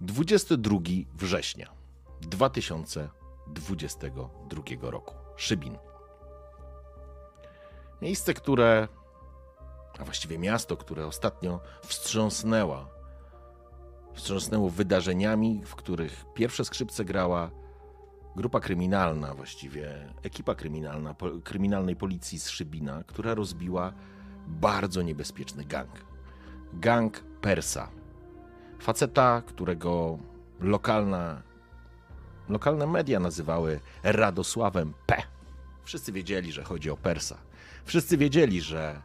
22 września 2022 roku. Szybin. Miejsce, które, a właściwie miasto, które ostatnio wstrząsnęła, wstrząsnęło wydarzeniami, w których pierwsze skrzypce grała grupa kryminalna, właściwie ekipa kryminalna, po, kryminalnej policji z Szybina, która rozbiła bardzo niebezpieczny gang. Gang Persa. Faceta, którego lokalna, lokalne media nazywały Radosławem P. Wszyscy wiedzieli, że chodzi o Persa. Wszyscy wiedzieli, że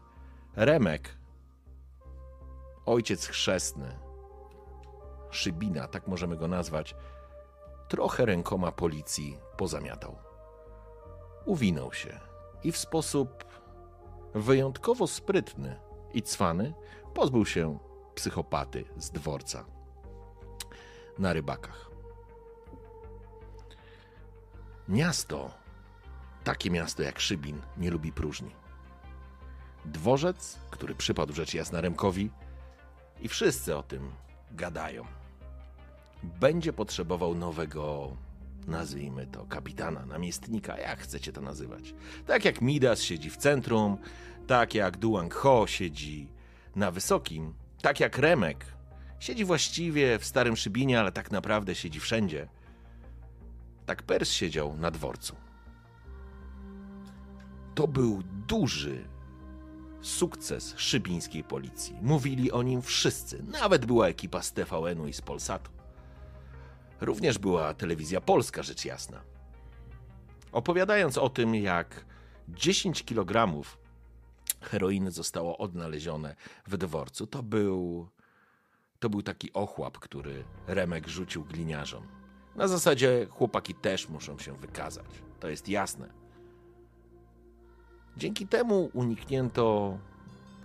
Remek, ojciec chrzestny Szybina, tak możemy go nazwać, trochę rękoma policji pozamiatał. Uwinął się i w sposób wyjątkowo sprytny i cwany pozbył się psychopaty z dworca na rybakach. Miasto, takie miasto jak Szybin, nie lubi próżni. Dworzec, który przypadł rzecz jasna Remkowi, i wszyscy o tym gadają. Będzie potrzebował nowego, nazwijmy to, kapitana, namiestnika, jak chcecie to nazywać. Tak jak Midas siedzi w centrum, tak jak Duang Ho siedzi na wysokim, tak jak Remek siedzi właściwie w starym Szybinie, ale tak naprawdę siedzi wszędzie. Tak Pers siedział na dworcu. To był duży sukces szybińskiej policji. Mówili o nim wszyscy. Nawet była ekipa z TVN-u i z Polsatu. Również była telewizja polska, rzecz jasna. Opowiadając o tym, jak 10 kg heroiny zostało odnalezione w dworcu, to był, to był taki ochłap, który Remek rzucił gliniarzom. Na zasadzie chłopaki też muszą się wykazać. To jest jasne. Dzięki temu uniknięto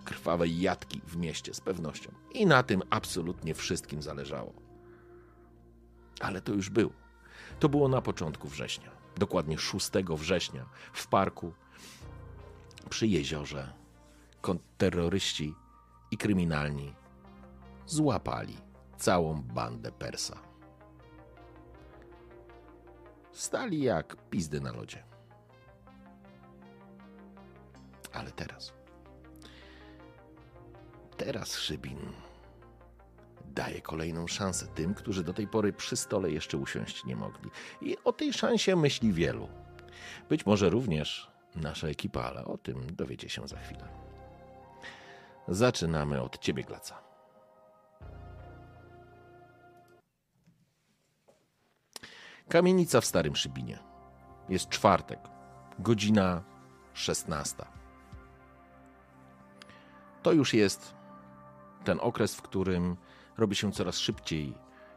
krwawej jatki w mieście z pewnością. I na tym absolutnie wszystkim zależało. Ale to już było. To było na początku września. Dokładnie 6 września w parku przy jeziorze kontrterroryści i kryminalni złapali całą bandę Persa. Stali jak pizdy na lodzie. Ale teraz. Teraz Szybin daje kolejną szansę tym, którzy do tej pory przy stole jeszcze usiąść nie mogli. I o tej szansie myśli wielu. Być może również nasza ekipa, ale o tym dowiecie się za chwilę. Zaczynamy od ciebie, Glaca. Kamienica w Starym Szybinie. Jest czwartek, godzina 16. To już jest ten okres, w którym robi się coraz szybciej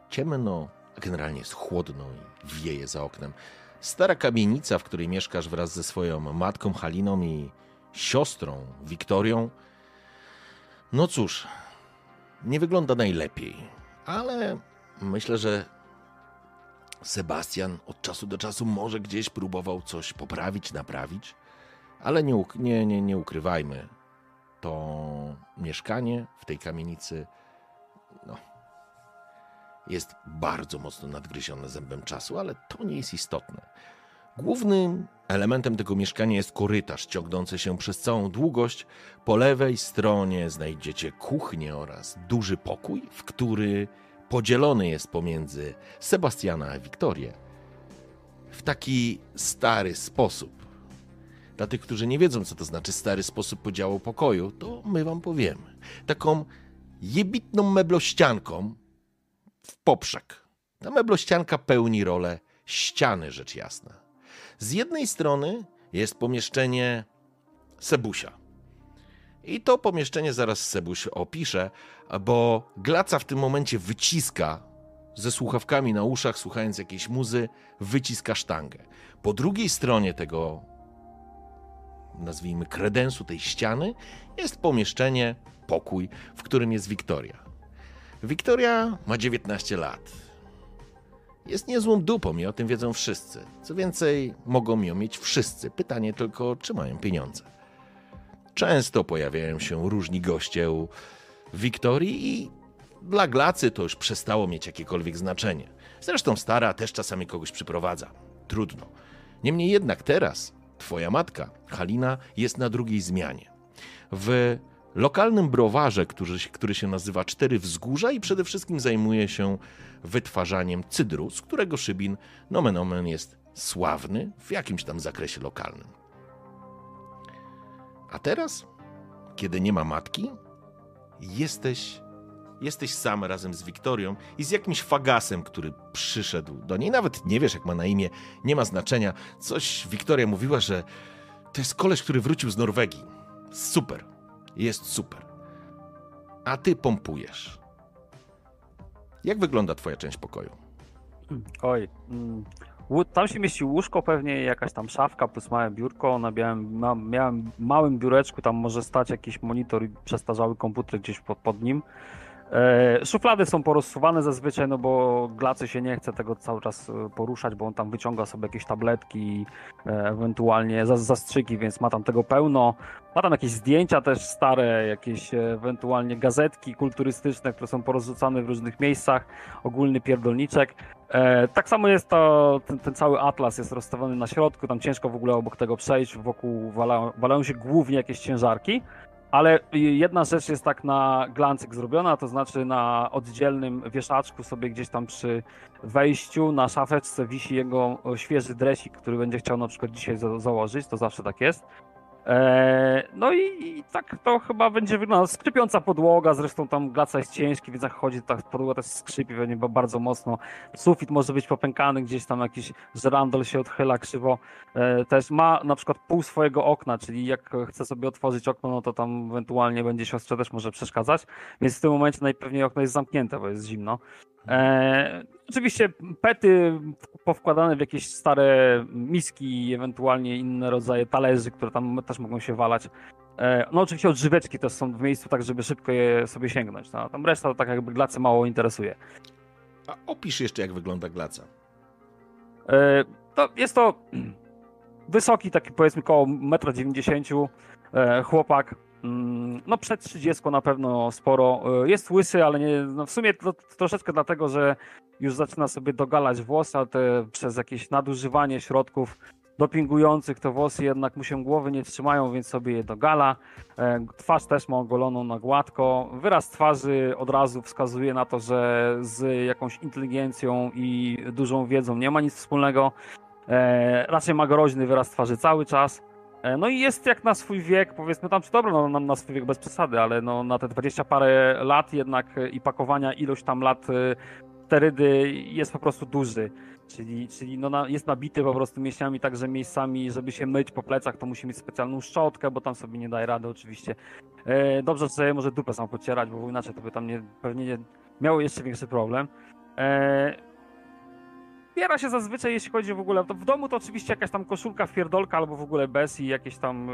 ciemno, a generalnie jest chłodno i wieje za oknem. Stara kamienica, w której mieszkasz wraz ze swoją matką Haliną i siostrą Wiktorią, no cóż, nie wygląda najlepiej, ale myślę, że Sebastian od czasu do czasu może gdzieś próbował coś poprawić, naprawić, ale nie, nie, nie, nie ukrywajmy, to mieszkanie w tej kamienicy no, jest bardzo mocno nadgryzione zębem czasu, ale to nie jest istotne. Głównym elementem tego mieszkania jest korytarz ciągnący się przez całą długość. Po lewej stronie znajdziecie kuchnię oraz duży pokój, w który podzielony jest pomiędzy Sebastiana a Wiktorię w taki stary sposób. Dla tych, którzy nie wiedzą, co to znaczy stary sposób podziału pokoju, to my wam powiemy. Taką jebitną meblościanką w poprzek. Ta meblościanka pełni rolę ściany, rzecz jasna. Z jednej strony jest pomieszczenie Sebusia. I to pomieszczenie zaraz Sebuś opiszę, bo Glaca w tym momencie wyciska ze słuchawkami na uszach, słuchając jakiejś muzy, wyciska sztangę. Po drugiej stronie tego, nazwijmy, kredensu tej ściany, jest pomieszczenie, pokój, w którym jest Wiktoria. Wiktoria ma 19 lat. Jest niezłą dupą i o tym wiedzą wszyscy. Co więcej, mogą ją mieć wszyscy. Pytanie tylko, czy mają pieniądze. Często pojawiają się różni goście u Wiktorii i dla Glacy to już przestało mieć jakiekolwiek znaczenie. Zresztą stara też czasami kogoś przyprowadza. Trudno. Niemniej jednak teraz twoja matka, Halina, jest na drugiej zmianie. W lokalnym browarze, który, który się nazywa Cztery Wzgórza i przede wszystkim zajmuje się wytwarzaniem cydru, z którego Szybin nomen omen jest sławny w jakimś tam zakresie lokalnym. A teraz, kiedy nie ma matki, jesteś jesteś sam razem z Wiktorią i z jakimś fagasem, który przyszedł do niej. Nawet nie wiesz, jak ma na imię, nie ma znaczenia. Coś Wiktoria mówiła, że to jest koleś, który wrócił z Norwegii. Super. Jest super. A ty pompujesz. Jak wygląda twoja część pokoju? Oj, mm, tam się mieści łóżko, pewnie jakaś tam szafka plus małe biurko. Na miałem, ma, miałem małym biureczku, tam może stać jakiś monitor i przestarzały komputer gdzieś pod, pod nim. E, szuflady są porozsuwane zazwyczaj, no bo Glacy się nie chce tego cały czas e, poruszać, bo on tam wyciąga sobie jakieś tabletki, e, ewentualnie zastrzyki, więc ma tam tego pełno. Ma tam jakieś zdjęcia też stare, jakieś ewentualnie gazetki kulturystyczne, które są porozrzucane w różnych miejscach, ogólny pierdolniczek. Tak samo jest to, ten, ten, cały atlas jest rozstawiony na środku, tam ciężko w ogóle obok tego przejść, wokół walają, walają się głównie jakieś ciężarki. Ale jedna rzecz jest tak na glancyk zrobiona, to znaczy na oddzielnym wieszaczku sobie gdzieś tam przy wejściu na szafeczce wisi jego świeży dresik, który będzie chciał na przykład dzisiaj założyć, to zawsze tak jest. E, no i, tak to chyba będzie wyglądało. Skrzypiąca podłoga, zresztą tam glaca jest ciężki, więc jak chodzi, ta podłoga też skrzypi pewnie bardzo mocno. Sufit może być popękany, gdzieś tam jakiś żerandol się odchyla krzywo. E, też ma na przykład pół swojego okna, czyli jak chce sobie otworzyć okno, no to tam ewentualnie będzie siostrze też może przeszkadzać. Więc w tym momencie najpewniej okno jest zamknięte, bo jest zimno. E, oczywiście pety powkładane w jakieś stare miski, ewentualnie inne rodzaje talerzy, które tam też mogą się walać. E, no oczywiście odżyweczki też są w miejscu tak, żeby szybko je sobie sięgnąć. No, tam reszta to tak jakby glace mało interesuje. A opisz jeszcze jak wygląda glaca. E, to jest to wysoki, taki powiedzmy koło 1,90 m e, chłopak, no przed 30 na pewno sporo. E, jest łysy, ale nie, no w sumie to, to troszeczkę dlatego, że już zaczyna sobie dogalać włosy, ale te, przez jakieś nadużywanie środków dopingujących te włosy jednak mu się głowy nie trzymają, więc sobie je dogala. E, twarz też ma ogoloną na gładko. Wyraz twarzy od razu wskazuje na to, że z jakąś inteligencją i dużą wiedzą nie ma nic wspólnego. E, raczej ma groźny wyraz twarzy cały czas. E, no i jest jak na swój wiek, powiedzmy tam, czy dobra, no, na, swój wiek bez przesady, ale no, na te 20 parę lat jednak e, i pakowania ilość tam lat e, sterydy jest po prostu duży. Czyli, czyli no na, jest nabity po prostu mięśniami, także miejscami, żeby się myć po plecach, to musi mieć specjalną szczotkę, bo tam sobie nie daje rady oczywiście. E, dobrze, że sobie może dupę sam pocierać, bo inaczej to by tam nie, pewnie nie miało jeszcze większy problem. E, Biera się zazwyczaj, jeśli chodzi w ogóle, w domu to oczywiście jakaś tam koszulka, fierdolka albo w ogóle bez i jakieś tam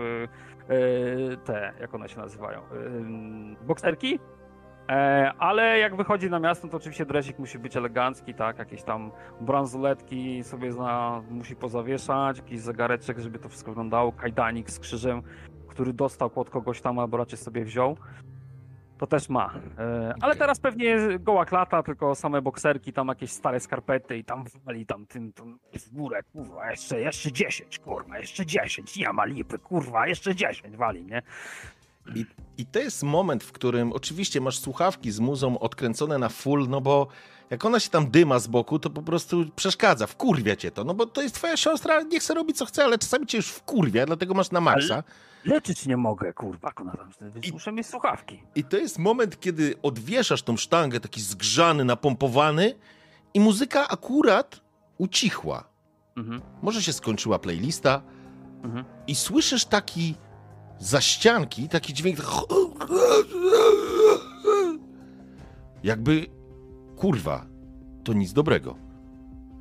yy, te, jak one się nazywają, yy, bokserki. E, ale jak wychodzi na miasto, to oczywiście dresik musi być elegancki, tak, jakieś tam bransoletki sobie zna, musi pozawieszać, jakiś zegareczek, żeby to wszystko wyglądało, kajdanik z krzyżem, który dostał pod kogoś tam, albo raczej sobie wziął to też ma. E, ale teraz pewnie goła klata, tylko same bokserki, tam jakieś stare skarpety i tam wali tam tym, tym w górę, kurwa, jeszcze, jeszcze 10, kurwa, jeszcze 10, nie ma lipy, kurwa, jeszcze 10 wali, nie? I, I to jest moment, w którym oczywiście masz słuchawki z muzą odkręcone na full, no bo jak ona się tam dyma z boku, to po prostu przeszkadza, wkurwia cię to, no bo to jest twoja siostra, nie chce robić co chce, ale czasami cię już wkurwia, dlatego masz na maksa. Ale leczyć nie mogę, kurwa, I, muszę mieć słuchawki. I to jest moment, kiedy odwieszasz tą sztangę, taki zgrzany, napompowany i muzyka akurat ucichła. Mhm. Może się skończyła playlista mhm. i słyszysz taki za ścianki taki dźwięk. Jakby kurwa, to nic dobrego.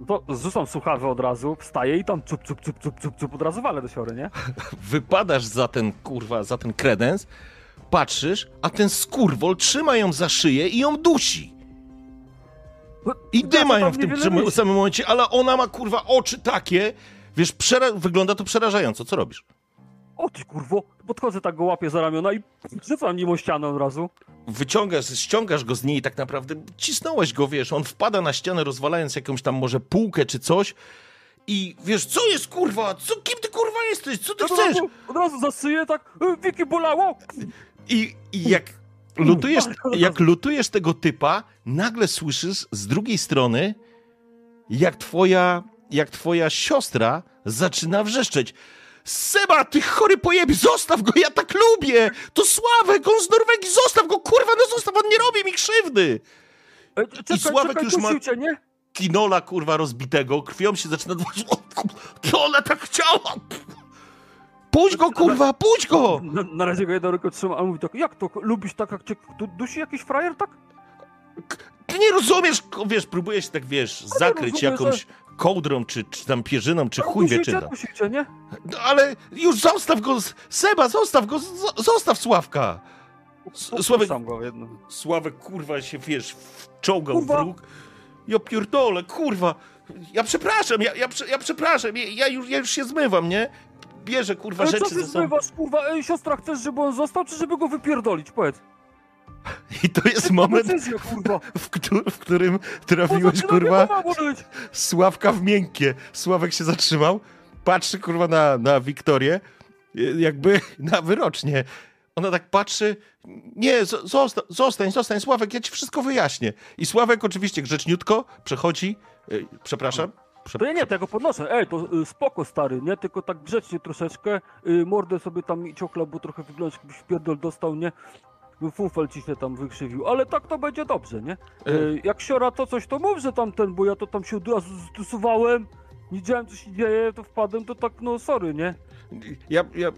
To zrzucam słuchawę od razu, wstaję i tam cup, cup, cup, cup, cup, cup od razu walę do siory, nie? Wypadasz za ten kurwa, za ten kredens, patrzysz, a ten skurwol trzyma ją za szyję i ją dusi. I dyma ją w tym samym momencie, ale ona ma kurwa oczy takie. Wiesz, przera- wygląda to przerażająco. Co robisz? O ty kurwo, podchodzę tak go łapię za ramiona i rzucam nim o ścianę od razu. Wyciągasz, ściągasz go z niej i tak naprawdę cisnąłeś go, wiesz, on wpada na ścianę, rozwalając jakąś tam może półkę czy coś. I wiesz, co jest kurwa? Co, kim ty kurwa jesteś? Co ty od chcesz? razu, od razu zasyję tak, e, Wiki bolało! I, i jak, lutujesz, jak lutujesz tego typa, nagle słyszysz z drugiej strony, jak twoja, jak twoja siostra zaczyna wrzeszczeć. Seba, ty chory pojebie, zostaw go, ja tak lubię! To Sławek, on z Norwegii, zostaw go, kurwa, no zostaw, on nie robi mi krzywdy! E, czekaj, Sławek czekaj, już ma- nie? Kinola, kurwa, rozbitego, krwią się zaczyna... O, To ona tak chciała! Puść go, kurwa, puść go! Na, na razie go jedną ręką trzyma, a mówi tak, jak to, lubisz tak, jak cię du, dusi jakiś frajer, tak? Ty nie rozumiesz, wiesz, próbujesz się tak, wiesz, zakryć jakąś kołdrą, czy, czy tam pierzyną, czy chuj wie czym nie? No, ale już zostaw go, z- Seba, zostaw go, z- zostaw Sławka! Sławek. Sławek, kurwa, się, wiesz, wczołgał w róg. Ja pierdolę, kurwa. Ja przepraszam, ja, ja, ja przepraszam, ja, ja, już, ja już się zmywam, nie? Bierze, kurwa, Ale co rzeczy ty ze sobą. zmywasz, kurwa? Ej, siostra, chcesz, żeby on został, czy żeby go wypierdolić? Powiedz. I to jest moment, w, któ- w którym trafiłeś, kurwa. Sławka w miękkie. Sławek się zatrzymał, patrzy kurwa na, na Wiktorię, y, jakby na wyrocznie. Ona tak patrzy, nie, zo- zosta, zostań, zostań, Sławek, ja ci wszystko wyjaśnię. I Sławek oczywiście grzeczniutko przechodzi, y, przepraszam, prze, To ja nie, tego podnoszę. Ej, to y, spoko, stary, nie? Tylko tak grzecznie troszeczkę. Y, mordę sobie tam ciokla, bo trochę wygląda, jakbyś pierdol dostał, nie? Fufel ci się tam wykrzywił, ale tak to będzie dobrze, nie? Y, jak siora to coś, to mów, że tamten, bo ja to tam się od razu. Nie wiedziałem, co się dzieje, to wpadłem, to tak, no sorry, nie? ja, ja,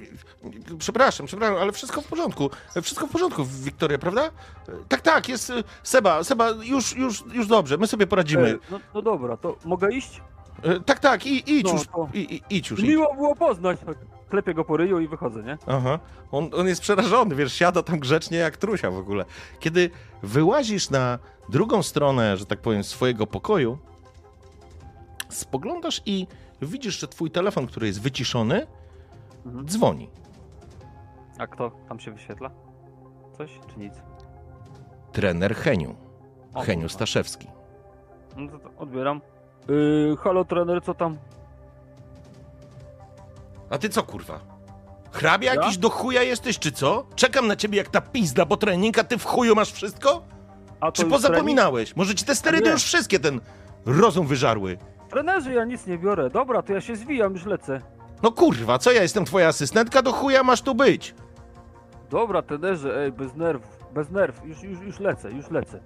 przepraszam, przepraszam, ale wszystko w porządku, wszystko w porządku, Wiktoria, prawda? Tak, tak, jest, y, Seba, Seba, już, już, już dobrze, my sobie poradzimy. Ej, no, no dobra, to mogę iść? Y, Tak, tak, i, idź No, już, to- i, i, idź już, idź. Miło było poznać. Klepię go po ryju i wychodzę, nie? Aha. On, on jest przerażony, wiesz, siada tam grzecznie jak trusia w ogóle. Kiedy wyłazisz na drugą stronę, że tak powiem, swojego pokoju, spoglądasz i widzisz, że twój telefon, który jest wyciszony, Mhm. dzwoni. A kto tam się wyświetla? Coś czy nic? Trener Heniu. O, Heniu. Staszewski. No to, to odbieram. Yy, halo trener, co tam? A ty co, kurwa? Hrabia jakiś do chuja jesteś, czy co? Czekam na ciebie jak ta pizda, bo trening, a ty w chuju masz wszystko? A Czy pozapominałeś? Może ci te sterydy już wszystkie ten rozum wyżarły? Trening? Trenerze, ja nic nie biorę. Dobra, to ja się zwijam, już lecę. No kurwa, co ja jestem twoja asystentka? Do chuja masz tu być. Dobra, trenerze, ej, bez nerwów, bez nerw, już, już, już lecę, już lecę.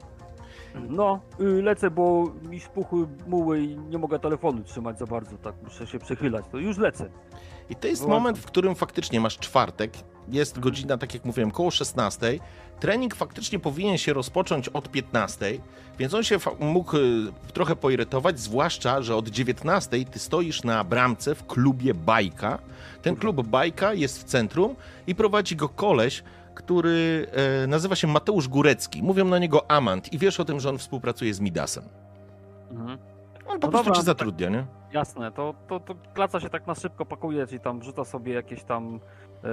No, y, lecę, bo mi spuchły muły i nie mogę telefonu trzymać za bardzo, tak muszę się przechylać, to już lecę. I to jest Była moment, w którym faktycznie masz czwartek, jest godzina, tak jak mówiłem, koło 16. Trening faktycznie powinien się rozpocząć od 15, więc on się mógł y, trochę poirytować, zwłaszcza, że od 19 ty stoisz na bramce w klubie Bajka. Ten klub Bajka jest w centrum i prowadzi go koleś, który e, nazywa się Mateusz Górecki. Mówią na niego Amant i wiesz o tym, że on współpracuje z Midasem. Mhm. On po No prostu dobra, cię tak- zatrudnia, nie? Jasne, to, to, to klaca się tak na szybko pakuje, czyli tam wrzuca sobie jakieś tam e,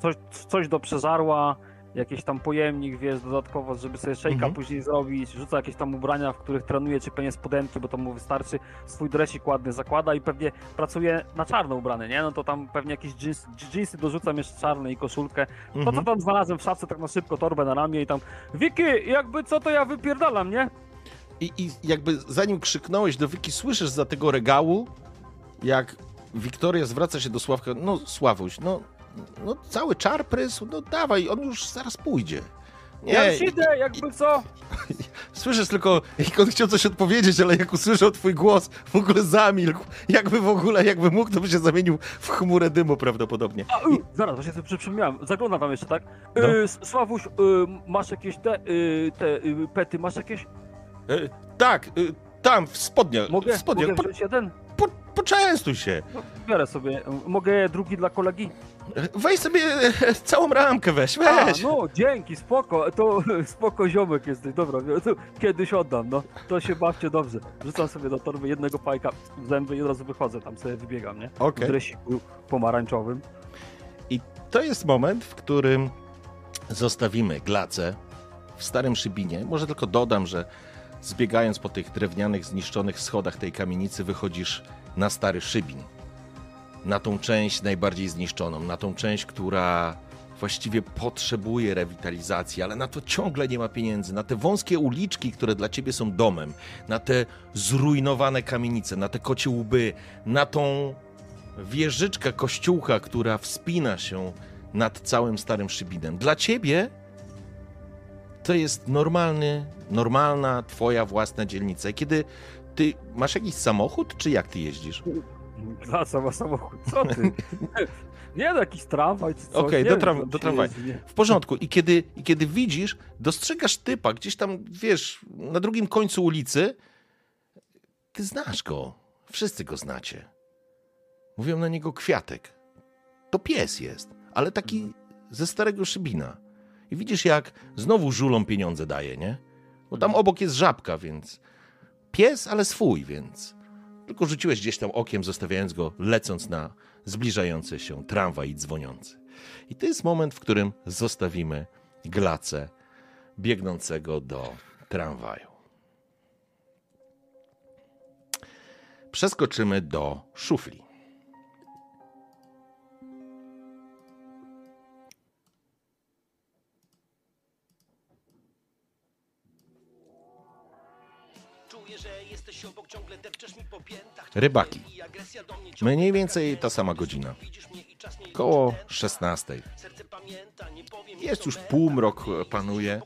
coś, coś do przeżarła, jakiś tam pojemnik, wiesz, dodatkowo, żeby sobie szejka Mhm. później zrobić, rzuca jakieś tam ubrania, w których trenuje, czy pewnie spodenki, bo to mu wystarczy, swój dresik ładny zakłada i pewnie pracuje na czarno ubrany, nie? No to tam pewnie jakieś jeans, jeansy dorzucam jeszcze czarne i koszulkę. To co Mhm. tam znalazłem w szafce, tak na szybko, torbę na ramię i tam Wiki, jakby co to ja wypierdalam, nie? I, I jakby zanim krzyknąłeś do Wiki, słyszysz za tego regału, jak Wiktoria zwraca się do Sławka, no Sławuś, no, no cały czar prysł, no dawaj, on już zaraz pójdzie. Nie, Ja już idę, jakby co? słyszysz tylko, jak on chciał coś odpowiedzieć, ale jak usłyszał twój głos, w ogóle zamilkł. Jakby w ogóle, jakby mógł, to by się zamienił w chmurę dymu prawdopodobnie. A, y, zaraz, właśnie sobie przypomniałem. Zaglądam tam jeszcze, tak? No. Y, Sławuś, y, masz jakieś te, y, te y, pety, masz jakieś? E, tak, e, tam, w spodniach. Mogę, w spodniach. mogę wziąć jeden? po, poczęstuj się. No, biorę sobie. Mogę drugi dla kolegi? E, Weź sobie e, całą ramkę, weź, A, weź. no, dzięki, spoko, to spoko ziomek jesteś, dobra, kiedyś oddam, no, to się bawcie dobrze. Rzucam sobie do torby jednego pajka w zęby i od razu wychodzę, tam sobie wybiegam, nie? Okej. W dresiku pomarańczowym. I to jest moment, w którym zostawimy glacę w starym szybinie. Może tylko dodam, że zbiegając po tych drewnianych, zniszczonych schodach tej kamienicy, wychodzisz na stary szybin. Na tą część najbardziej zniszczoną, na tą część, która właściwie potrzebuje rewitalizacji, ale na to ciągle nie ma pieniędzy. Na te wąskie uliczki, które dla ciebie są domem, na te zrujnowane kamienice, na te kocie łby, na tą wieżyczkę kościółka, która wspina się nad całym starym szybinem. Dla ciebie to jest normalny, normalna twoja własna dzielnica. Kiedy ty masz jakiś samochód, czy jak ty jeździsz? Klasa ma samochód, co ty? nie no, jakiś tramwaj czy coś, Okej, nie do tam do tramwaju. W porządku. I kiedy, I kiedy widzisz, dostrzegasz typa gdzieś tam, wiesz, na drugim końcu ulicy, ty znasz go. Wszyscy go znacie. Mówią na niego kwiatek. To pies jest, ale taki ze starego szybina. I widzisz, jak znowu żulom pieniądze daje, nie? Bo tam obok jest żabka, więc pies, ale swój, więc tylko rzuciłeś gdzieś tam okiem, zostawiając go, lecąc na zbliżający się tramwaj dzwoniący. I to jest moment, w którym zostawimy glacę biegnącego do tramwaju. Przeskoczymy do szufli. Rybaki. Mniej więcej ta sama godzina. Koło 16. Serce pamięta, nie powiem Jest już półmrok e, panuje.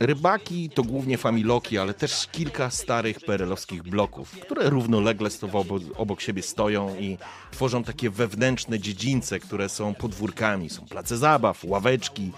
Rybaki to głównie familoki, ale też kilka starych perelowskich bloków, które równolegle obok, obok siebie stoją i tworzą takie wewnętrzne dziedzińce, które są podwórkami. Są place zabaw, ławeczki,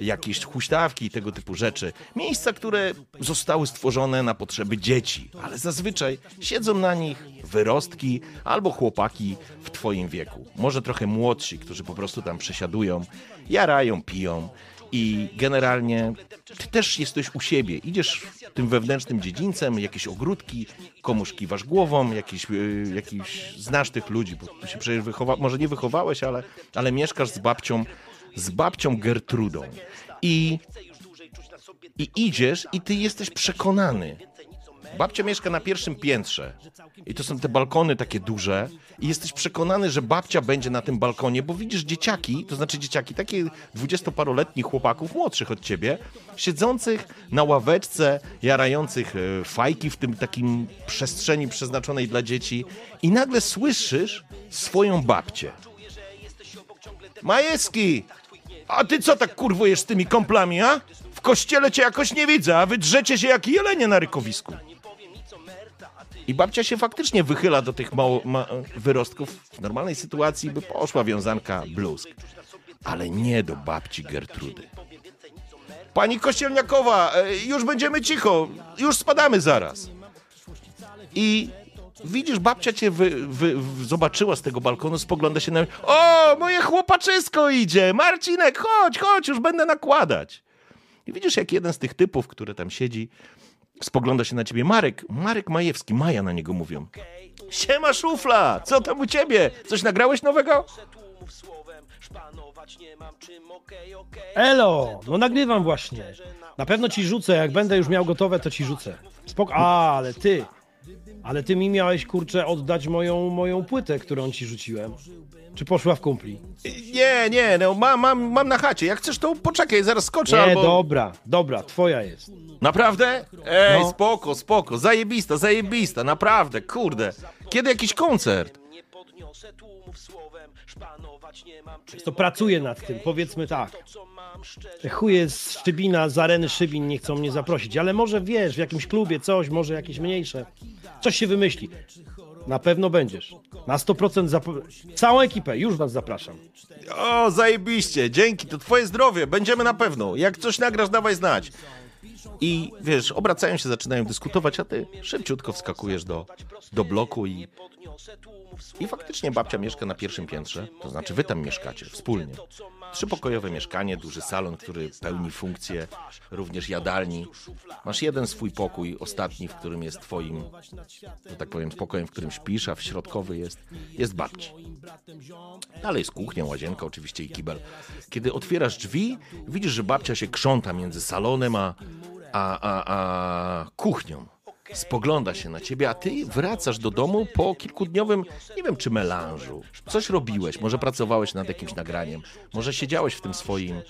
jakieś huśtawki i tego typu rzeczy. Miejsca, które zostały stworzone na potrzeby dzieci, ale zazwyczaj siedzą na nich wyrostki albo chłopaki w twoim wieku. Może trochę młodsi, którzy po prostu tam przesiadują, jarają, piją. I generalnie ty też jesteś u siebie. Idziesz tym wewnętrznym dziedzińcem, jakieś ogródki, komuś kiwasz głową, jakiś, yy, jakiś znasz tych ludzi, bo tu się przecież wychowa, może nie wychowałeś, ale, ale mieszkasz z babcią, z babcią Gertrudą. I, I idziesz i ty jesteś przekonany. Babcia mieszka na pierwszym piętrze i to są te balkony takie duże i jesteś przekonany, że babcia będzie na tym balkonie, bo widzisz dzieciaki, to znaczy dzieciaki, takie dwudziestoparoletnich chłopaków, młodszych od ciebie, siedzących na ławeczce, jarających e, fajki w tym takim przestrzeni przeznaczonej dla dzieci i nagle słyszysz swoją babcię. Majewski! A ty co tak kurwujesz z tymi komplami, a? W kościele cię jakoś nie widzę, a wy drzecie się jak jelenie na rykowisku. I babcia się faktycznie wychyla do tych mało, ma, wyrostków. W normalnej sytuacji by poszła wiązanka bluzk. Ale nie do babci Gertrudy. Pani Kościelniakowa, e, już będziemy cicho, już spadamy zaraz. I widzisz, babcia cię wy, wy, w- zobaczyła z tego balkonu, spogląda się na... O, moje chłopaczysko idzie! Marcinek, chodź, chodź, już będę nakładać. I widzisz, jak jeden z tych typów, który tam siedzi, spogląda się na ciebie. Marek, Marek Majewski, Maja na niego mówią. Siema szufla, co tam u ciebie? Coś nagrałeś nowego? Elo, no nagrywam właśnie. Na pewno ci rzucę, jak będę już miał gotowe, to ci rzucę. Spoko. A, ale ty. Ale ty mi miałeś, kurczę, oddać moją, moją płytę, którą ci rzuciłem. Czy poszła w kumpli? Nie, nie, no mam, mam, mam na chacie. Jak chcesz, to poczekaj, zaraz skoczę Nie, albo... dobra, dobra, twoja jest. Naprawdę? Ej, No. spoko, spoko, zajebista, zajebista, naprawdę, kurde. Kiedy jakiś koncert? podniosę tłumów słowem, szpanować nie mam czym. To pracuję nad tym, powiedzmy tak. Chuje z Szczybina, z areny Szybin nie chcą mnie zaprosić, ale może wiesz, w jakimś klubie coś, może jakieś mniejsze. Coś się wymyśli. Na pewno będziesz. Na 100% zapo- całą ekipę, już was zapraszam. O, zajebiście, dzięki, to twoje zdrowie, będziemy na pewno. Jak coś nagrasz, dawaj znać. I wiesz, obracają się, zaczynają dyskutować, a ty szybciutko wskakujesz do, do bloku i, i faktycznie babcia mieszka na pierwszym piętrze, to znaczy wy tam mieszkacie wspólnie. Trzypokojowe mieszkanie, duży salon, który pełni funkcję również jadalni. Masz jeden swój pokój, ostatni, w którym jest twoim, że tak powiem, pokojem, w którym śpisz, a w środkowy jest, jest babci. Dalej jest kuchnia, łazienka oczywiście i kibel. Kiedy otwierasz drzwi, widzisz, że babcia się krząta między salonem a, a, a, a kuchnią. Spogląda się na ciebie, a ty wracasz do domu po kilkudniowym, nie wiem czy melanżu. Coś robiłeś, może pracowałeś nad jakimś nagraniem, może siedziałeś w tym swoim,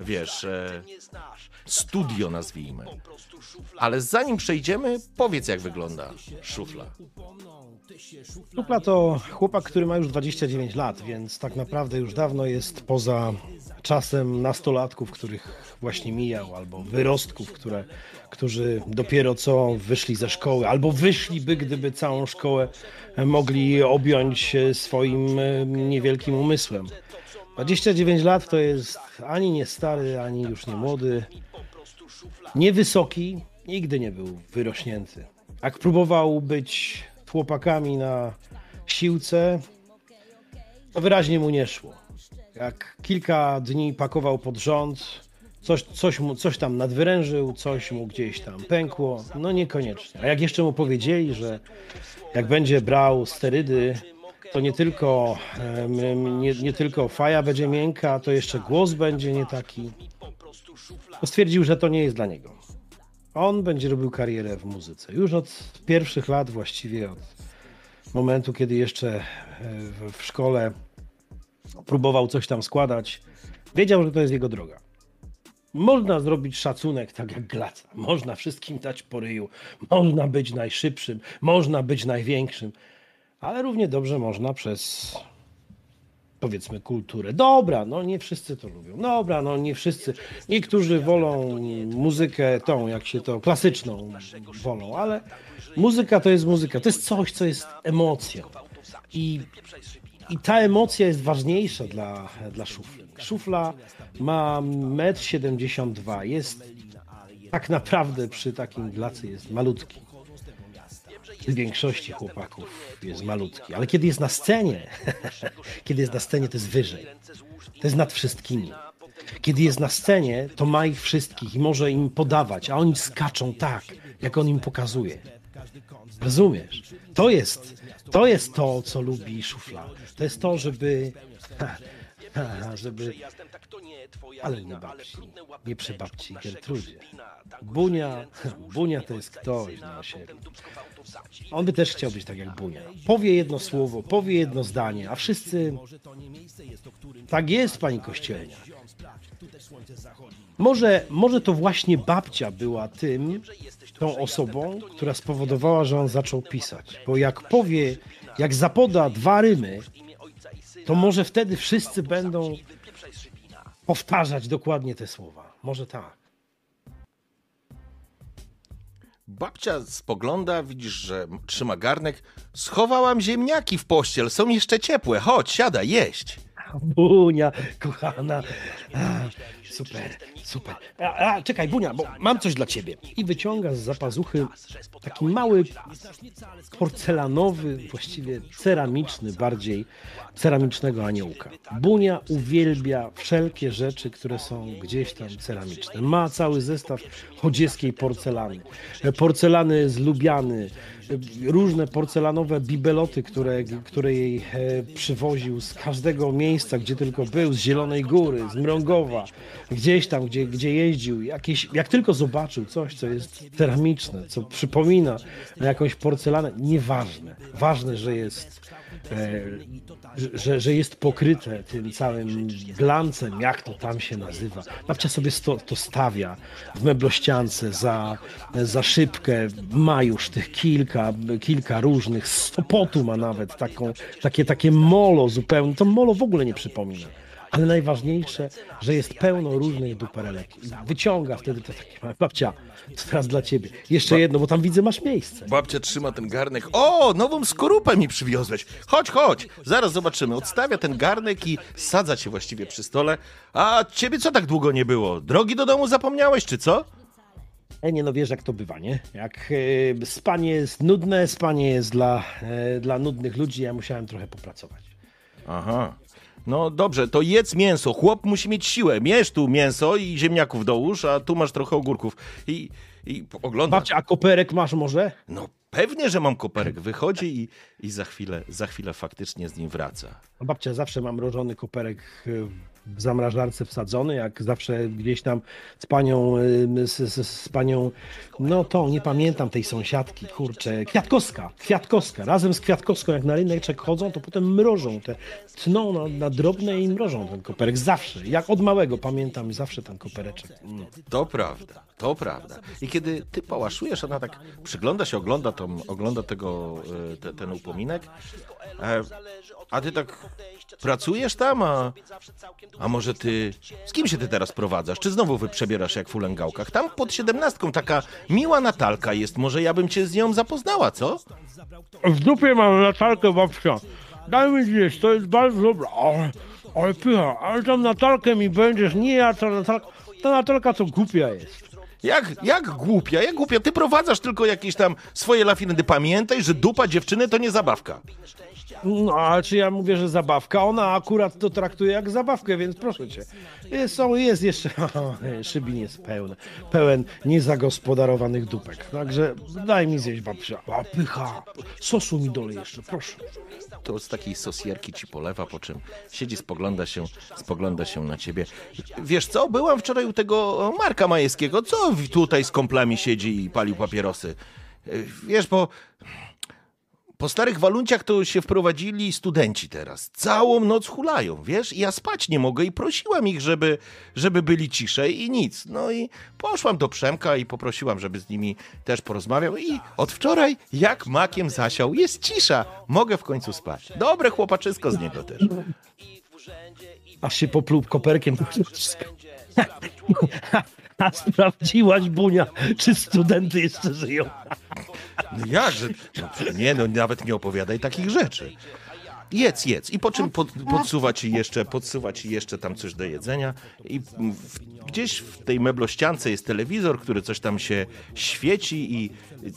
wiesz, e, studio nazwijmy. Ale zanim przejdziemy, powiedz jak wygląda szufla. Szufla to chłopak, który ma już 29 lat, więc tak naprawdę już dawno jest poza czasem nastolatków, których właśnie mijał, albo wyrostków, które, którzy dopiero co wyszli ze szkoły, albo wyszliby, gdyby całą szkołę mogli objąć swoim e, niewielkim umysłem. 29 lat to jest ani nie stary, ani już nie młody. Niewysoki, nigdy nie był wyrośnięty. Jak próbował być chłopakami na siłce, to wyraźnie mu nie szło. Jak kilka dni pakował pod rząd, coś, coś, mu, coś tam nadwyrężył, coś mu gdzieś tam pękło, no niekoniecznie. A jak jeszcze mu powiedzieli, że jak będzie brał sterydy, to nie tylko, nie, nie tylko faja będzie miękka, to jeszcze głos będzie nie taki. To stwierdził, że to nie jest dla niego. On będzie robił karierę w muzyce. Już od pierwszych lat, właściwie od momentu, kiedy jeszcze e, w- szkole próbował coś tam składać, wiedział, że to jest jego droga. Można zrobić szacunek tak jak Glaca. Można wszystkim dać po ryju. Można być najszybszym, można być największym, ale równie dobrze można przez powiedzmy kulturę. Dobra, no nie wszyscy to lubią. Dobra, no nie wszyscy. Niektórzy wolą muzykę tą, jak się to klasyczną wolą, ale muzyka to jest muzyka. To jest coś, co jest emocją. I, i ta emocja jest ważniejsza dla, dla szufli. Szufla ma 1,72 m. Jest tak naprawdę przy takim glacy jest malutki. W większości chłopaków jest malutki, ale kiedy jest na scenie, kiedy jest na scenie, to jest wyżej. To jest nad wszystkimi. Kiedy jest na scenie, to ma ich wszystkich i może im podawać, a oni skaczą tak, jak on im pokazuje. Rozumiesz? To jest to, jest to co lubi szufla. To jest to, żeby. Żeby. Ale nie babci. Nie przy Gertrudzie. Bunia, Bunia to jest ktoś na siebie. On by też chciał być tak jak Bunia. Powie jedno słowo, powie jedno zdanie, a wszyscy. Tak jest, pani kościelnia. Może, może to właśnie babcia była tym, tą osobą, która spowodowała, że on zaczął pisać. Bo jak powie, jak zapoda dwa rymy, to może wtedy wszyscy będą powtarzać dokładnie te słowa. Może tak. Babcia spogląda, widzisz, że trzyma garnek. Schowałam ziemniaki w pościel, są jeszcze ciepłe. Chodź, siadaj, jeść. Bunia, kochana. A, super, super. A, a, czekaj, Bunia, bo mam coś dla ciebie. I wyciąga z zapazuchy taki mały, porcelanowy, właściwie ceramiczny, bardziej ceramicznego aniołka. Bunia uwielbia wszelkie rzeczy, które są gdzieś tam ceramiczne. Ma cały zestaw chodzieskiej porcelany. Porcelany z Lubiany, różne porcelanowe bibeloty, które, które jej e, przywoził z każdego miejsca, gdzie tylko był, z Zielonej Góry, z Mrągowa, gdzieś tam, gdzie, gdzie jeździł. Jakieś, jak tylko zobaczył coś, co jest ceramiczne, co przypomina na jakąś porcelanę, nieważne. Ważne, że jest że, że jest pokryte tym całym glancem, jak to tam się nazywa. Babcia sobie sto, to stawia w meblościance za, za szybkę, ma już tych kilka kilka, różnych, z ma nawet taką, takie, takie molo zupełnie, to molo w ogóle nie przypomina. Ale najważniejsze, że jest pełno różnych duperelek. Wyciąga wtedy to takie babcia, to teraz dla ciebie. Jeszcze jedno, bo tam widzę masz miejsce. Babcia trzyma ten garnek. O, nową skorupę mi przywiozłeś. Chodź, chodź. Zaraz zobaczymy. Odstawia ten garnek i sadza cię właściwie przy stole. A ciebie co tak długo nie było? Drogi do domu zapomniałeś, czy co? E, nie no wiesz jak to bywa, nie? Jak e, spanie jest nudne, spanie jest dla, e, dla nudnych ludzi, ja musiałem trochę popracować. Aha. No dobrze, to jedz mięso. Chłop musi mieć siłę. Mierz tu mięso i ziemniaków dołóż, a tu masz trochę ogórków. I, i oglądasz. Babcia, a koperek masz może? No pewnie, że mam koperek. Wychodzi i, i za, chwilę, za chwilę faktycznie z nim wraca. No, Babcia zawsze mam mrożony koperek y, w zamrażarce wsadzony, jak zawsze gdzieś tam z panią, y, z, z, z panią, no to nie pamiętam tej sąsiadki, kurczę, Kwiatkowska, Kwiatkowska, razem z Kwiatkowską jak na ryneczek chodzą, to potem mrożą te, tną na, na drobne i mrożą ten koperek, zawsze, jak od małego pamiętam zawsze ten kopereczek. Mm. To prawda, to prawda. I kiedy ty pałaszujesz, ona tak przygląda się, ogląda, tą, ogląda tego, e, te, ten upominek, e, a ty tak pracujesz tam, a, a może ty... Z kim się ty teraz prowadzasz? Czy znowu wy przebierasz jak w ulęgałkach? Tam pod siedemnastką taka miła Natalka jest, może ja bym cię z nią zapoznała, co? W dupie mam Natalkę babcia. Daj mi gdzieś, to jest bardzo dobra. Ale, ale pycha, ale tam Natalkę mi będziesz, nie ja, ta Natalka, ta Natalka to głupia jest. Jak, jak głupia, jak głupia. Ty prowadzasz tylko jakieś tam swoje lafirendy. Pamiętaj, że dupa dziewczyny to nie zabawka. No, a czy ja mówię, że zabawka? Ona akurat to traktuje jak zabawkę, więc proszę cię. Jest, są, jest jeszcze, szybin jest pełen, pełen niezagospodarowanych dupek. Także daj mi zjeść babcia. A pycha, sosu mi dole jeszcze, proszę. To z takiej sosierki ci polewa, po czym siedzi, spogląda się, spogląda się na ciebie. Wiesz co, byłam wczoraj u tego Marka Majewskiego, co tutaj z komplami siedzi i palił papierosy. Wiesz, bo po starych walunciach to się wprowadzili studenci teraz. Całą noc hulają, wiesz? Ja spać nie mogę i prosiłam ich, żeby, żeby byli ciszej i nic. No i poszłam do Przemka i poprosiłam, żeby z nimi też porozmawiał i od wczoraj jak makiem zasiał, jest cisza. Mogę w końcu spać. Dobre chłopaczysko z niego też. Aż się popluł koperkiem. A sprawdziłaś, Bunia, czy studenty jeszcze żyją? No jakże? No, nie, no nawet nie opowiadaj takich rzeczy. Jedz, jedz. I po czym pod, podsuwa ci jeszcze, podsuwa ci jeszcze tam coś do jedzenia i w, gdzieś w tej meblościance jest telewizor, który coś tam się świeci i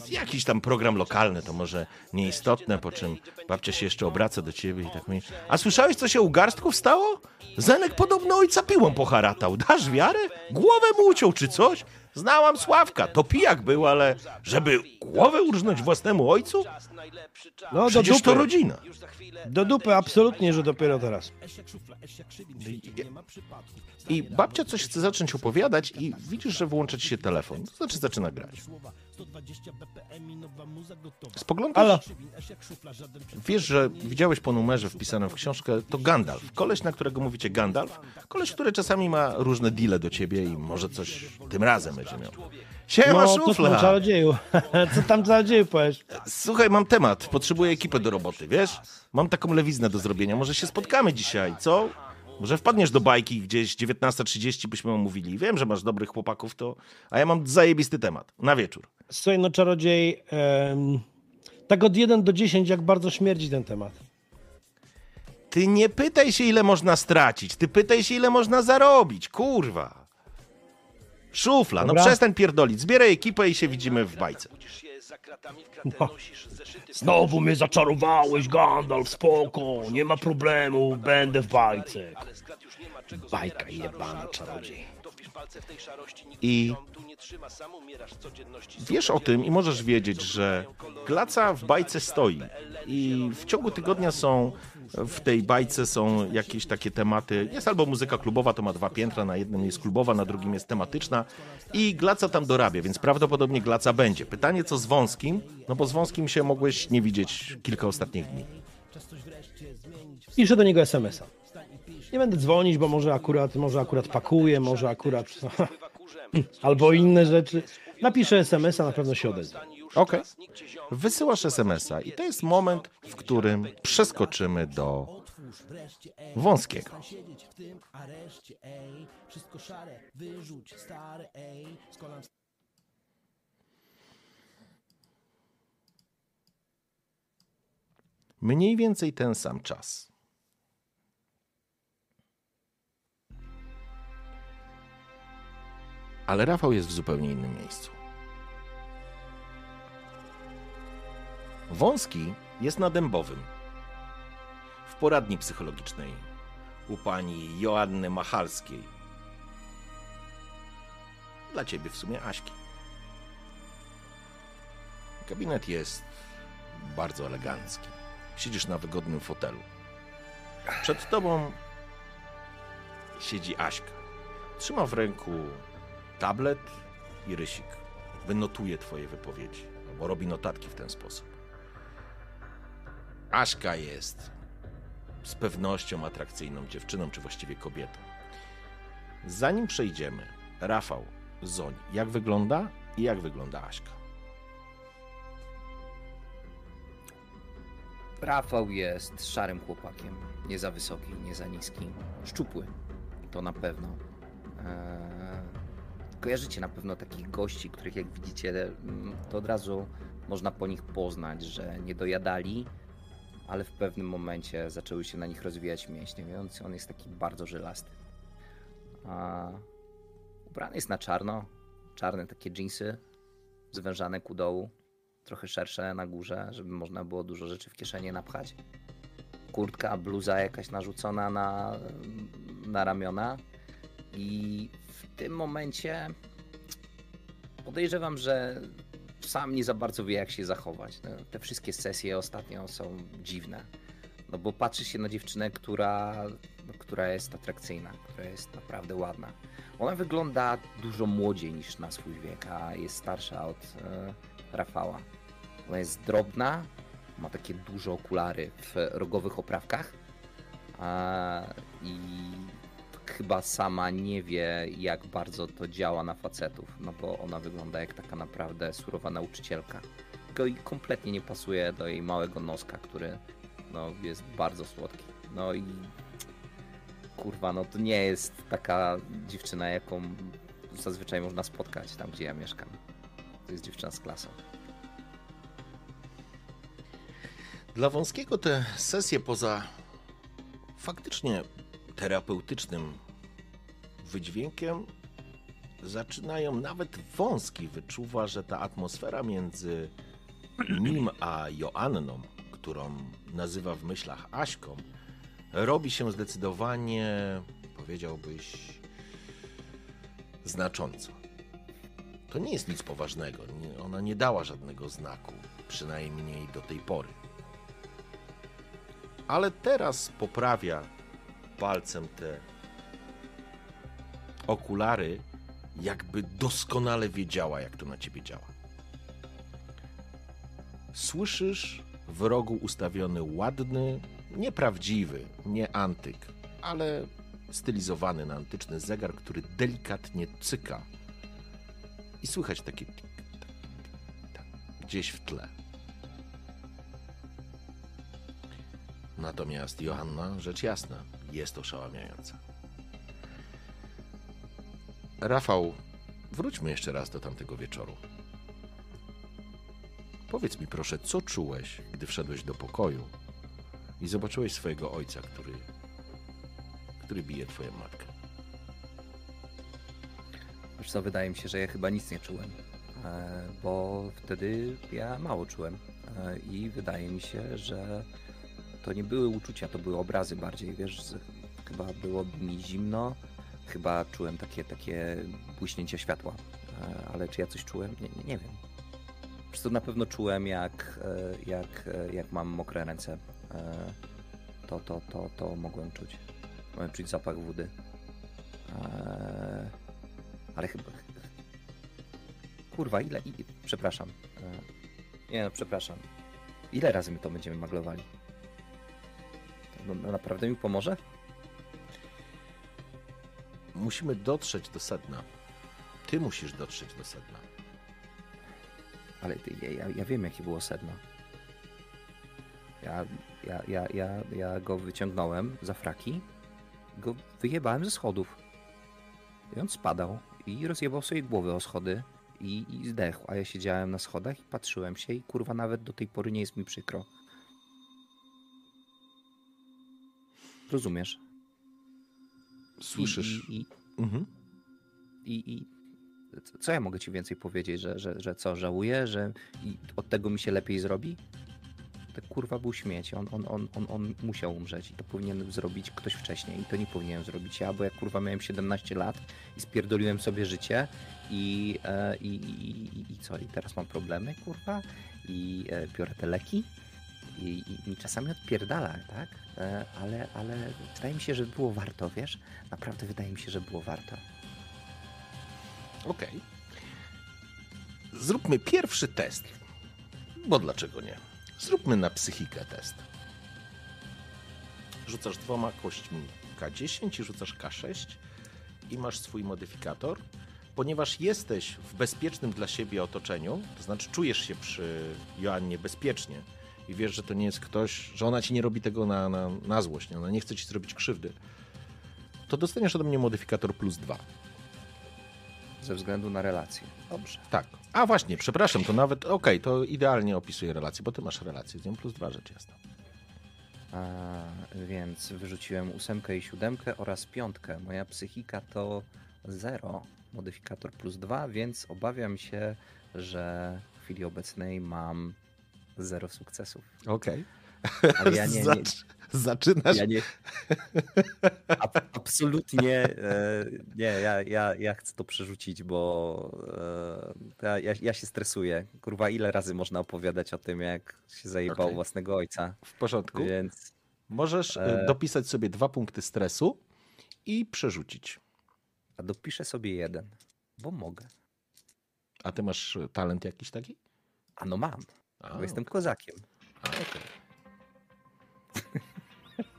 jakiś tam program lokalny, to może nieistotne, po czym babcia się jeszcze obraca do ciebie i tak mówi, a słyszałeś, co się u garstków stało? Zenek podobno ojca piłą poharatał. Dasz wiarę? Głowę mu uciął czy coś? Znałam Sławka, to pijak był, ale żeby głowę urżnąć własnemu ojcu? No do Przecież to dupy. rodzina. Do dupy, absolutnie, że dopiero teraz. I babcia coś chce zacząć opowiadać i widzisz, że włącza ci się telefon. To znaczy zaczyna grać. Spoglądasz, Halo. wiesz, że widziałeś po numerze wpisanym w książkę, to Gandalf. Koleś, na którego mówicie Gandalf. Koleś, który czasami ma różne deale do ciebie i może coś tym razem będzie miał. Siema, No, co tam szufla! czarodzieju? Co tam czarodzieju powiesz? Słuchaj, mam temat. Potrzebuję ekipę do roboty, wiesz? Mam taką lewiznę do zrobienia. Może się spotkamy dzisiaj, co? Może wpadniesz do bajki gdzieś 19.30 byśmy omówili. Wiem, że masz dobrych chłopaków, to... A ja mam zajebisty temat. Na wieczór. Słuchaj, no czarodziej, em, tak od 1 do 10, jak bardzo śmierdzi ten temat. Ty nie pytaj się, ile można stracić. Ty pytaj się, ile można zarobić. Kurwa. Szufla, no Dobra. przestań pierdolić. Zbieraj ekipę i się widzimy w bajce. No. Znowu mnie zaczarowałeś, Gandalf, spoko, nie ma problemu, będę w bajce. Bajka jebana, czarodziej. I wiesz o tym i możesz wiedzieć, że glaca w bajce stoi. I w ciągu tygodnia są w tej bajce są jakieś takie tematy. Jest albo muzyka klubowa, to ma dwa piętra, na jednym jest klubowa, na drugim jest tematyczna i glaca tam dorabia, więc prawdopodobnie glaca będzie. Pytanie co z wąskim? No bo z wąskim się mogłeś nie widzieć kilka ostatnich dni. Piszę do niego SMS-a. Nie będę dzwonić, bo może akurat, może akurat pakuje, może akurat albo inne rzeczy. Napiszę SMS-a, na pewno się odezwie. Okej. Wysyłasz SMS-a i to jest moment, w którym przeskoczymy do wąskiego. Mniej więcej ten sam czas. Ale Rafał jest w zupełnie innym miejscu. Wąski jest na Dębowym. W poradni psychologicznej u pani Joanny Machalskiej. Dla ciebie w sumie Aśki. Gabinet jest bardzo elegancki. Siedzisz na wygodnym fotelu. Przed tobą siedzi Aśka. Trzyma w ręku tablet i rysik. Wynotuje twoje wypowiedzi, albo robi notatki w ten sposób. Aśka jest z pewnością atrakcyjną dziewczyną, czy właściwie kobietą. Zanim przejdziemy, Rafał, Zoń, jak wygląda i jak wygląda Aśka? Rafał jest szarym chłopakiem. Nie za wysoki, nie za niski. Szczupły. To na pewno. Eee, kojarzycie na pewno takich gości, których jak widzicie, mm, to od razu można po nich poznać, że nie dojadali, ale w pewnym momencie zaczęły się na nich rozwijać mięśnie, więc on jest taki bardzo żelasty. A ubrany jest na czarno. Czarne takie dżinsy, zwężane ku dołu trochę szersze na górze, żeby można było dużo rzeczy w kieszeni napchać. Kurtka, bluza jakaś narzucona na, na ramiona. I w tym momencie podejrzewam, że sam nie za bardzo wie, jak się zachować. No, te wszystkie sesje ostatnio są dziwne. No bo patrzy się na dziewczynę, która, no, która jest atrakcyjna, która jest naprawdę ładna. Ona wygląda dużo młodziej niż na swój wiek, a jest starsza od e, Rafała. Ona jest drobna, ma takie duże okulary w rogowych oprawkach a, i chyba sama nie wie, jak bardzo to działa na facetów, no bo ona wygląda jak taka naprawdę surowa nauczycielka. Tylko i kompletnie nie pasuje do jej małego noska, który no, jest bardzo słodki. No i kurwa, no to nie jest taka dziewczyna, jaką zazwyczaj można spotkać tam, gdzie ja mieszkam. To jest dziewczyna z klasą. Dla wąskiego te sesje poza faktycznie terapeutycznym wydźwiękiem zaczynają nawet wąski wyczuwa, że ta atmosfera między nim a Joanną, którą nazywa w myślach Aśką, robi się zdecydowanie, powiedziałbyś, znacząco. To nie jest nic poważnego. Ona nie dała żadnego znaku, przynajmniej do tej pory. Ale teraz poprawia palcem te okulary, jakby doskonale wiedziała, jak to na ciebie działa. Słyszysz w rogu ustawiony ładny, nieprawdziwy, nie antyk, ale stylizowany na antyczny zegar, który delikatnie cyka. I słychać takie tik, tak, tak, gdzieś w tle. Natomiast Joanna, rzecz jasna, jest oszałamiająca. Rafał, wróćmy jeszcze raz do tamtego wieczoru. Powiedz mi proszę, co czułeś, gdy wszedłeś do pokoju i zobaczyłeś swojego ojca, który, który bije twoją matkę. Wiesz co, wydaje mi się, że ja chyba nic nie czułem, e, bo wtedy ja mało czułem e, i wydaje mi się, że to nie były uczucia, to były obrazy bardziej, wiesz, chyba było mi zimno, chyba czułem takie, takie błyśnięcie światła, E, ale czy ja coś czułem? Nie, nie, wiem. Po prostu na pewno czułem, jak, e, jak, e, jak mam mokre ręce. To, to, to, to mogłem czuć. Mogłem czuć zapach wody. Ale chyba... Kurwa, ile... Przepraszam. Nie no, przepraszam. Ile razy my to będziemy maglowali? No, no naprawdę mi pomoże? Musimy dotrzeć do sedna. Ty musisz dotrzeć do sedna. Ale ty, ja, ja, ja wiem, jakie było sedno. Ja, ja, ja, ja, ja go wyciągnąłem za fraki, go wyjebałem ze schodów. I on spadał i rozjebał sobie głowę o schody i, i zdechł. A ja siedziałem na schodach i patrzyłem się i kurwa nawet do tej pory nie jest mi przykro. Rozumiesz? Słyszysz? I, i, Mhm. i, i co- ja mogę ci więcej powiedzieć, że, że, że co, żałuję, że i od tego mi się lepiej zrobi? To kurwa był śmieć, on, on, on, on, on musiał umrzeć i to powinien zrobić ktoś wcześniej i to nie powinienem zrobić ja, bo jak kurwa miałem 17 lat i spierdoliłem sobie życie i, e, i, i, i, i co, i teraz mam problemy kurwa i e, biorę te leki i, i, czasami odpierdala, tak? E, ale, ale wydaje mi się, że było warto, wiesz? Naprawdę wydaje mi się, że było warto. Okej. Zróbmy pierwszy test. Bo dlaczego nie? Zróbmy na psychikę test. Rzucasz dwoma kośćmi K10 i rzucasz K6 i masz swój modyfikator. Ponieważ jesteś w bezpiecznym dla siebie otoczeniu, to znaczy czujesz się przy Joannie bezpiecznie i wiesz, że to nie jest ktoś, że ona ci nie robi tego na, na, na złość, nie? ona nie chce ci zrobić krzywdy, to dostaniesz ode mnie modyfikator plus dwa. Ze względu na relacje. Dobrze. Tak. A właśnie, przepraszam, to nawet, okej, to idealnie opisuje relację, bo ty masz relację z nią plus dwa rzecz jasna. A, więc wyrzuciłem ósemkę i siódemkę oraz piątkę. Moja psychika to 0, modyfikator plus 2, więc obawiam się, że w chwili obecnej mam 0 sukcesów. Okej. Ale ja nie, nie, Zacz- Zaczynasz. ja nie ab, absolutnie e, nie, ja, ja, ja chcę to przerzucić, bo e, ja, ja, się stresuję. Kurwa, ile razy można opowiadać o tym, jak się zajebał Okej. własnego ojca, W porządku. więc Możesz E. dopisać sobie dwa punkty stresu i przerzucić. a dopiszę sobie jeden, bo mogę. A ty masz talent jakiś taki? A no mam, A, bo jestem kozakiem. A, okej.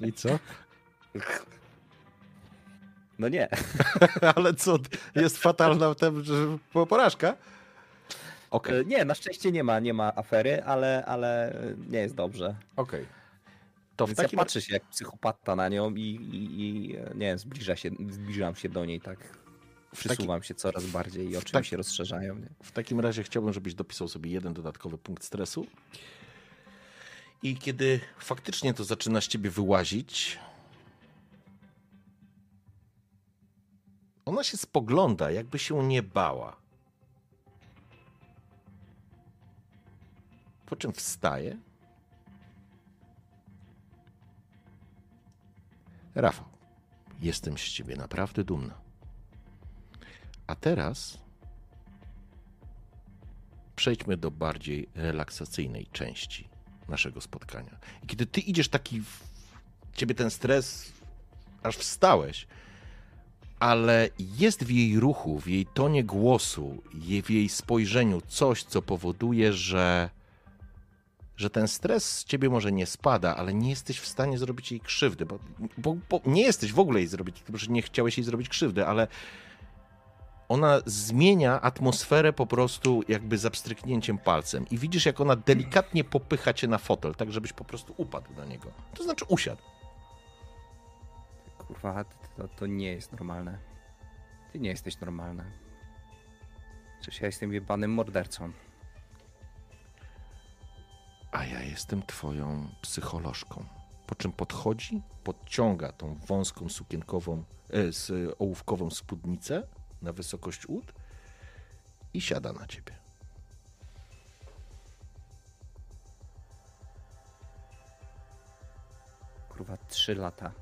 I co? No nie, Ale co? Jest fatalna tem, że po- porażka? Okej, E, nie, na szczęście nie ma, nie ma afery, ale, ale nie jest dobrze. okej. To w Więc takim ja patrzę się jak psychopata na nią i, i, i nie wiem, zbliża się, zbliżam się do niej tak. Przysuwam się coraz bardziej i oczy tak- mi się rozszerzają. Nie? W takim razie chciałbym, żebyś dopisał sobie jeden dodatkowy punkt stresu. I kiedy faktycznie to zaczyna z ciebie wyłazić, ona się spogląda, jakby się nie bała. Po czym wstaje. Rafał, jestem z ciebie naprawdę dumna. A teraz przejdźmy do bardziej relaksacyjnej części naszego spotkania. I kiedy ty idziesz taki, w... ciebie ten stres, aż wstałeś, ale jest w jej ruchu, w jej tonie głosu, w jej spojrzeniu coś, co powoduje, że, że ten stres z ciebie może nie spada, ale nie jesteś w stanie zrobić jej krzywdy, bo, bo, bo nie jesteś w ogóle jej zrobić, że nie chciałeś jej zrobić krzywdy, ale ona zmienia atmosferę po prostu jakby za pstryknięciem palcem i widzisz, jak ona delikatnie popycha cię na fotel, tak żebyś po prostu upadł na niego. To znaczy usiadł. Kurwa, to, to nie jest normalne. Ty nie jesteś normalna. Przecież ja jestem jebanym mordercą. A ja jestem twoją psycholożką. Po czym podchodzi, podciąga tą wąską sukienkową, e, z ołówkową spódnicę na wysokość ud i siada na ciebie. Kurwa, trzy lata.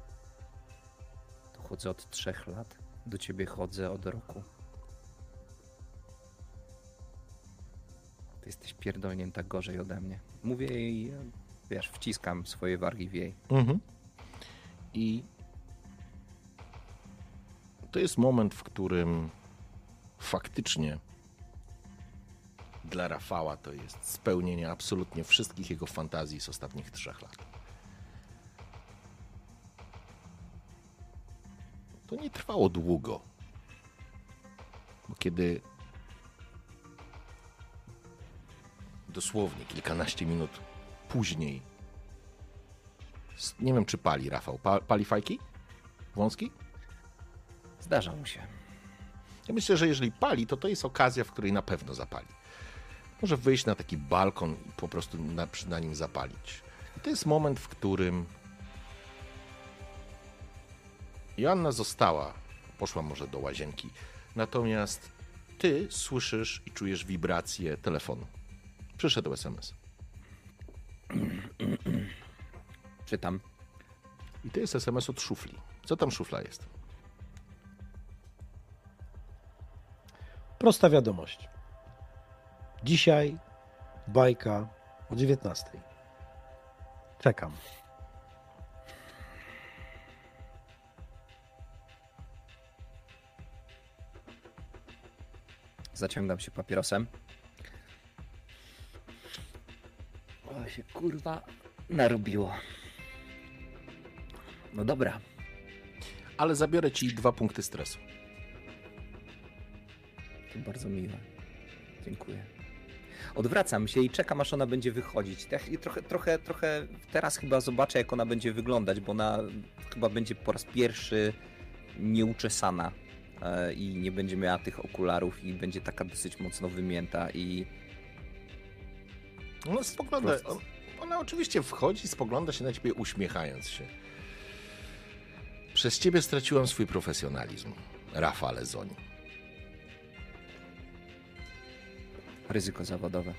To chodzę od trzech lat. Do ciebie chodzę od roku. Ty jesteś pierdolnięta gorzej ode mnie. Mówię jej, wiesz, wciskam swoje wargi w jej. Mhm. I to jest moment, w którym faktycznie dla Rafała to jest spełnienie absolutnie wszystkich jego fantazji z ostatnich trzech lat. To nie trwało długo, bo kiedy dosłownie kilkanaście minut później. Nie wiem, czy pali Rafał. Pa, pali fajki? Wąski? Zdarza mu się. Ja myślę, że jeżeli pali, to to jest okazja, w której na pewno zapali. Może wyjść na taki balkon i po prostu na, na nim zapalić. I to jest moment, w którym Joanna została, poszła może do łazienki, natomiast ty słyszysz i czujesz wibrację telefonu. Przyszedł SMS. Czytam. I to jest SMS od szufli. Co tam szufla jest? Prosta wiadomość. Dzisiaj bajka o 19. Czekam. Zaciągam się papierosem. O, się kurwa narobiło. No dobra. Ale zabiorę ci dwa punkty stresu. To bardzo miłe. Dziękuję. Odwracam się i czekam, aż ona będzie wychodzić. I trochę, trochę, trochę teraz chyba zobaczę, jak ona będzie wyglądać, bo ona chyba będzie po raz pierwszy nieuczesana e, i nie będzie miała tych okularów i będzie taka dosyć mocno wymięta i Ona spogląda. Ona oczywiście wchodzi, spogląda się na ciebie, uśmiechając się. Przez ciebie straciłam swój profesjonalizm, Rafale Zoni. Ryzyko zawodowe.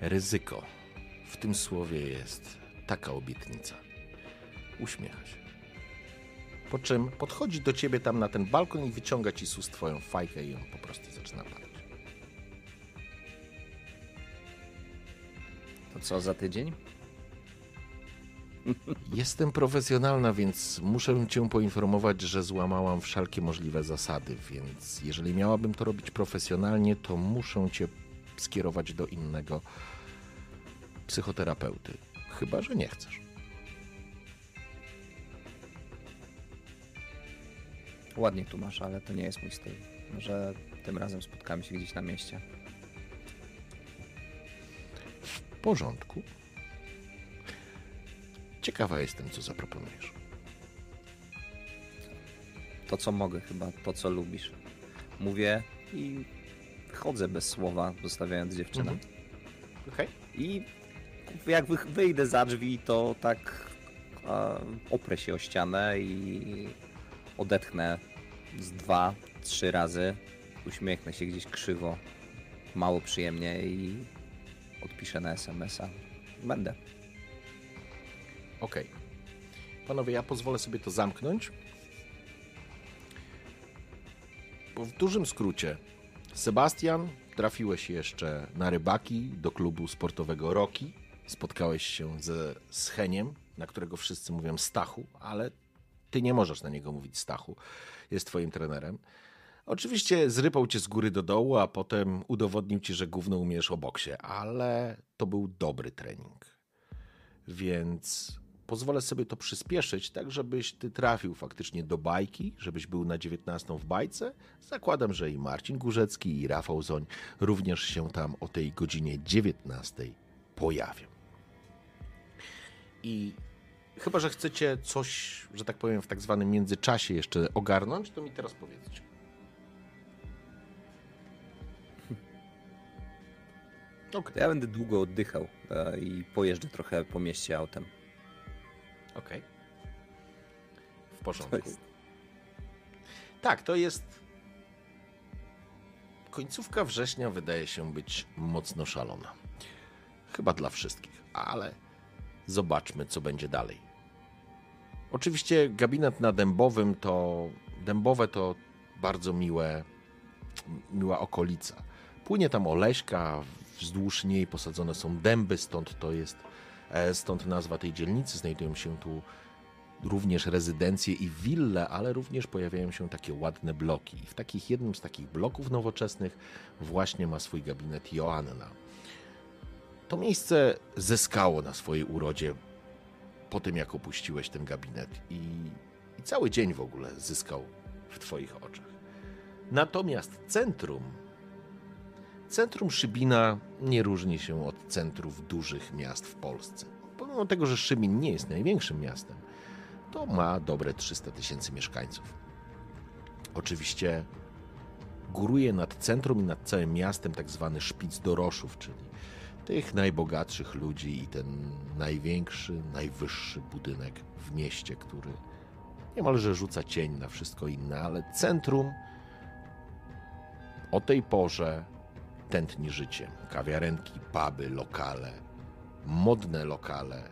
Ryzyko. W tym słowie jest taka obietnica. Uśmiecha się. Po czym podchodzi do ciebie tam na ten balkon i wyciąga ci z ust twoją fajkę i on po prostu zaczyna padać. To co za tydzień? Jestem profesjonalna, więc muszę cię poinformować, że złamałam wszelkie możliwe zasady, więc jeżeli miałabym to robić profesjonalnie, to muszę cię skierować do innego psychoterapeuty. Chyba, że nie chcesz. Ładnie tu masz, ale to nie jest mój styl. Może tym razem spotkamy się gdzieś na mieście. W porządku. Ciekawa jestem, co zaproponujesz. To co mogę chyba, to co lubisz. Mówię i chodzę bez słowa, zostawiając dziewczynę. Mhm. Okej. I jak wy- wyjdę za drzwi, to tak oprę się o ścianę i odetchnę z dwa, trzy razy. Uśmiechnę się gdzieś krzywo, mało przyjemnie i odpiszę na SMS-a. Będę. Okej. Panowie, ja pozwolę sobie to zamknąć. Bo w dużym skrócie, Sebastian, trafiłeś jeszcze na rybaki do klubu sportowego Roki. Spotkałeś się ze Scheniem, na którego wszyscy mówią Stachu, ale ty nie możesz na niego mówić Stachu. Jest twoim trenerem. Oczywiście zrypał cię z góry do dołu, a potem udowodnił ci, że gówno umiesz o boksie, ale to był dobry trening. Więc pozwolę sobie to przyspieszyć, tak żebyś ty trafił faktycznie do bajki, żebyś był na 19 w bajce. Zakładam, że i Marcin Górzecki, i Rafał Zoń również się tam o tej godzinie 19 pojawią. I chyba, że chcecie coś, że tak powiem, w tak zwanym międzyczasie jeszcze ogarnąć, to mi teraz powiedzcie. Okej. Ja będę długo oddychał e, i pojeżdżę trochę po mieście autem. Okej. W To porządku. Tak, to jest. Końcówka września wydaje się być mocno szalona. Chyba dla wszystkich, ale zobaczmy, co będzie dalej. Oczywiście gabinet na Dębowym to. Dębowe to bardzo miłe, miła okolica. Płynie tam Oleśka, wzdłuż niej posadzone są dęby, stąd to jest, stąd nazwa tej dzielnicy. Znajdują się tu również rezydencje i wille, ale również pojawiają się takie ładne bloki. I w takich jednym z takich bloków nowoczesnych właśnie ma swój gabinet Joanna. To miejsce zyskało na swojej urodzie po tym, jak opuściłeś ten gabinet i, i cały dzień w ogóle zyskał w twoich oczach. Natomiast centrum, Centrum Szybina nie różni się od centrów dużych miast w Polsce. Pomimo tego, że Szybin nie jest największym miastem, to ma dobre 300 tysięcy mieszkańców. Oczywiście góruje nad centrum i nad całym miastem tak zwany szpic doroszów, czyli tych najbogatszych ludzi i ten największy, najwyższy budynek w mieście, który niemalże rzuca cień na wszystko inne, ale centrum o tej porze tętni życiem. Kawiarenki, puby, lokale, modne lokale,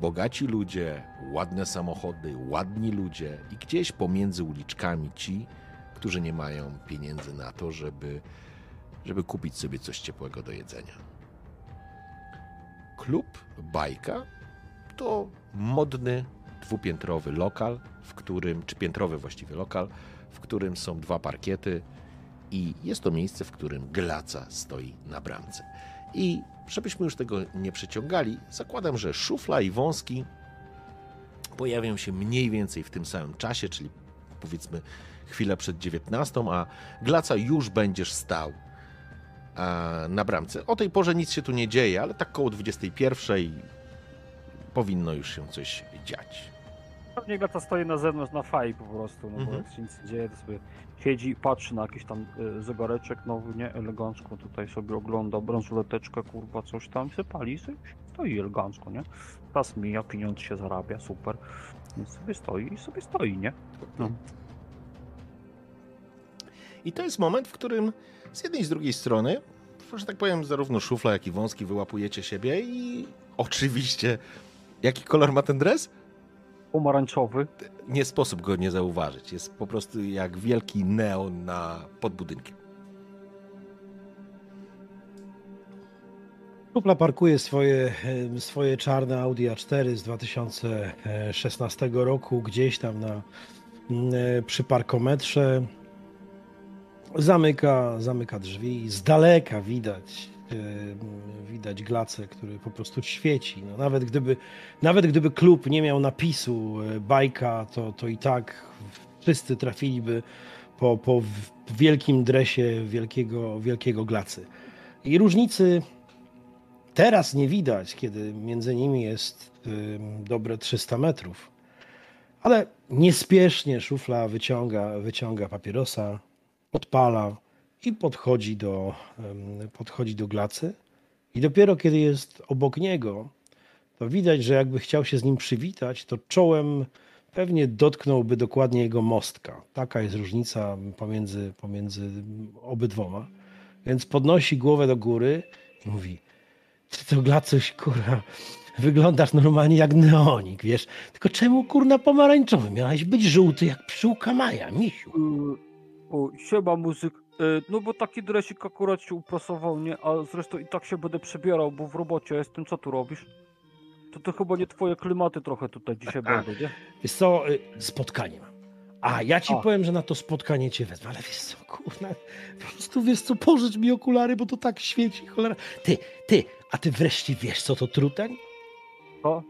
bogaci ludzie, ładne samochody, ładni ludzie i gdzieś pomiędzy uliczkami ci, którzy nie mają pieniędzy na to, żeby, żeby kupić sobie coś ciepłego do jedzenia. Klub Bajka to modny, dwupiętrowy lokal, w którym, czy piętrowy właściwie lokal, w którym są dwa parkiety i jest to miejsce, w którym Glaca stoi na bramce. I żebyśmy już tego nie przeciągali, zakładam, że Szufla i Wąski pojawią się mniej więcej w tym samym czasie, czyli powiedzmy chwilę przed 19, a Glaca już będziesz stał na bramce. O tej porze nic się tu nie dzieje, ale tak koło 21 powinno już się coś dziać. Pewnie Gata stoi na zewnątrz na faj po prostu, no bo Mhm. jak się nic nie dzieje, to sobie siedzi, patrzy na jakiś tam y, zegareczek nowy, nie, elegancko tutaj sobie ogląda bransoleteczkę, kurwa, coś tam się pali i sobie stoi elegancko, nie? Czas mija, pieniądz się zarabia, super. Więc sobie stoi i sobie stoi, nie? No. I to jest moment, w którym z jednej i z drugiej strony, że tak powiem, zarówno szufla, jak i wąski wyłapujecie siebie i oczywiście, jaki kolor ma ten dres? Pomarańczowy. Nie sposób go nie zauważyć. Jest po prostu jak wielki neon na pod budynkiem. Szufla parkuje swoje, e, swoje czarne Audi A4 z 2016 roku gdzieś tam na, mm, e, przy parkometrze. Zamyka, zamyka drzwi. Z daleka widać, widać glacę, który po prostu świeci. No, nawet, gdyby, nawet gdyby klub nie miał napisu e, bajka, to, to i tak wszyscy trafiliby po, po wielkim dresie wielkiego, wielkiego glacy. I różnicy Teraz nie widać, kiedy między nimi jest dobre 300 metrów. Ale niespiesznie szufla wyciąga, wyciąga papierosa, odpala i podchodzi do, podchodzi do glacy. I dopiero kiedy jest obok niego, to widać, że jakby chciał się z nim przywitać, to czołem pewnie dotknąłby dokładnie jego mostka. Taka jest różnica pomiędzy, pomiędzy obydwoma. Więc podnosi głowę do góry i mówi: Ty to glacuś, kurwa, wyglądasz normalnie jak neonik, wiesz? Tylko czemu, kurna, pomarańczowy? Miałeś być żółty jak pszczółka Maja, misiu. Y, o, siema muzyk. Y, no bo taki dresik akurat się uprasował, nie? A zresztą i tak się będę przebierał, bo w robocie jestem. Co tu robisz? To to chyba nie twoje klimaty trochę tutaj dzisiaj będą, nie? Wiesz co, y, spotkanie mam. A ja ci A. powiem, że na to spotkanie cię wezmę, ale wiesz co, kurna, po prostu wiesz co, pożycz mi okulary, bo to tak świeci, cholera. Ty, ty, a ty wreszcie wiesz, co to truteń? Co?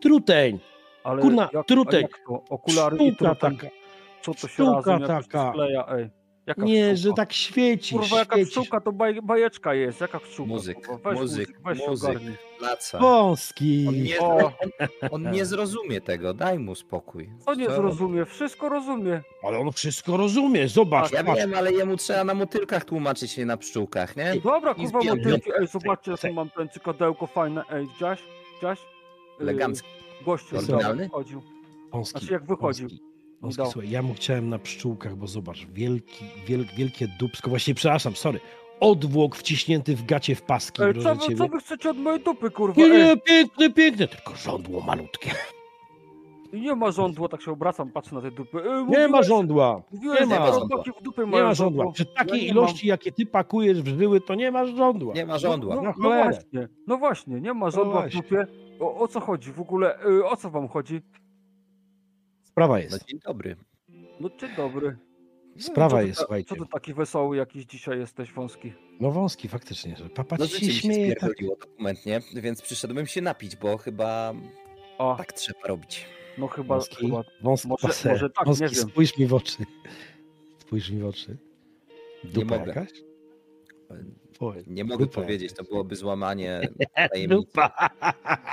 Truteń, Ale Kurna, jak, trutek. a jak to? Okulary i sztuka truten. taka. Co to się razem taka. skleja, ej? Jaka Nie, że tak świeci, Kurwa, jaka świecisz. pszczółka, to baj, bajeczka jest. Jaka pszczółka? Muzyk, kurwa? Weź muzyk, weź się muzyk. ogarnij. Laca. Wąski. On nie, on, on nie zrozumie tego, daj mu spokój. Co nie Co? zrozumie? Wszystko rozumie. Ale on wszystko rozumie, zobacz, Ja patrz. wiem, ale jemu trzeba na motylkach tłumaczyć, nie na pszczółkach, nie? Dobra, kurwa, motylki. Ej, zobaczcie, jakie mam ten cykadełko fajne. Ej? Widziałeś? Yy, Elegancki. Gościu Oryginalny? wchodził. Wąski, Znaczy, jak wychodził. Wąski, wąski, słuchaj, ja mu chciałem na pszczółkach, bo zobacz, wielki, wiel, wielkie dubsko, właściwie przepraszam, sorry, odwłok wciśnięty w gacie w paski, Ej, co wy, co wy chcecie od mojej dupy, kurwa? Nie, nie, piękne, piękne, tylko żądło malutkie. Nie ma żądła, tak się obracam, patrzę na te dupy. Ej, Nie mówiłeś- ma żądła, Mówiłeś, nie ma żądła. w nie ma żądła. Przy takiej Ja nie ilości, jakie ty pakujesz w żyły, to nie masz żądła. Nie ma żądła. No, no cholerę. właśnie, no właśnie, nie ma żądła w właśnie. dupie. O, o co chodzi w ogóle? Y, o co wam chodzi? Sprawa No jest, dzień dobry. No dzień dobry. sprawa ty jest, ta- słuchajcie. Co ty taki wesoły jakiś dzisiaj jesteś, wąski? No wąski, faktycznie, że papa No się mi się śmieje. Tak. spierdoliło dokumentnie, więc przyszedłem się napić, bo chyba A, tak trzeba robić. no chyba, Wąski, chyba wąski, może- może tak, wąski nie wiem. spójrz mi w oczy. Spójrz mi w oczy. Nie Dupa mogę. jakaś? Nie mogę dupa. powiedzieć, to byłoby złamanie tajemnicy. Dupa.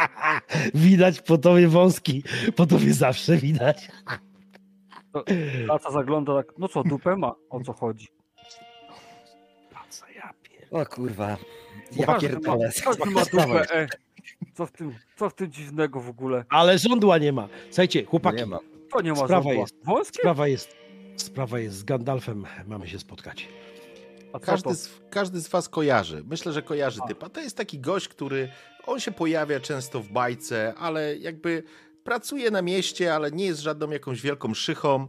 widać po tobie wąski, po tobie zawsze widać. Laca zagląda tak, no co, dupę ma? O co chodzi? Patrz, ja pier... O kurwa. Ja pierdolę. każdy ma dupę, e. Co w, tym, co w tym dziwnego w ogóle? Ale żądła nie ma. Słuchajcie, chłopaki, Nie ma. To nie ma Sprawa żądła. jest. Wąskie? sprawa jest, sprawa jest z Gandalfem, mamy się spotkać. A Każdy z, każdy z was kojarzy. Myślę, że kojarzy A. typa. To jest taki gość, który on się pojawia często w bajce, ale jakby pracuje na mieście, ale nie jest żadną jakąś wielką szychą.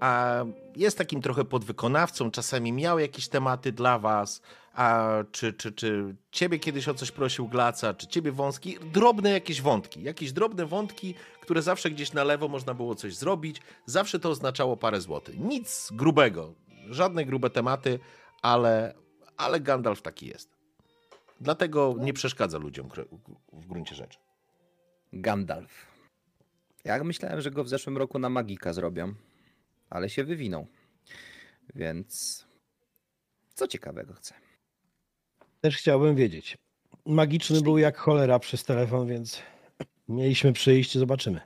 A jest takim trochę podwykonawcą, czasami miał jakieś tematy dla was, a czy, czy, czy ciebie kiedyś o coś prosił Glaca, czy ciebie wąski, drobne jakieś wątki, jakieś drobne wątki, które zawsze gdzieś na lewo można było coś zrobić, zawsze to oznaczało parę złotych. Nic grubego, żadne grube tematy, ale, ale Gandalf taki jest. Dlatego nie przeszkadza ludziom w gruncie rzeczy. Gandalf. Ja myślałem, że go w zeszłym roku na Magika zrobią, ale się wywinął. Więc co ciekawego chcę. Też chciałbym wiedzieć. Magiczny był jak cholera przez telefon, więc mieliśmy przyjść, zobaczymy.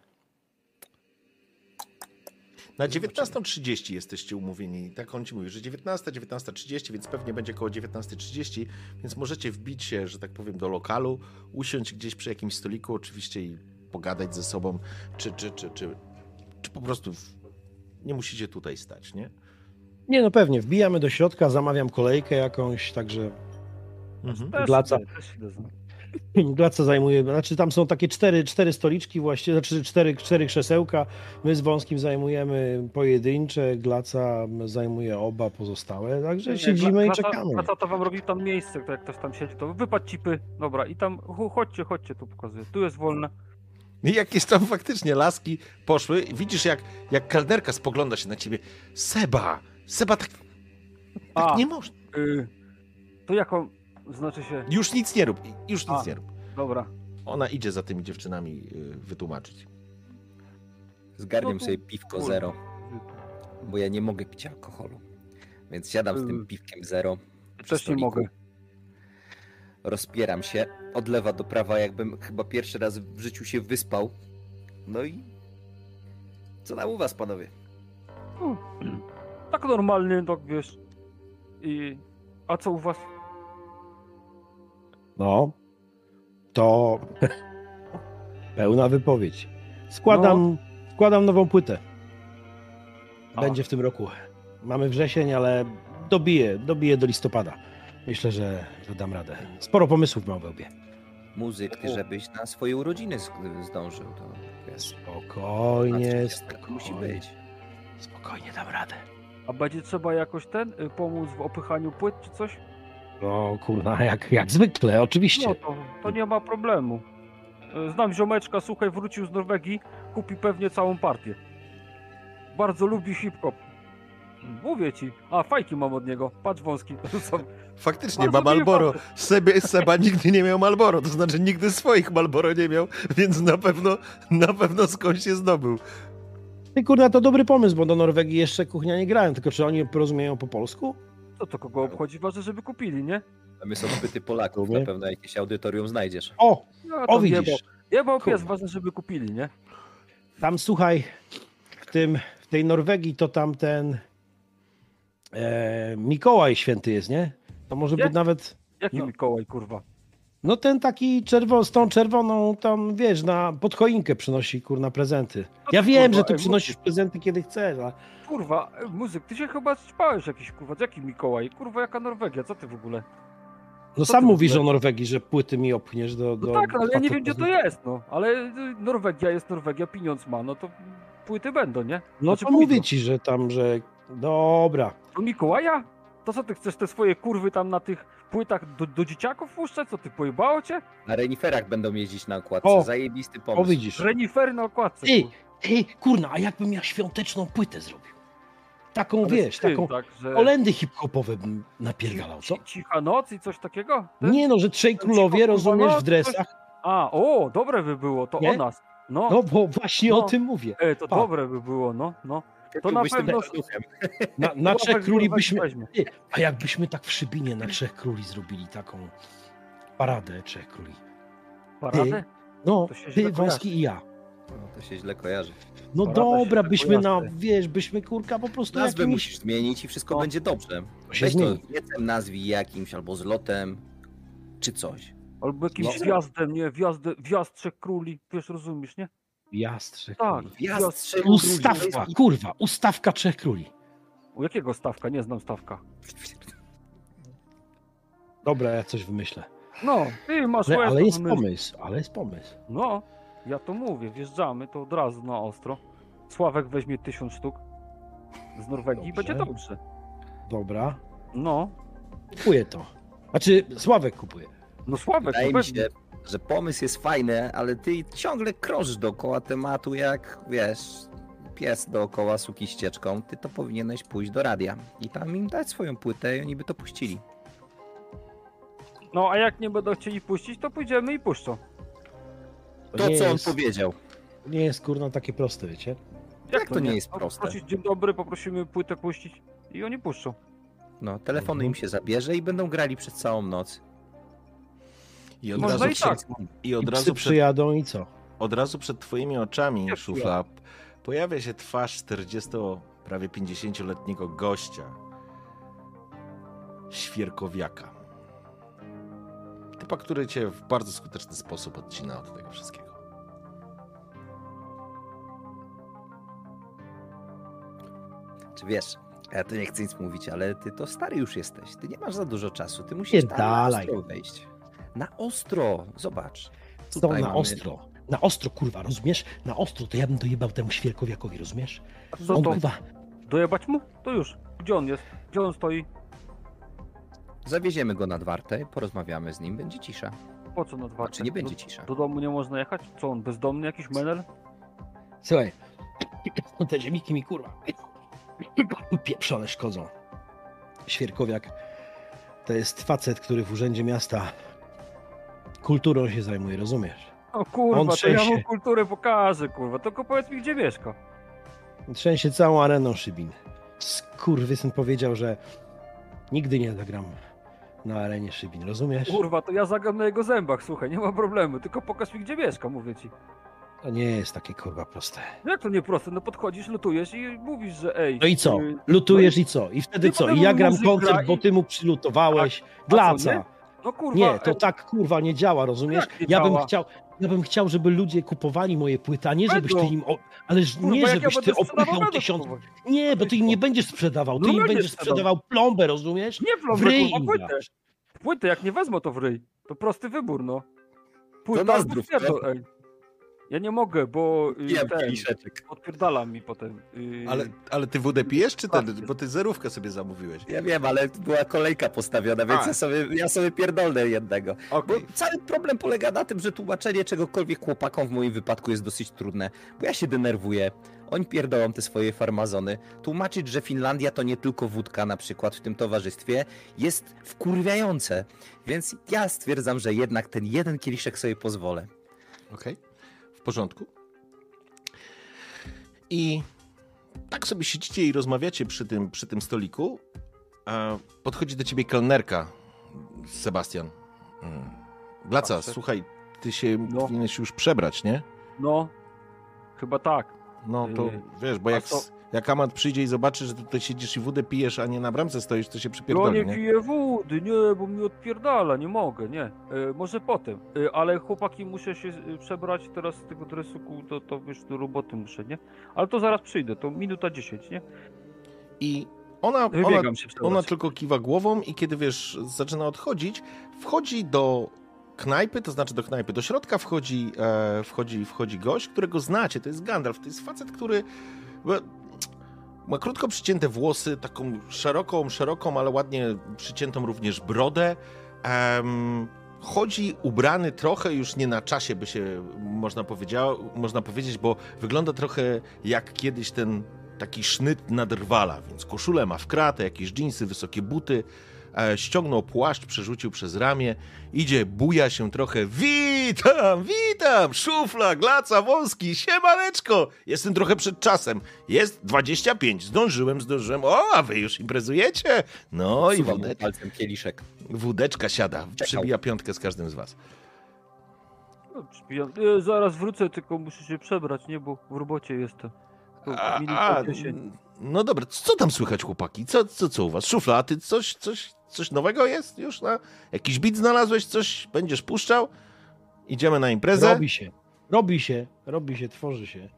Na 19.30 jesteście umówieni. Tak on ci mówi, że 19, 19.30, więc pewnie będzie koło 19.30, więc możecie wbić się, że tak powiem, do lokalu, usiąść gdzieś przy jakimś stoliku oczywiście i pogadać ze sobą, czy, czy, czy, czy, czy po prostu w... nie musicie tutaj stać, nie? Nie no pewnie, wbijamy do środka, zamawiam kolejkę jakąś, także Mhm. Też Glaca. zajmuje, znaczy tam są takie cztery, cztery stoliczki właściwie, znaczy cztery, cztery krzesełka, my z Wąskim zajmujemy pojedyncze, Glaca zajmuje oba pozostałe, także Nie, siedzimy i Glaca- czekamy. Glaca to wam robi tam miejsce, to jak ktoś tam siedzi, to wypadł cipy, dobra, i tam, chodźcie, chodźcie, tu pokazuję, tu jest wolne. I jakieś tam faktycznie laski poszły, i widzisz jak, jak kelnerka spogląda się na ciebie. Seba! Seba, tak, tak A. nie można. Y, to jaką, znaczy się, Już nic nie rób, już nic A. nie rób. dobra, Ona idzie za tymi dziewczynami y, wytłumaczyć. Zgarniam No sobie piwko kurwa. zero, bo ja nie mogę pić alkoholu. Więc siadam z tym Y. piwkiem zero. stoliku, mogę. Rozpieram się od lewa do prawa, jakbym chyba pierwszy raz w życiu się wyspał. No i co tam u was, panowie? Tak normalnie, tak wiesz, i, a co u was? No, to pełna wypowiedź. Składam, składam nową płytę. A. Będzie w tym roku. Mamy wrzesień, ale dobiję, dobiję do listopada. Myślę, że, że dam radę. Sporo pomysłów mam w łbie. Muzyk, ty żebyś na swoje urodziny zdążył. To wiesz, Spokojnie, 30 musi spokojnie. być. Spokojnie dam radę. A będzie trzeba jakoś ten, y, pomóc w opychaniu płyt czy coś? No kurna, jak, jak zwykle, oczywiście. No to, to nie ma problemu. Znam ziomeczka, słuchaj, wrócił z Norwegii, kupi pewnie całą partię. Bardzo lubi hip-hop. Mówię ci. A, fajki mam od niego. Patrz wąski. To są... Faktycznie, Bardzo ma Malboro. Seba nigdy nie miał Malboro, to znaczy nigdy swoich Malboro nie miał, więc na pewno, na pewno skądś się zdobył. Ty kurna, to dobry pomysł, bo do Norwegii jeszcze kuchnia nie grałem, tylko czy oni porozumieją po polsku? Co to kogo obchodzi? Ważne, żeby kupili, nie? Tam są chwyty Polaków, na pewno jakieś audytorium znajdziesz. O, No, o widzisz. Jebał, jebał pies, ważne, żeby kupili, nie? Tam słuchaj, w, tym, w tej Norwegii to tam ten e, Mikołaj święty jest, nie? To może Nie? być nawet, Jaki No. Mikołaj, kurwa? No ten taki czerwo, z tą czerwoną tam, wiesz, na pod choinkę przynosi kurna prezenty. Ja ty, wiem, kurwa, że ty ej, przynosisz prezenty kiedy chcesz, ale Kurwa, e, muzyk, ty się chyba spałeś jakiś, kurwa. Jaki Mikołaj? Kurwa, jaka Norwegia? Co ty w ogóle? no Co sam mówisz o Norwegii, że płyty mi opchniesz do... No do tak, ale ja nie wiem, gdzie to jest, no. Ale y, Norwegia jest Norwegia, pieniądz ma, no to płyty będą, nie? No Znaczy, to pójdą. mówię ci, że tam, że... Dobra. Do Mikołaja? To co ty chcesz te swoje kurwy tam na tych płytach do, do dzieciaków puszczać? Co ty pojebało cię? Na reniferach będą jeździć na okładce. O! Zajebisty O pomysł. widzisz. Renifery na okładce. Kurwa. ty, kurna, a jakbym ja świąteczną płytę zrobił? Taką, Ale wiesz, taką... tak, że Olendy hip-hopowe bym napierdalał, co? ci- Cicha noc i coś takiego? Nie no, że trzej królowie, kurwa, rozumiesz, no, w dresach. A, o, dobre by było, to Nie? o nas. No, No bo właśnie No. o tym mówię. e, to pa. dobre by było, no, no. To na pewno-. Na, na trzech króli byśmy... Ty, A jakbyśmy tak w Szybinie na trzech króli zrobili taką paradę trzech króli. Paradę? No, To się ty, Wąski i ja. No, to się źle kojarzy. No Parada dobra, byśmy na, wiesz, byśmy kurka po prostu Nazwę jakimś... musisz zmienić i wszystko No. będzie dobrze. To się Weź to wiecem nazwij jakimś albo zlotem, czy coś. Albo jakimś No. wjazdem, nie? Wjazd, wjazd trzech króli, wiesz, rozumiesz, nie? Jazd trzech Tak. króli. Króli. Ustawka, kurwa, ustawka trzech króli. U jakiego stawka? Nie znam stawka. Dobra, ja coś wymyślę. No, ty masz Ale, ale jest wymyśl. pomysł, ale jest pomysł. No, ja to mówię, wjeżdżamy, to od razu na ostro. Sławek weźmie tysiąc sztuk z Norwegii i będzie dobrze. Dobra, No, kupuję to. Znaczy, Sławek kupuje. no Sławek, Wydaje to mi się, że pomysł jest fajny, ale ty ciągle krążysz dookoła tematu, jak wiesz, pies dookoła suki ścieżką. Ty to powinieneś pójść do radia i tam im dać swoją płytę i oni by to puścili. No, a jak nie będą chcieli puścić, to pójdziemy i puszczą. To, nie co on jest, powiedział. nie jest kurna takie proste, wiecie? Jak to nie jest No, proste? Prosić dzień dobry, poprosimy płytę puścić i oni puszczą. No, telefony Mhm. im się zabierze i będą grali przez całą noc. I od Można razu i przed, tak. i od I razu przed, przyjadą i co? od razu przed twoimi oczami, Jak szufla, pojawia się twarz 40, prawie 50-letniego gościa. Świerkowiaka. Typa, który cię w bardzo skuteczny sposób odcina od tego wszystkiego. Czy wiesz, ja tu nie chcę nic mówić, ale ty to stary już jesteś. Ty nie masz za dużo czasu. Ty musisz tam wejść. Na ostro. Zobacz. Co Tutaj na mamy- ostro? Na ostro, kurwa, rozumiesz? Na ostro to ja bym dojebał temu świerkowiakowi, rozumiesz? A co On to? kurwa, Dojebać mu? To już. Gdzie on jest? Gdzie on stoi? Zawieziemy go nad wartę, porozmawiamy z nim, będzie cisza. Po co na dwa? Czy nie będzie cisza? Do, do domu nie można jechać? Co on, bezdomny jakiś menel? słuchaj, te ziemniki mi kurwa pieprzone szkodzą. Świerkowiak to jest facet, który w urzędzie miasta kulturą się zajmuje, rozumiesz? O kurwa, On to ja mu kulturę pokażę, kurwa. Tylko powiedz mi, gdzie mieszka. Trzęsie całą areną Szybin. Skurwysyn powiedział, że nigdy nie zagram na arenie Szybin, rozumiesz? Kurwa, to ja zagram na jego zębach, słuchaj, nie ma problemu. Tylko pokaż mi, gdzie mieszka, mówię ci. To nie jest takie kurwa proste. Jak to nie proste? No podchodzisz, lutujesz i mówisz, że ej. No i co? y, Lutujesz i co? I wtedy I co? I ja gram koncert, bo i- ty mu przylutowałeś. Dla co, nie? No kurwa. Nie, to ej, tak kurwa nie działa, rozumiesz? Jak nie Ja bym działa? chciał, ja bym chciał, żeby ludzie kupowali moje płyty, a nie żebyś ty im. O... Ależ kurwa, nie, żebyś ja ty opychał tysiąc. Nie, bo ty im nie będziesz sprzedawał, ty No im będziesz sprzedawał. plombę, rozumiesz? Nie ryj kurwa, im płytę. Płytę, jak nie wezmę, to w ryj. To prosty wybór, no. Płyta pierdol, ej. Ja nie mogę, bo y, Jem ten, kieliszeczek. odpierdala mi potem. y, Ale, ale ty wódę pijesz, czy ten? Bo ty zerówkę sobie zamówiłeś. Ja wiem, ale była kolejka postawiona, więc A. ja sobie, ja sobie pierdolę jednego. Bo Okej. cały problem polega na tym, że tłumaczenie czegokolwiek chłopakom w moim wypadku jest dosyć trudne, bo ja się denerwuję. Oni pierdolą te swoje farmazony. Tłumaczyć, że Finlandia to nie tylko wódka na przykład w tym towarzystwie jest wkurwiające. Więc ja stwierdzam, że jednak ten jeden kieliszek sobie pozwolę. Okej, w porządku. I tak sobie siedzicie i rozmawiacie przy tym, przy tym stoliku, a podchodzi do ciebie kelnerka, Sebastian. Mm. Blaca, Patrzę. słuchaj, ty się No. powinieneś już przebrać, nie? No, chyba tak. No to Yy, wiesz, bo jak, co? Jak Amat przyjdzie i zobaczy, że tutaj siedzisz i wódę pijesz, a nie na bramce stoisz, to się Ja przypierdoli, nie nie? piję wody, nie, bo mi odpierdala, nie mogę, nie. E, może potem. E, ale chłopaki, muszę się e, przebrać teraz z tego dresuku, to, to wiesz, do roboty muszę, nie? Ale to zaraz przyjdę, to minuta 10, nie? I ona, ona. Ona tylko kiwa głową i kiedy wiesz, zaczyna odchodzić, wchodzi do knajpy, to znaczy do knajpy, do środka wchodzi, e, wchodzi, wchodzi gość, którego znacie, to jest Gandalf, to jest facet, który ma, krótko przycięte włosy, taką szeroką, szeroką, ale ładnie przyciętą również brodę. Em, chodzi ubrany trochę już nie na czasie, by się można, można powiedzieć, bo wygląda trochę jak kiedyś ten taki sznyt nadrwala, więc koszulę ma w kratę, jakieś dżinsy, wysokie buty. E, ściągnął płaszcz, przerzucił przez ramię, idzie, buja się trochę. Witam, witam, szufla, glaca, wąski, siemaneczko. Jestem trochę przed czasem. Jest 25, zdążyłem, zdążyłem. O, a wy już imprezujecie? No i Suwam wódeczka, palcem kieliszek. wódeczka siada, przybija piątkę z każdym z was. No. E, zaraz wrócę, tylko muszę się przebrać, nie? Bo w robocie jestem. A, a, po 10. no dobra, co tam słychać, chłopaki? Co, co, co u was? Szufla, a ty coś, coś, coś nowego jest już? Na... Jakiś bit znalazłeś? Coś będziesz puszczał? Idziemy na imprezę? Robi się. Robi się, robi się, tworzy się.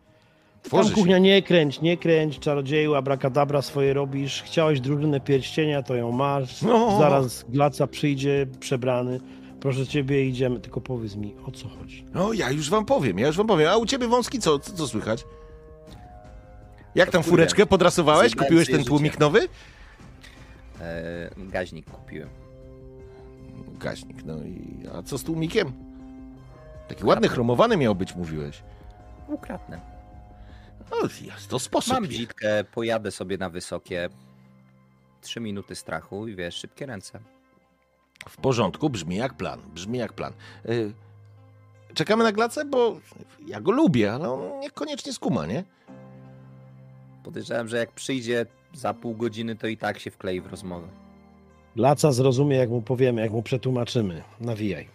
Tworzy Tam się. kuchnia nie kręć, nie kręć, czarodzieju, abracadabra swoje robisz. Chciałeś drużynę pierścienia, to ją masz. No. Zaraz Glaca przyjdzie przebrany. Proszę ciebie, idziemy. Tylko powiedz mi, o co chodzi. No, ja już wam powiem, ja już wam powiem. A u ciebie wąski co, co, co słychać? Jak tam fureczkę podrasowałeś? Kupiłeś ten tłumik nowy? E, gaźnik kupiłem. Gaźnik, no i a co z tłumikiem? Taki ładny, chromowany miał być, mówiłeś. Ukradnę. No, jest to sposób. Mam bzitkę, pojadę sobie na wysokie. Trzy minuty strachu i wiesz, szybkie ręce. W porządku, brzmi jak plan, brzmi jak plan. Y, Czekamy na glacę, bo ja go lubię, ale on niekoniecznie skuma, nie? Podejrzewam, że jak przyjdzie za pół godziny, to i tak się wklei w rozmowę. Glaca zrozumie, jak mu powiemy, jak mu przetłumaczymy. Nawijaj.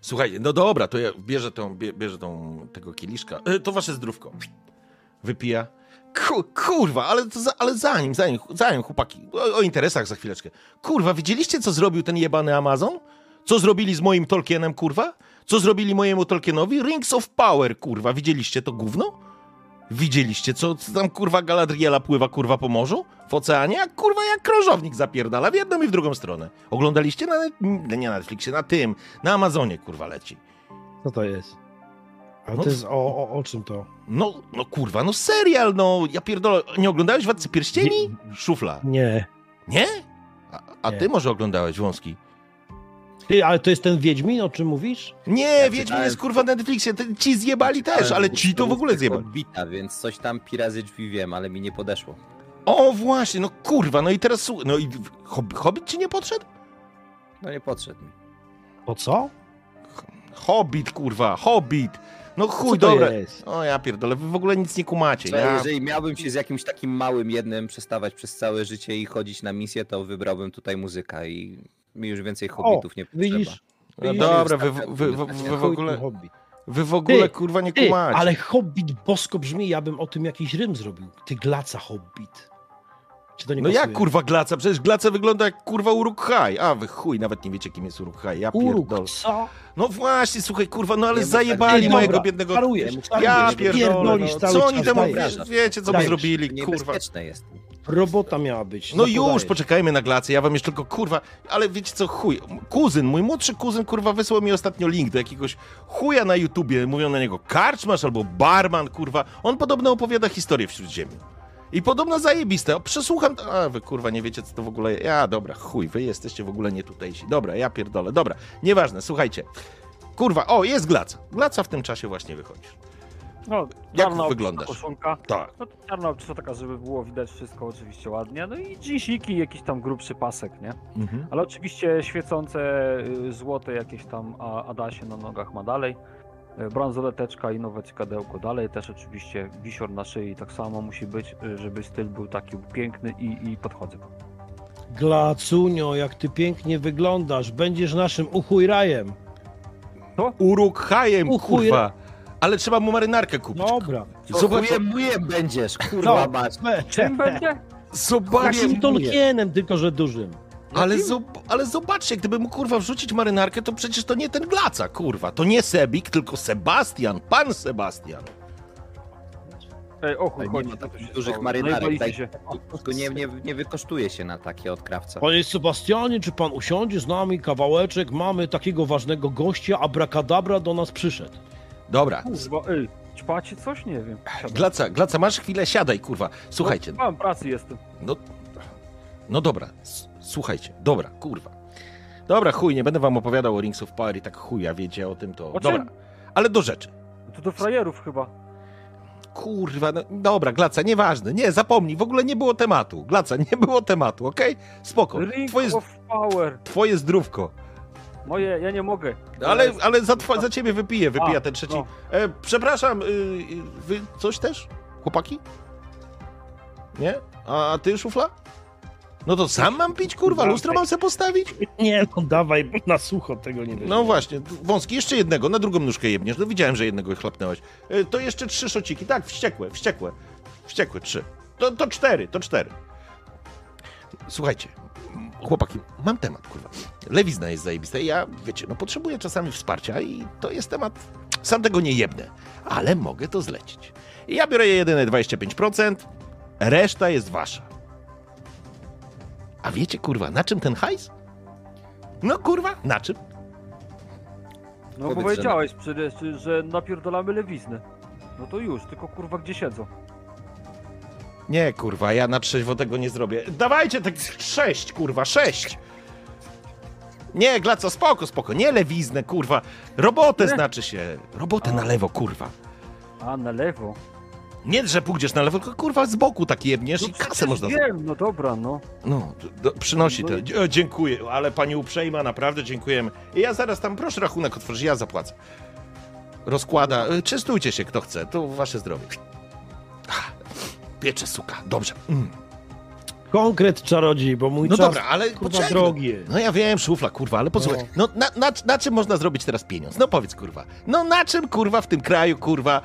Słuchajcie, no dobra, to ja bierze, tą, bie, bierze tą, tego kieliszka. E, To wasze zdrówko. Wypija. Ku, kurwa, ale, to za, ale zanim, zanim, zanim, chłopaki, o, o interesach za chwileczkę. Kurwa, widzieliście, co zrobił ten jebany Amazon? Co zrobili z moim Tolkienem, kurwa? Co zrobili mojemu Tolkienowi? Rings of Power, kurwa. Widzieliście to gówno? Widzieliście, co tam, kurwa, Galadriela pływa, kurwa, po morzu? W oceanie? Jak, kurwa, jak krążownik zapierdala w jedną i w drugą stronę. Oglądaliście na, net- nie na Netflixie, na tym, na Amazonie, kurwa, leci. Co to jest? A No to jest o, o, o czym to? No, no kurwa, no serial, no, ja pierdolę. Nie oglądałeś Władcy Pierścieni? Szufla. Nie. Nie? A, a Nie. ty może oglądałeś Wąski? Ty, ale to jest ten Wiedźmin, o czym mówisz? Nie, Ja Wiedźmin jest kurwa na Netflixie, te- ci zjebali też, ale ci to w ogóle zjebali. Bita, więc coś tam pi razy drzwi wiem, ale mi nie podeszło. O, właśnie, no kurwa, no i teraz no i Hob Hobbit ci nie podszedł? No nie podszedł mi. O co? Hobbit, kurwa, Hobbit. No chuj, dobra. jest? O ja pierdolę, wy w ogóle nic nie kumacie. Ja... Jeżeli miałbym się z jakimś takim małym jednym przestawać przez całe życie i chodzić na misję, to wybrałbym tutaj muzyka i mi już więcej hobbitów nie potrzeba. Widzisz? No Widzisz? dobra, wy, wy, wy, wy, wy w ogóle, wy w ogóle Ty, kurwa nie Ty, kumacie. ale Hobbit bosko brzmi, ja bym o tym jakiś rym zrobił. Ty glaca Hobbit. Czy to nie No pasuje? jak kurwa Glaca? Przecież Glaca wygląda jak kurwa Uruk-hai. A wy chuj, nawet nie wiecie kim jest Uruk-hai. Ja Uruk, pierdolę. co? No właśnie, słuchaj kurwa, no ale Nie zajebali tak. mojego Dobra, biednego... Parujesz, Ja pierdolę, pierdolisz no. cały co oni temu... Wiecie, co by zrobili, kurwa. Niebezpieczne jest. Robota miała być. No już, podajesz? poczekajmy na Glacę, ja wam jeszcze tylko, kurwa, ale wiecie co, chuj, kuzyn, mój młodszy kuzyn, kurwa, wysłał mi ostatnio link do jakiegoś chuja na YouTubie, mówią na niego karczmasz albo barman, kurwa, on podobno opowiada historię w Śródziemiu. I podobno zajebiste, o, przesłucham, a wy kurwa nie wiecie co to w ogóle, ja dobra, chuj, wy jesteście w ogóle nie tutejsi, dobra, ja pierdolę, dobra, nieważne, słuchajcie, kurwa, o, jest Glaca, Glaca w tym czasie właśnie wychodzi. No, Jak czarna wyglądasz? Koszulka. Tak. No to czarna obczysa taka, żeby było widać wszystko oczywiście ładnie. No i dżinsiki, jakiś tam grubszy pasek, nie? Mhm. Ale oczywiście świecące y, złote jakieś tam a- Adasie na nogach ma dalej. Y, Bransoleteczka i nowe cykadełko dalej. Też oczywiście wisior na szyi tak samo musi być, y, żeby styl był taki piękny i, i podchodzę. Glacunio, jak ty pięknie wyglądasz. Będziesz naszym uchujrajem. Uruk-hajem, U chuj, kurwa, ale trzeba mu marynarkę kupić. Dobra. Zobacz, mujem będziesz, kurwa No. mać. Czym będzie? zobaczcie, Takim Tolkienem, tylko że dużym. Ale, zob ale zobaczcie, gdyby mu kurwa wrzucić marynarkę, to przecież to nie ten Glaca, kurwa. To nie Sebik, tylko Sebastian, pan Sebastian. Ej, o chuj, Nie chodzi. ma co takich się dużych stało? marynarek, się. Tylko nie, nie, nie wykosztuje się na takie od krawca. Panie Sebastianie, czy pan usiądzie z nami kawałeczek? Mamy takiego ważnego gościa, abracadabra do nas przyszedł. Dobra, Kurwa, ej, ćpacie coś? Nie wiem. Glaca, Glaca, masz chwilę, siadaj, kurwa. Słuchajcie, No, mam pracy jestem. no, no dobra, słuchajcie, dobra, kurwa. Dobra, chuj, nie będę wam opowiadał o Rings of Power i tak chuja wiecie o tym, to... O dobra, ale do rzeczy. To do frajerów chyba. kurwa, no, dobra, Glaca, nieważne, nie, zapomnij, w ogóle nie było tematu, Glaca, nie było tematu, okej? Spoko, Ring twoje, of Power. twoje zdrówko. Moje, ja nie mogę. Ale, ale za, twa, za ciebie wypiję, wypiję A, ten trzeci. no. E, przepraszam, y, y, wy coś też? Chłopaki? Nie? A ty, szufla? No to sam mam pić, kurwa, lustro mam sobie postawić? Nie, no dawaj, bo na sucho tego nie będzie. No właśnie, wąski, jeszcze jednego, na drugą nóżkę jebniesz. No widziałem, że jednego chlapnąłeś. E, To jeszcze trzy szociki, tak, wściekłe, wściekłe. Wściekłe, trzy. To, to cztery, to cztery. Słuchajcie, chłopaki, mam temat, kurwa. Lewizna jest zajebista i ja, wiecie, no potrzebuję czasami wsparcia i to jest temat, sam tego nie jebnę, ale mogę to zlecić. I ja biorę jedyne 25%, reszta jest wasza. A wiecie, kurwa, na czym ten hajs? No kurwa, na czym? No Powiedz, powiedziałeś przecież, że napierdolamy lewiznę. No to już, tylko kurwa gdzie siedzą. Nie, kurwa, ja na trzeźwo tego nie zrobię. Dawajcie tak sześć, kurwa, sześć! Nie, Glaco, spoko, spoko, nie lewiznę, kurwa. Robotę Nie. znaczy się. Robotę na lewo, kurwa. A, na lewo. Nie, że pójdziesz na lewo, tylko kurwa z boku tak jebniesz No i kasę przecież można... Wiem, no dobra, no. No, przynosi No to. Dzie- Dziękuję, ale pani uprzejma, naprawdę dziękujemy. I ja zaraz tam, proszę rachunek otworzyć, ja zapłacę. Rozkłada, y, czystujcie się kto chce, to wasze zdrowie. Ach, Piecze, suka, dobrze. Mm. Konkret czarodziej, bo mój No czas, dobra, ale kurwa, drogi jest. No ja wiem, szufla, kurwa, ale posłuchaj. No na, na, na czym można zrobić teraz pieniądz? No powiedz, kurwa. No na czym, kurwa, w tym kraju, kurwa,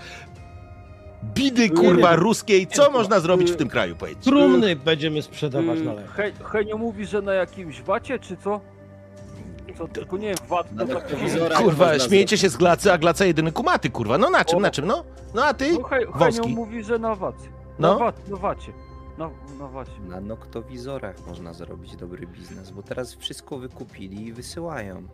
bidy, kurwa, wiem. ruskiej, co można zrobić w Y- tym kraju, powiedz? Trumny będziemy sprzedawać na Yy, lewo. He, Henio mówi, że na jakimś wacie, czy co? Co, tylko nie wiem, wat Na to tak... noktowizorach Kurwa, śmiejecie się z glacy, a glaca jedyny kumaty, kurwa. No na czym, na czym, no? No a ty? No, he, Henio mówi, że na wacie. No. Na, wat, na wacie. Na, na wacie. Na noktowizorach można zrobić dobry biznes, bo teraz wszystko wykupili i wysyłają.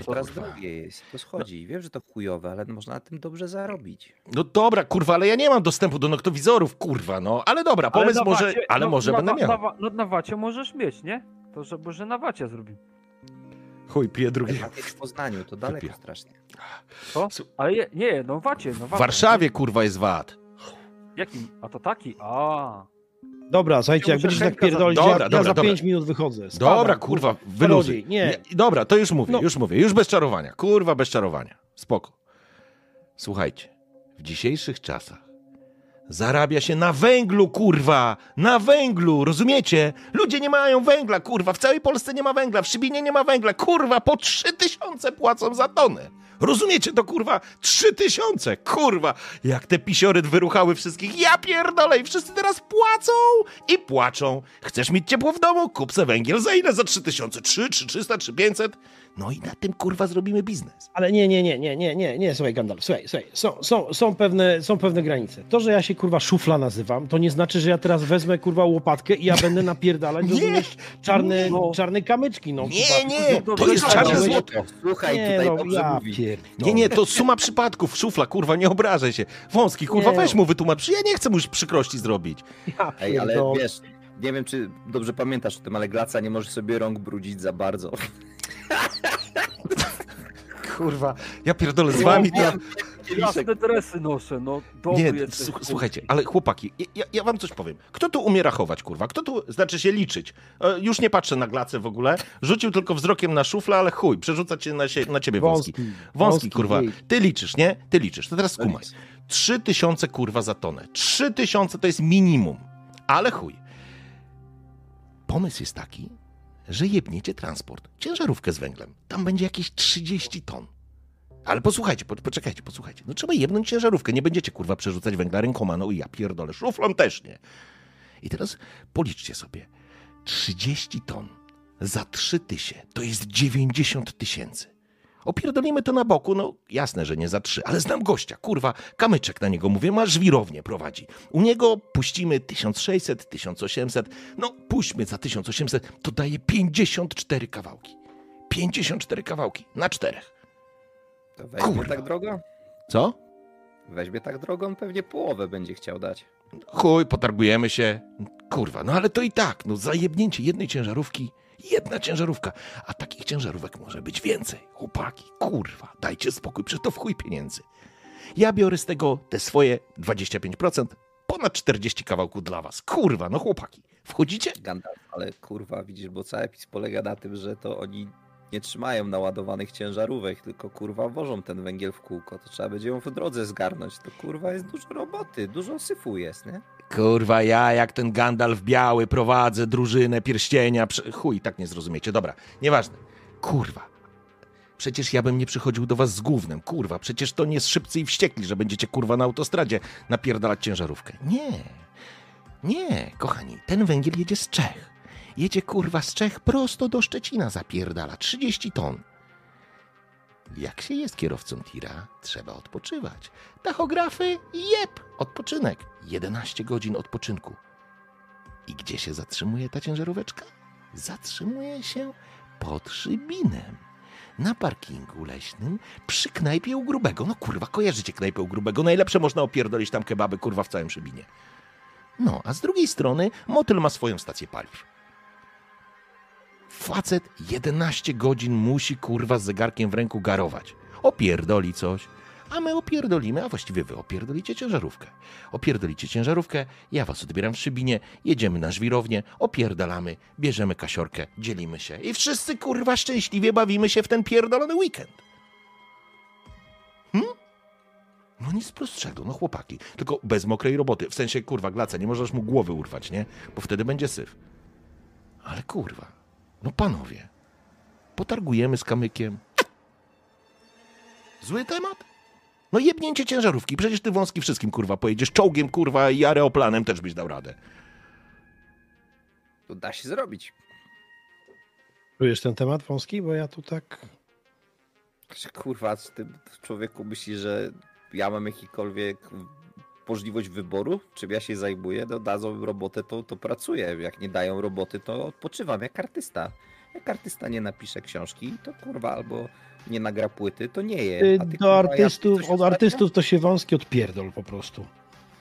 I to teraz kurwa. drogie jest, to schodzi. Wiem, że to chujowe, ale można na tym dobrze zarobić. No dobra, kurwa, ale ja nie mam dostępu do noktowizorów, kurwa, no. Ale dobra, powiedz na może, wacie- ale no, może na, będę miał. Na, no, na wacie możesz mieć, nie? To żeby, że na wacie zrobimy. Chuj, piję drugi. W Poznaniu, to daleko Wypiję. strasznie. Co? Ale je, nie, no wacie, no W wacie. Warszawie, kurwa, jest VAT. Jakim? A to taki? A. Dobra, słuchajcie, jak muszę będziesz tak Henka za- pierdolić, Dobra, ja, dobra, ja za dobra. 5 minut wychodzę. Spadam, Dobra, kurwa, wyluzuj. Nie, Dobra, to już mówię, No. już mówię, już bez czarowania. Kurwa, bez czarowania. Spoko. Słuchajcie, w dzisiejszych czasach zarabia się na węglu, kurwa! Na węglu, rozumiecie? Ludzie nie mają węgla, kurwa. W całej Polsce nie ma węgla, w Szybinie nie ma węgla. Kurwa, po trzy tysiące płacą za tonę. Rozumiecie to, kurwa? Trzy tysiące, kurwa! Jak te pisiory wyruchały wszystkich, ja pierdolę i wszyscy teraz płacą i płaczą. Chcesz mieć ciepło w domu? Kup se węgiel za ile? Za trzy tysiące? Trzy, trzy, trzysta, trzy, pięćset? No i na tym, kurwa, zrobimy biznes. Ale nie, nie, nie, nie, nie, nie, nie, słuchaj Gandalf, słuchaj, słuchaj, są, są, są, pewne, są pewne granice. To, że ja się kurwa szufla nazywam, to nie znaczy, że ja teraz wezmę kurwa łopatkę i ja będę napierdalać, Nie, rozumiesz, czarne, nie. czarne kamyczki, no. Nie, kurwa. nie, No, to no, jest no, czarne no, złoto. Słuchaj, Nie, tutaj no, dobrze ja mówi. pierdolę. Nie, nie, to suma przypadków, szufla, kurwa, nie obrażaj się. Wąski, kurwa, Nie. weź mu wytłumacz. Ja nie chcę mu już przykrości zrobić. Ja Ej, ale wiesz, nie wiem, czy dobrze pamiętasz o tym, ale Glaca nie może sobie rąk brudzić za bardzo. Kurwa, ja pierdolę z wami, to... Jasne dresy noszę, no. Dobry Nie, jesteś. słuch- słuchajcie, ale chłopaki, ja, ja wam coś powiem. Kto tu umie rachować, kurwa? Kto tu, znaczy się liczyć? E, Już nie patrzę na glacę w ogóle. Rzucił tylko wzrokiem na szuflę, ale chuj, przerzucać się na, sie, na ciebie, Wąski. Wąski, Wąski, kurwa. jej. Ty liczysz, nie? Ty liczysz. To teraz skumaj. Trzy tysiące, kurwa, za tonę. Trzy tysiące to jest minimum. Ale chuj. Pomysł jest taki, że jebniecie transport. Ciężarówkę z węglem. Tam będzie jakieś 30 ton. Ale posłuchajcie, po, poczekajcie, posłuchajcie. No trzeba jebnąć ciężarówkę. Nie będziecie, kurwa, przerzucać węgla rękoma. No i ja pierdolę. Szuflą też nie. I teraz policzcie sobie. 30 ton za 3 tysiące to jest 90 tysięcy. Opierdolimy to na boku, no jasne, że nie za trzy, ale znam gościa, kurwa, kamyczek na niego mówię, ma żwirownię prowadzi. U niego puścimy 1600, 1800, no puśćmy za 1800, to daje 54 kawałki. 54 kawałki na czterech. To weźmie Kurwa. tak drogo? Co? Weźmie tak drogo, on pewnie połowę będzie chciał dać. Chuj, potargujemy się. Kurwa, no ale to i tak, no zajebnięcie jednej ciężarówki, jedna ciężarówka, a takich ciężarówek może być więcej. Chłopaki, kurwa, dajcie spokój, przecież to w chuj pieniędzy. Ja biorę z tego te swoje 25%, ponad 40 kawałków dla was. Kurwa, no chłopaki, wchodzicie? Gandalf, ale kurwa, widzisz, bo cały PiS polega na tym, że to oni nie trzymają naładowanych ciężarówek, tylko kurwa wożą ten węgiel w kółko. To trzeba będzie ją w drodze zgarnąć. To kurwa jest dużo roboty, dużo syfu jest, nie? Kurwa, ja jak ten Gandalf biały prowadzę drużynę pierścienia. Prze... Chuj, tak nie zrozumiecie. Dobra, nieważne. Kurwa. Przecież ja bym nie przychodził do was z gównem. Kurwa, przecież to nie z szybcy i wściekli, że będziecie kurwa na autostradzie napierdalać ciężarówkę. Nie. Nie, kochani, ten węgiel jedzie z Czech. Jedzie kurwa z Czech prosto do Szczecina zapierdala. 30 ton. Jak się jest kierowcą tira, trzeba odpoczywać. Tachografy, jep, odpoczynek. 11 godzin odpoczynku. I gdzie się zatrzymuje ta ciężaróweczka? Zatrzymuje się pod Szybinem. Na parkingu leśnym przy knajpie u Grubego. No kurwa, kojarzycie knajpę u Grubego. Najlepsze można opierdolić tam kebaby, kurwa, w całym Szybinie. No, a z drugiej strony motyl ma swoją stację paliw. Facet 11 godzin musi kurwa z zegarkiem w ręku garować. Opierdoli coś, a my opierdolimy, a właściwie wy opierdolicie ciężarówkę. Opierdolicie ciężarówkę, ja was odbieram w Szybinie, jedziemy na żwirownię, opierdalamy, bierzemy kasiorkę, dzielimy się i wszyscy kurwa szczęśliwie bawimy się w ten pierdolony weekend. Hm? No nic prostszego, no chłopaki. Tylko bez mokrej roboty. W sensie, kurwa, glaca, nie możesz mu głowy urwać, nie? Bo wtedy będzie syf. Ale kurwa, no panowie, potargujemy z kamykiem. Zły temat? No jebnięcie ciężarówki. Przecież ty wąski wszystkim, kurwa, pojedziesz czołgiem, kurwa, i aeroplanem też byś dał radę. To da się zrobić. Czujesz ten temat wąski? Bo ja tu tak... Kurwa, czy ty człowieku myśli, że ja mam jakikolwiek możliwość wyboru, czym ja się zajmuję, no dadzą robotę, to, to pracuję. Jak nie dają roboty, to odpoczywam jak artysta. Jak artysta nie napisze książki, to kurwa albo nie nagra płyty, to nie je. Ty ty, do kurwa, artystów, ja od artystów to się wąski odpierdol po prostu.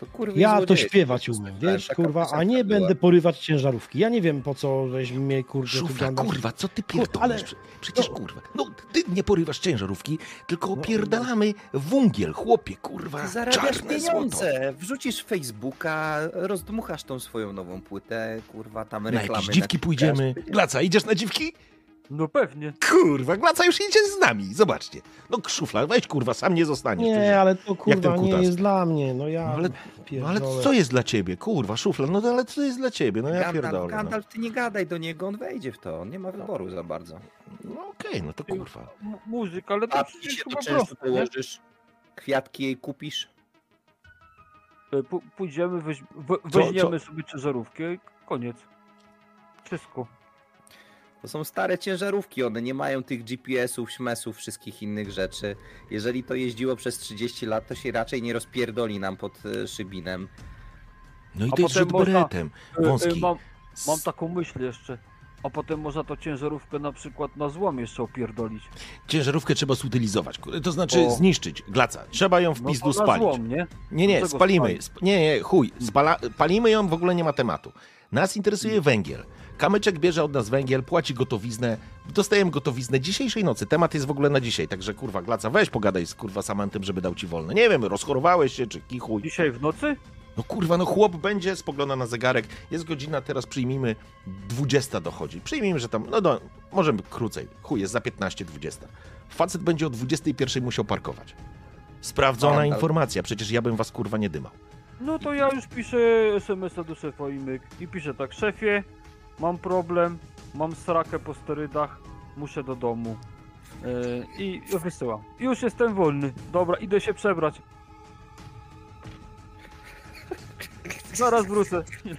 To, kurwa, Ja to śpiewać umiem, wiesz, Taka kurwa, a nie była. będę porywać ciężarówki. Ja nie wiem po co weź mnie, kurde, tu Szufla, kurwa, co ty pierdolisz? ale- Prze- Przecież, no- kurwa, no ty nie porywasz ciężarówki, tylko No, opierdalamy wungiel, chłopie, kurwa, Ty zarabiasz czarne złoto. pieniądze, wrzucisz Facebooka, rozdmuchasz tą swoją nową płytę, kurwa, tam Na reklamy. jakieś dziwki pójdziemy. Glaca, idziesz na dziwki? No pewnie. Kurwa, Glaca już idzie z nami, zobaczcie. No szufla, weź kurwa, sam nie zostaniesz. przecież. Nie, ale to ten kurwa nie jest dla mnie, no ja No ale, no ale co jest dla ciebie, kurwa, szufla, no ale co jest dla ciebie, no ja Gandalf, pierdolę. No, Gandalf, ty nie gadaj do niego, on wejdzie w to, on nie ma wyboru za bardzo. no okej, no to kurwa. M- muzyk, ale to A ty się to często położysz, kwiatki jej kupisz. E, P- Pójdziemy, weź, weźmiemy sobie ciężarówkę i koniec. Wszystko. To są stare ciężarówki, one nie mają tych GPS-ów, śmesów, wszystkich innych rzeczy. Jeżeli to jeździło przez 30 lat, to się raczej nie rozpierdoli nam pod e, szybinem. No i to jest rzut można- beretem, e, wąski. Mam, mam taką myśl jeszcze. A potem można to ciężarówkę na przykład na złom jeszcze opierdolić. Ciężarówkę trzeba zutylizować, to znaczy O. zniszczyć, glaca. Trzeba ją w No pizdu spalić. złom, nie? Nie, nie, spalimy. nie, nie, chuj. Spala, palimy ją, w ogóle nie ma tematu. Nas interesuje węgiel. Kamyczek bierze od nas węgiel, płaci gotowiznę. Dostajemy gotowiznę dzisiejszej nocy. Temat jest w ogóle na dzisiaj, także kurwa, Glaca, weź pogadaj z kurwa Samantem, żeby dał ci wolne. Nie wiem, rozchorowałeś się, czy kichuj. Dzisiaj w nocy? No kurwa, no chłop będzie, spogląda na zegarek. Jest godzina, teraz przyjmijmy, 20 dochodzi. Przyjmijmy, że tam, no do, może krócej. Chuj, jest za 15, 20. Facet będzie o 21 musiał parkować. Sprawdzona informacja, przecież ja bym was kurwa nie dymał. No to ja już piszę SMS-a do szefa i myk. I piszę tak, szefie, mam problem, mam srakę po sterydach, muszę do domu. Yy, I wysyłam. Już jestem wolny. Dobra, idę się przebrać. Zaraz wrócę i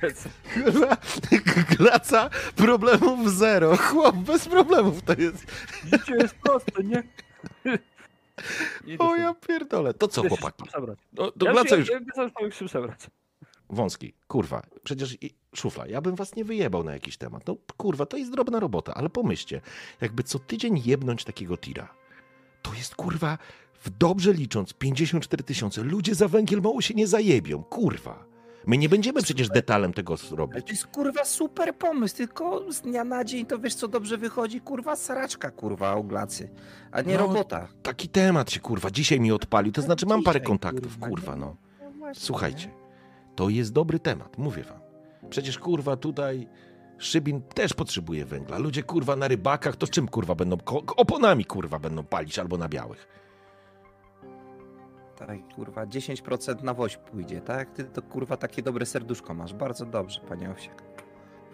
lecę. Problemów zero. Chłop, bez problemów to jest. Życie jest proste, nie? O ja pierdolę. To co, chłopaki? przebrać. No, to Ja Glaca się, już... ja, ja. Wąski, kurwa, przecież i- szufla, ja bym was nie wyjebał na jakiś temat. No kurwa, to jest drobna robota, ale pomyślcie, jakby co tydzień jebnąć takiego tira, to jest kurwa, w dobrze licząc, 54 tysiące. Ludzie za węgiel mało się nie zajebią, kurwa. My nie będziemy przecież detalem tego robić. to jest kurwa super pomysł, tylko z dnia na dzień to wiesz co dobrze wychodzi, kurwa sraczka, kurwa oglacy, a nie No, robota. Taki temat się kurwa dzisiaj mi odpalił, to znaczy mam parę kontaktów, kurwa, no. No Słuchajcie? To jest dobry temat, mówię wam. Przecież kurwa tutaj Szybin też potrzebuje węgla. Ludzie kurwa na rybakach to czym kurwa będą? Oponami kurwa będą palić albo na białych. Tak, kurwa, 10% na woź pójdzie, tak? Ty to kurwa takie dobre serduszko masz, bardzo dobrze, panie Owsiak.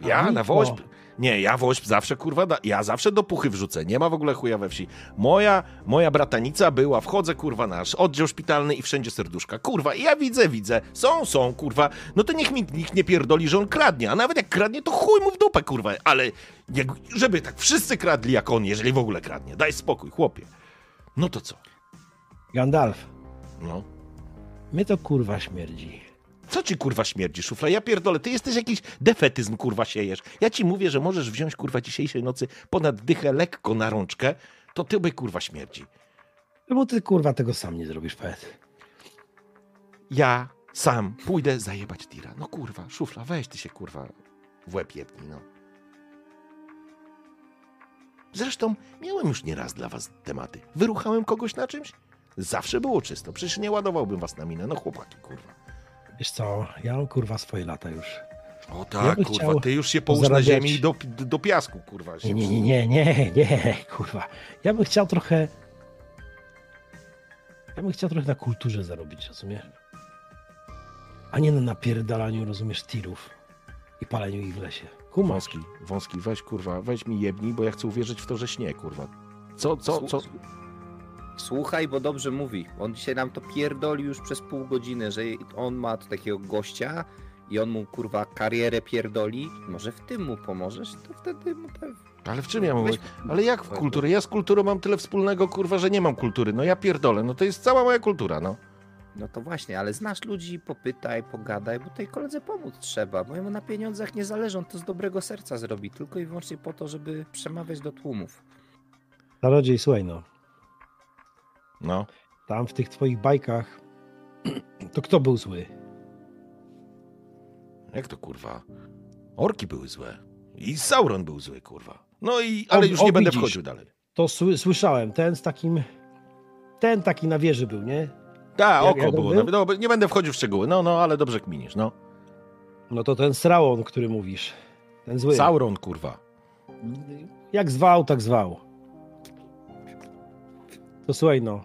Ja A, na no. woźb. Nie, ja woźb zawsze kurwa, da, ja zawsze do puchy wrzucę. Nie ma w ogóle chuja we wsi. Moja, moja bratanica była, wchodzę kurwa nasz oddział szpitalny i wszędzie serduszka. Kurwa, i ja widzę, widzę. Są, są, kurwa. No to niech mi nikt nie pierdoli, że on kradnie. A nawet jak kradnie, to chuj mu w dupę, kurwa. Ale jak, żeby tak wszyscy kradli jak on, jeżeli w ogóle kradnie. Daj spokój, chłopie. No to co? Gandalf, No. mnie to kurwa śmierdzi. Co ci kurwa śmierdzi, szufla? Ja pierdolę, ty jesteś jakiś defetyzm kurwa siejesz. Ja ci mówię, że możesz wziąć kurwa dzisiejszej nocy ponad dychę lekko na rączkę, to ty by kurwa śmierdzi. No bo ty kurwa tego sam nie zrobisz, poet. Ja sam pójdę zajebać tira. No kurwa, szufla, weź ty się kurwa w łeb jebnij, no. Zresztą miałem już nieraz dla was tematy. Wyruchałem kogoś na czymś? Zawsze było czysto. Przecież nie ładowałbym was na minę. No chłopaki, kurwa. Wiesz co, ja mam kurwa swoje lata już. O Ja tak, bym kurwa, ty już się połóż na zarabiać- ziemi i do, do piasku, kurwa. Nie, się nie, nie, nie, nie, nie, kurwa. Ja bym chciał trochę... Ja bym chciał trochę na kulturze zarobić, rozumiesz? A nie na napierdalaniu, rozumiesz, tirów i paleniu ich w lesie. Kumasz? Wąski, wąski, weź kurwa, weź mi jebnij, bo ja chcę uwierzyć w to, że śnie, kurwa. Co, co, co? Słuchaj, bo dobrze mówi. On dzisiaj nam to pierdoli już przez pół godziny, że on ma tu takiego gościa i on mu kurwa karierę pierdoli. Może w tym mu pomożesz, to wtedy mu tak... Ale w czym ja? Weź- Ale jak w kulturę? Ja z kulturą mam tyle wspólnego, kurwa, że nie mam kultury. No ja pierdolę, no to jest cała moja kultura, no. No to właśnie, ale znasz ludzi, popytaj, pogadaj, bo tej koledze pomóc trzeba, bo jemu na pieniądzach nie zależy, on to z dobrego serca zrobi, tylko i wyłącznie po to, żeby przemawiać do tłumów. Czarodziej, słuchaj no. No. Tam w tych twoich bajkach to kto był zły? Jak to kurwa? Orki były złe. I Sauron był zły, kurwa. No i, ale O- już nie o, będę widzisz. wchodził dalej. To sły, słyszałem, ten z takim... Ten taki na wieży był, nie? Tak, oko jak było. był? No, nie będę wchodził w szczegóły. No, no, ale dobrze kminisz, no. No to ten Sraon, który mówisz. Ten zły. Sauron, kurwa. Jak zwał, tak zwał. To słuchaj no.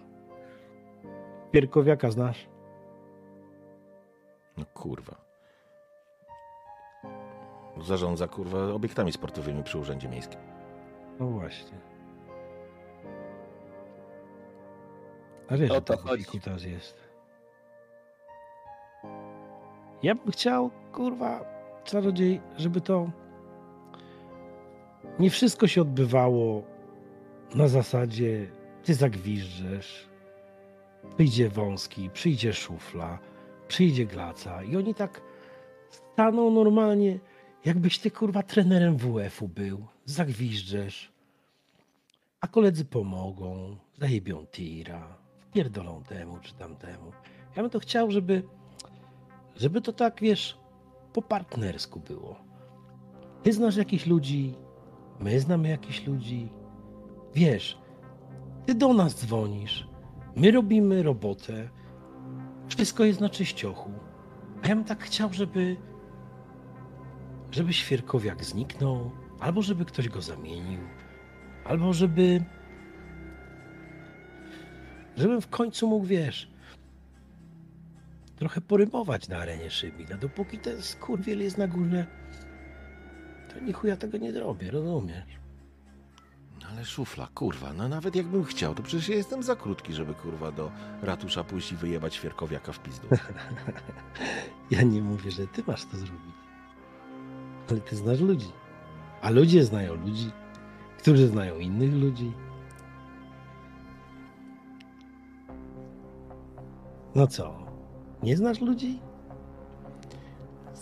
Pierkowiaka znasz? No kurwa. Zarządza, kurwa, obiektami sportowymi przy Urzędzie Miejskim. No właśnie. A wiesz, O że to to chodzi. kutas jest. Ja bym chciał, kurwa, czarodziej, żeby to nie wszystko się odbywało na zasadzie ty zagwiżdżesz, przyjdzie wąski, przyjdzie szufla, przyjdzie glaca i oni tak staną normalnie, jakbyś ty kurwa trenerem WF-u był, zagwiżdżesz, a koledzy pomogą, zajebią tira, pierdolą temu czy tamtemu. Ja bym to chciał, żeby, żeby to tak, wiesz, po partnersku było. Ty znasz jakichś ludzi, my znamy jakichś ludzi. Wiesz, ty do nas dzwonisz, my robimy robotę, wszystko jest na czyściochu. A ja bym tak chciał, żeby, żeby świerkowiak zniknął, albo żeby ktoś go zamienił, albo żeby, żebym w końcu mógł, wiesz, trochę porymować na arenie Szybina. Dopóki ten skurwiel jest na górze, to ni chuja tego nie zrobię, rozumiesz? Ale szufla, kurwa, no nawet jakbym chciał, to przecież ja jestem za krótki, żeby kurwa do ratusza pójść i wyjebać świerkowiaka w pizdu. Ja nie mówię, że ty masz to zrobić. Ale ty znasz ludzi. A ludzie znają ludzi, którzy znają innych ludzi. No co? Nie znasz ludzi?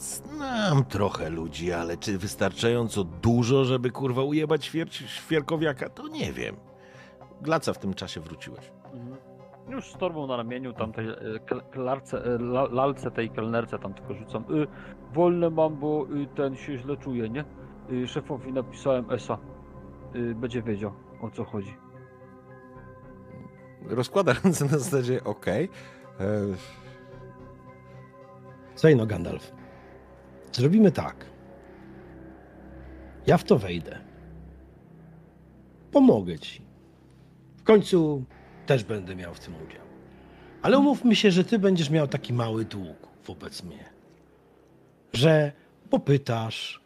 Znam trochę ludzi, ale czy wystarczająco dużo, żeby kurwa ujebać świer świerkowiaka, to nie wiem. Glaca w tym czasie wróciłeś. Już z torbą na ramieniu, tam tej e, kl- klarce, e, la- lalce tej kelnerce tam tylko rzucam. Y, wolne mam, bo y, ten się źle czuje, nie? Y, szefowi napisałem ESA. Y, będzie wiedział o co chodzi. Rozkłada ręce na zasadzie okej. E, Słuchaj no, Gandalf. Zrobimy tak. Ja w to wejdę. Pomogę ci. W końcu też będę miał w tym udział. Ale umówmy się, że ty będziesz miał taki mały dług wobec mnie. Że popytasz,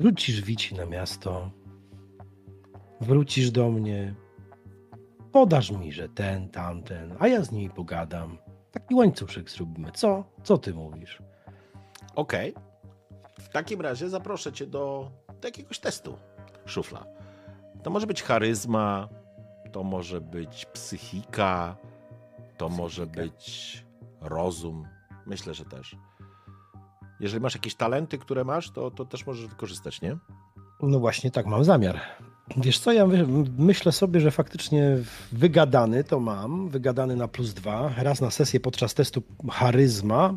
wrócisz wici na miasto, wrócisz do mnie, podasz mi, że ten, tamten, a ja z nimi pogadam. Taki łańcuszek zrobimy. Co? Co ty mówisz? Okej. W takim razie zaproszę cię do, do jakiegoś testu, szufla. To może być charyzma, to może być psychika, to może być rozum. Myślę, że też. Jeżeli masz jakieś talenty, które masz, to, to też możesz wykorzystać, nie? No właśnie tak mam zamiar. Wiesz co, ja my- myślę sobie, że faktycznie wygadany to mam, wygadany na plus dwa, raz na sesję podczas testu charyzma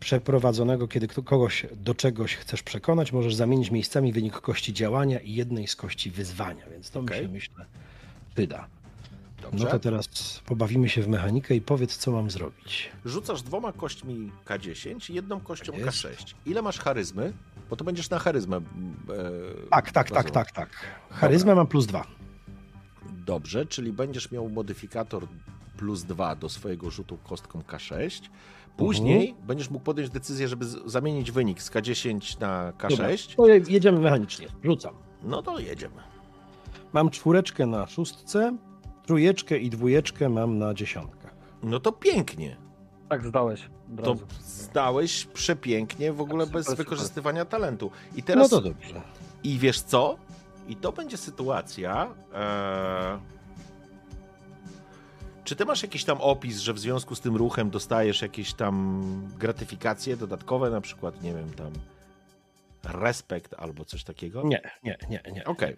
przeprowadzonego, kiedy kogoś do czegoś chcesz przekonać, możesz zamienić miejscami wynik kości działania i jednej z kości wyzwania, więc to mi Okej. się myślę przyda. Dobrze. No to teraz pobawimy się w mechanikę i powiedz, co mam zrobić. Rzucasz dwoma kośćmi K10 i jedną kością Tak jest. K6. Ile masz charyzmy? Bo to będziesz na charyzmę. e, Tak, tak, tak, tak, tak. Charyzma mam plus dwa. Dobrze, czyli będziesz miał modyfikator plus 2 do swojego rzutu kostką K6. Później Mhm. będziesz mógł podjąć decyzję, żeby zamienić wynik z K10 na Dobra, K6. to je- jedziemy mechanicznie. Rzucam. No to jedziemy. Mam czwóreczkę na szóstce, trójeczkę i dwójeczkę mam na dziesiątkach. No to pięknie. Tak zdałeś To zdałeś przepięknie, w ogóle super, bez super. wykorzystywania talentu. I No teraz. to dobrze. I wiesz co? I to będzie sytuacja. E... Czy ty masz jakiś tam opis, że w związku z tym ruchem dostajesz jakieś tam gratyfikacje dodatkowe, na przykład, nie wiem, tam respekt albo coś takiego? Nie, nie, nie, nie. Okej.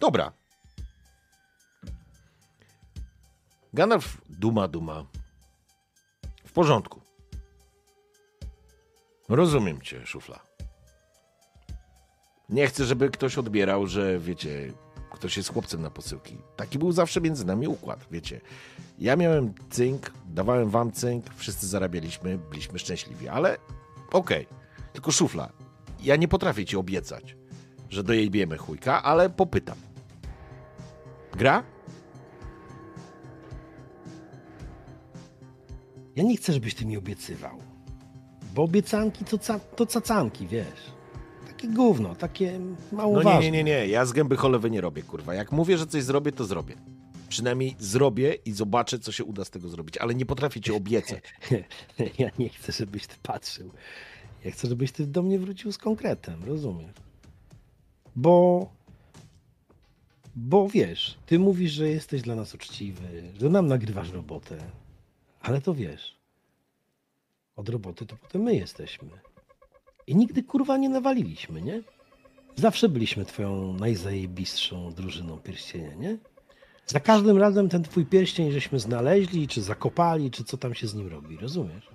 Dobra. Gandalf duma duma. W porządku. Rozumiem cię, szufla. Nie chcę, żeby ktoś odbierał, że wiecie, ktoś jest chłopcem na posyłki. Taki był zawsze między nami układ, wiecie. Ja miałem cynk, dawałem wam cynk, wszyscy zarabialiśmy, byliśmy szczęśliwi, ale okej. Tylko szufla. Ja nie potrafię ci obiecać, że dojebiemy chujka, ale popytam. Gra? Ja nie chcę, żebyś ty mi obiecywał. Bo obiecanki to, ca- to cacanki, wiesz. Takie gówno, takie mało No nie, ważne. nie, nie, nie. Ja z gęby cholewy nie robię, kurwa. Jak mówię, że coś zrobię, to zrobię. Przynajmniej zrobię i zobaczę, co się uda z tego zrobić, ale nie potrafię ci obiecać. Ja nie chcę, żebyś ty patrzył. Ja chcę, żebyś ty do mnie wrócił z konkretem, rozumiesz? Bo. Bo wiesz, ty mówisz, że jesteś dla nas uczciwy, że nam nagrywasz robotę, ale to wiesz. Od roboty to potem my jesteśmy. I nigdy kurwa nie nawaliliśmy, nie? Zawsze byliśmy twoją najzajebistszą drużyną pierścienia, nie? Za każdym razem ten twój pierścień żeśmy znaleźli, czy zakopali, czy co tam się z nim robi, rozumiesz?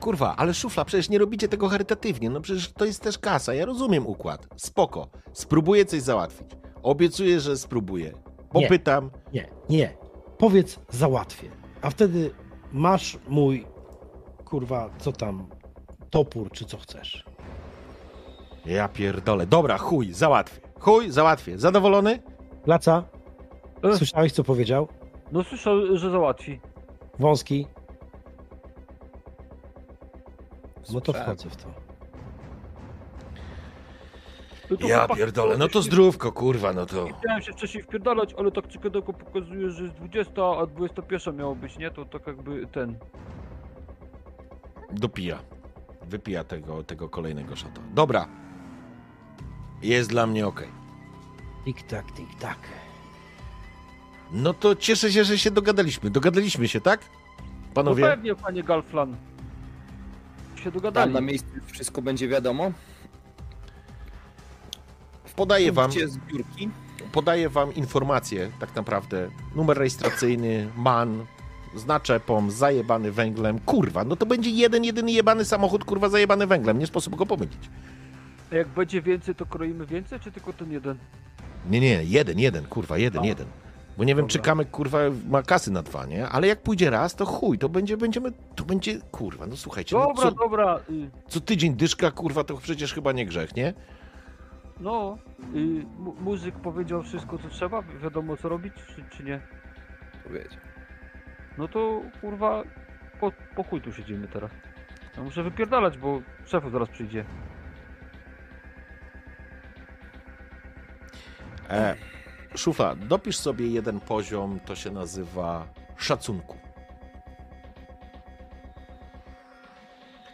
Kurwa, ale szufla, przecież nie robicie tego charytatywnie. No przecież to jest też kasa. Ja rozumiem układ. Spoko. Spróbuję coś załatwić. Obiecuję, że spróbuję. Popytam. Nie, nie. Powiedz załatwię. A wtedy masz mój, kurwa, co tam, topór, czy co chcesz. Ja pierdolę. Dobra, chuj, załatwię. Chuj, załatwię. Zadowolony? Laca, E, słyszałeś, co powiedział? No słyszał, że załatwi. Wąski? No to wchodzę w to. No to Ja chłopaki, pierdolę. No to zdrówko, kurwa, no to... Nie chciałem się wcześniej wpierdalać, ale tak tylko pokazuje, że jest 20, a 21 miało być, nie? To tak jakby ten... dopija. Wypija tego, tego kolejnego szata. Dobra. Jest dla mnie ok. Tik-tak, tik-tak. No to cieszę się, że się dogadaliśmy. Dogadaliśmy się, tak? No Panowie? pewnie, panie Galflan. Się Tam dogadali. na miejscu wszystko będzie wiadomo. Podaję wam. zbiórki podaję wam informację, tak naprawdę. Numer rejestracyjny, man, z naczepą, zajebany węglem. Kurwa, no to będzie jeden, jedyny jebany samochód, kurwa, zajebany węglem. Nie sposób go pomylić. A jak będzie więcej, to kroimy więcej, czy tylko ten jeden? Nie, nie, jeden, jeden, kurwa, jeden, A. jeden. Bo nie wiem, Dobra. czy Kamek, kurwa, ma kasy na dwa, nie? Ale jak pójdzie raz, to chuj, to będzie, będziemy, to będzie, kurwa, no słuchajcie, no, Dobra, co, dobra. y, co tydzień dyszka, kurwa, to przecież chyba nie grzech, nie? No, y, mu- muzyk powiedział wszystko, co trzeba, wi- wiadomo co robić, czy, czy nie. Powiedział. No to kurwa, po, po chuj tu siedzimy teraz. Ja muszę wypierdalać, bo szefu zaraz przyjdzie. E, Szufla, dopisz sobie jeden poziom, to się nazywa szacunku.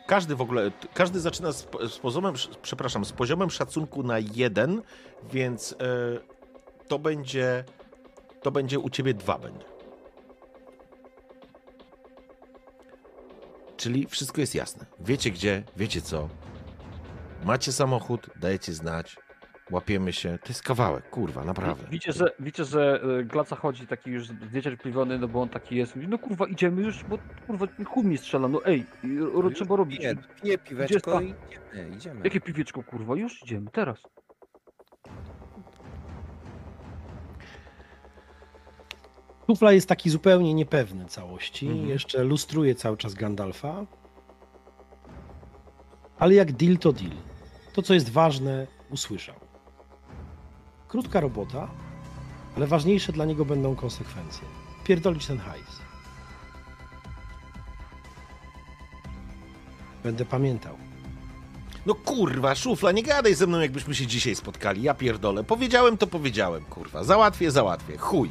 Każdy w ogóle, każdy zaczyna z, z poziomem, sz- przepraszam, z poziomem szacunku na jeden, więc e, to będzie, to będzie u ciebie dwa będzie. Czyli wszystko jest jasne. Wiecie gdzie, wiecie co. Macie samochód, dajecie znać, łapiemy się. To jest kawałek, kurwa, naprawdę. Widzicie, że, widzicie, że y, Glaca chodzi taki już zniecierpliwiony, no bo on taki jest. Mówi, no kurwa, idziemy już, bo kurwa chuj mi strzela, no ej, ro, trzeba robić. Nie, pije Gdzie piweczko i idziemy, idziemy. Jakie piwieczko, kurwa, już idziemy, teraz. Tufla jest taki zupełnie niepewny całości. Mhm. Jeszcze lustruje cały czas Gandalfa. Ale jak deal to deal. To, co jest ważne, usłyszał. Krótka robota, ale ważniejsze dla niego będą konsekwencje. Pierdolić ten hajs. Będę pamiętał. No kurwa, szufla, nie gadaj ze mną, jakbyśmy się dzisiaj spotkali. Ja pierdolę. Powiedziałem, to powiedziałem, kurwa. Załatwię, załatwię. Chuj.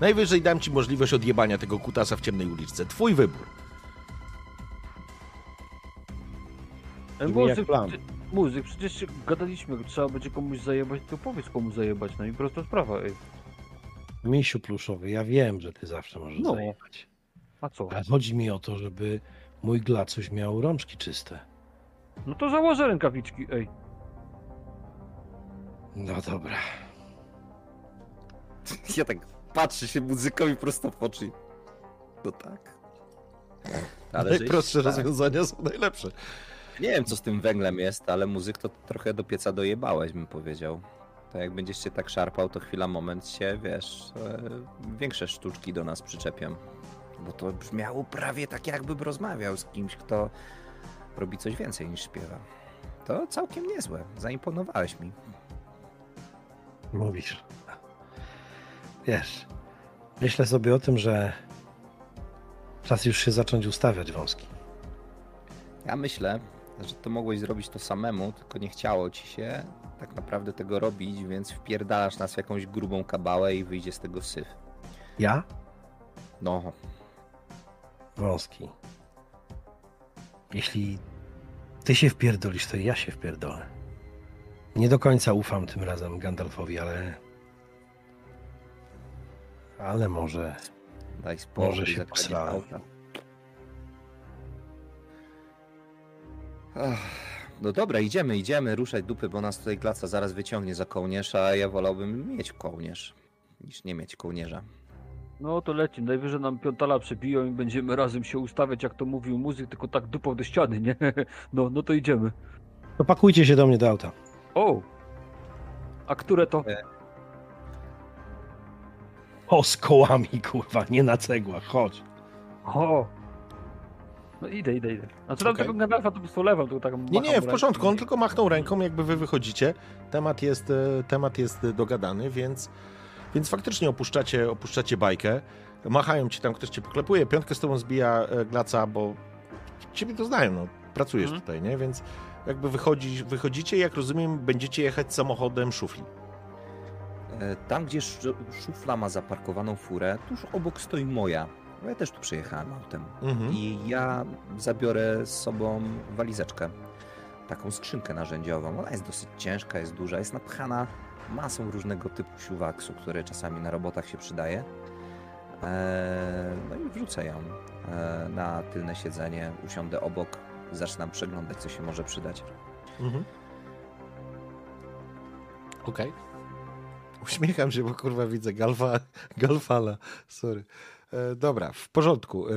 Najwyżej dam ci możliwość odjebania tego kutasa w ciemnej uliczce. Twój wybór. E, Brzmi jak plan. Muzyk, przecież gadaliśmy, jak trzeba będzie komuś zajebać, to powiedz komu zajebać, no i prosta sprawa, ej. Misiu pluszowy, ja wiem, że ty zawsze możesz No. zajebać. A co? Ale chodzi mi o to, żeby mój glacuś miał rączki czyste. No to założę rękawiczki, ej. No dobra. Ja tak patrzę się muzykowi prosto w oczy. No tak. Ale Najprostsze żeś- tak. rozwiązania są najlepsze. Nie wiem, co z tym węglem jest, ale muzyk to trochę do pieca dojebałeś, bym powiedział. To jak będziesz się tak szarpał, to chwila, moment się, wiesz, e, większe sztuczki do nas przyczepią. Bo to brzmiało prawie tak, jakbym rozmawiał z kimś, kto robi coś więcej niż śpiewa. To całkiem niezłe. Zaimponowałeś mi. Mówisz. Wiesz, myślę sobie o tym, że czas już się zacząć ustawiać wąski. Ja myślę, że to mogłeś zrobić to samemu, tylko nie chciało ci się tak naprawdę tego robić, więc wpierdalasz nas w jakąś grubą kabałę i wyjdzie z tego syf. Ja? No, Wąski. Jeśli ty się wpierdolisz, to i ja się wpierdolę. Nie do końca ufam tym razem Gandalfowi, ale... Ale może... daj spokój. Może się posrałem. Ach, No dobra, idziemy, idziemy, ruszać dupy, bo nas tutaj glaca zaraz wyciągnie za kołnierz, a ja wolałbym mieć kołnierz, niż nie mieć kołnierza. No to leci, najwyżej nam piątala przebiją i będziemy razem się ustawiać, jak to mówił muzyk, tylko tak dupą do ściany, nie? No, no to idziemy. To pakujcie się do mnie do auta. O! A które to? O, z kołami, kurwa, nie na cegłach, chodź. O! No idę, idę, idę. Znaczy tam Okej. tego Gandalfa to po prostu lewam, to tak Nie, nie, w ręką. porządku. On tylko machnął ręką, jakby wy wychodzicie. Temat jest, e, temat jest dogadany, więc, więc faktycznie opuszczacie, opuszczacie bajkę. Machają ci tam, ktoś cię poklepuje, piątkę z tobą zbija e, glaca, bo ciebie to znają, no. Pracujesz Mhm. tutaj, nie? Więc jakby wychodzi, wychodzicie, jak rozumiem, będziecie jechać samochodem szufli. E, Tam, gdzie sz- szufla ma zaparkowaną furę, tuż obok stoi moja. Bo Ja też tu przyjechałem autem. Mhm. I ja zabiorę z sobą walizeczkę. Taką skrzynkę narzędziową. Ona jest dosyć ciężka, jest duża, jest napchana masą różnego typu siuwaksu, który czasami na robotach się przydaje. Eee, no i wrzucę ją eee, na tylne siedzenie, usiądę obok, zaczynam przeglądać, co się może przydać. Mhm. Okej. Uśmiecham się, bo kurwa widzę Galfa, Galfala. Sorry. E, dobra, w porządku. E,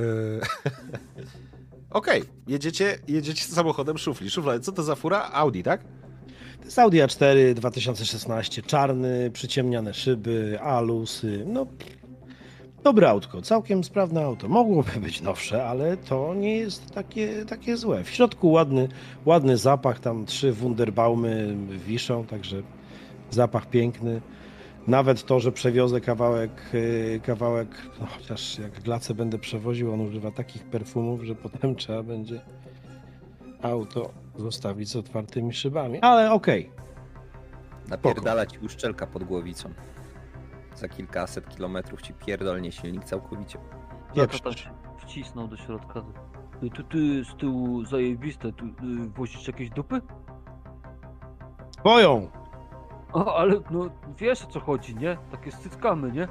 Okej, jedziecie, jedziecie samochodem szufli. Szufla, co to za fura? Audi, tak? To jest Audi A4 2016, czarny, przyciemniane szyby, alusy, no dobre autko, całkiem sprawne auto. Mogłoby być nowsze, ale to nie jest takie, takie złe. W środku ładny, ładny zapach, tam trzy Wunderbaumy wiszą, także zapach piękny. Nawet to, że przewiozę kawałek, yy, kawałek, no chociaż jak glacę będę przewoził, on używa takich perfumów, że potem trzeba będzie auto zostawić z otwartymi szybami. Ale okej. Napierdala ci uszczelka pod głowicą. Za kilkaset kilometrów ci pierdolnie silnik całkowicie. Ja to Pieprz. też wcisnął do środka. Ty, ty, z tyłu zajebiste, tu y, wozisz jakieś dupy? Boją! O, ale no wiesz o co chodzi, nie? Takie z cyckami, nie?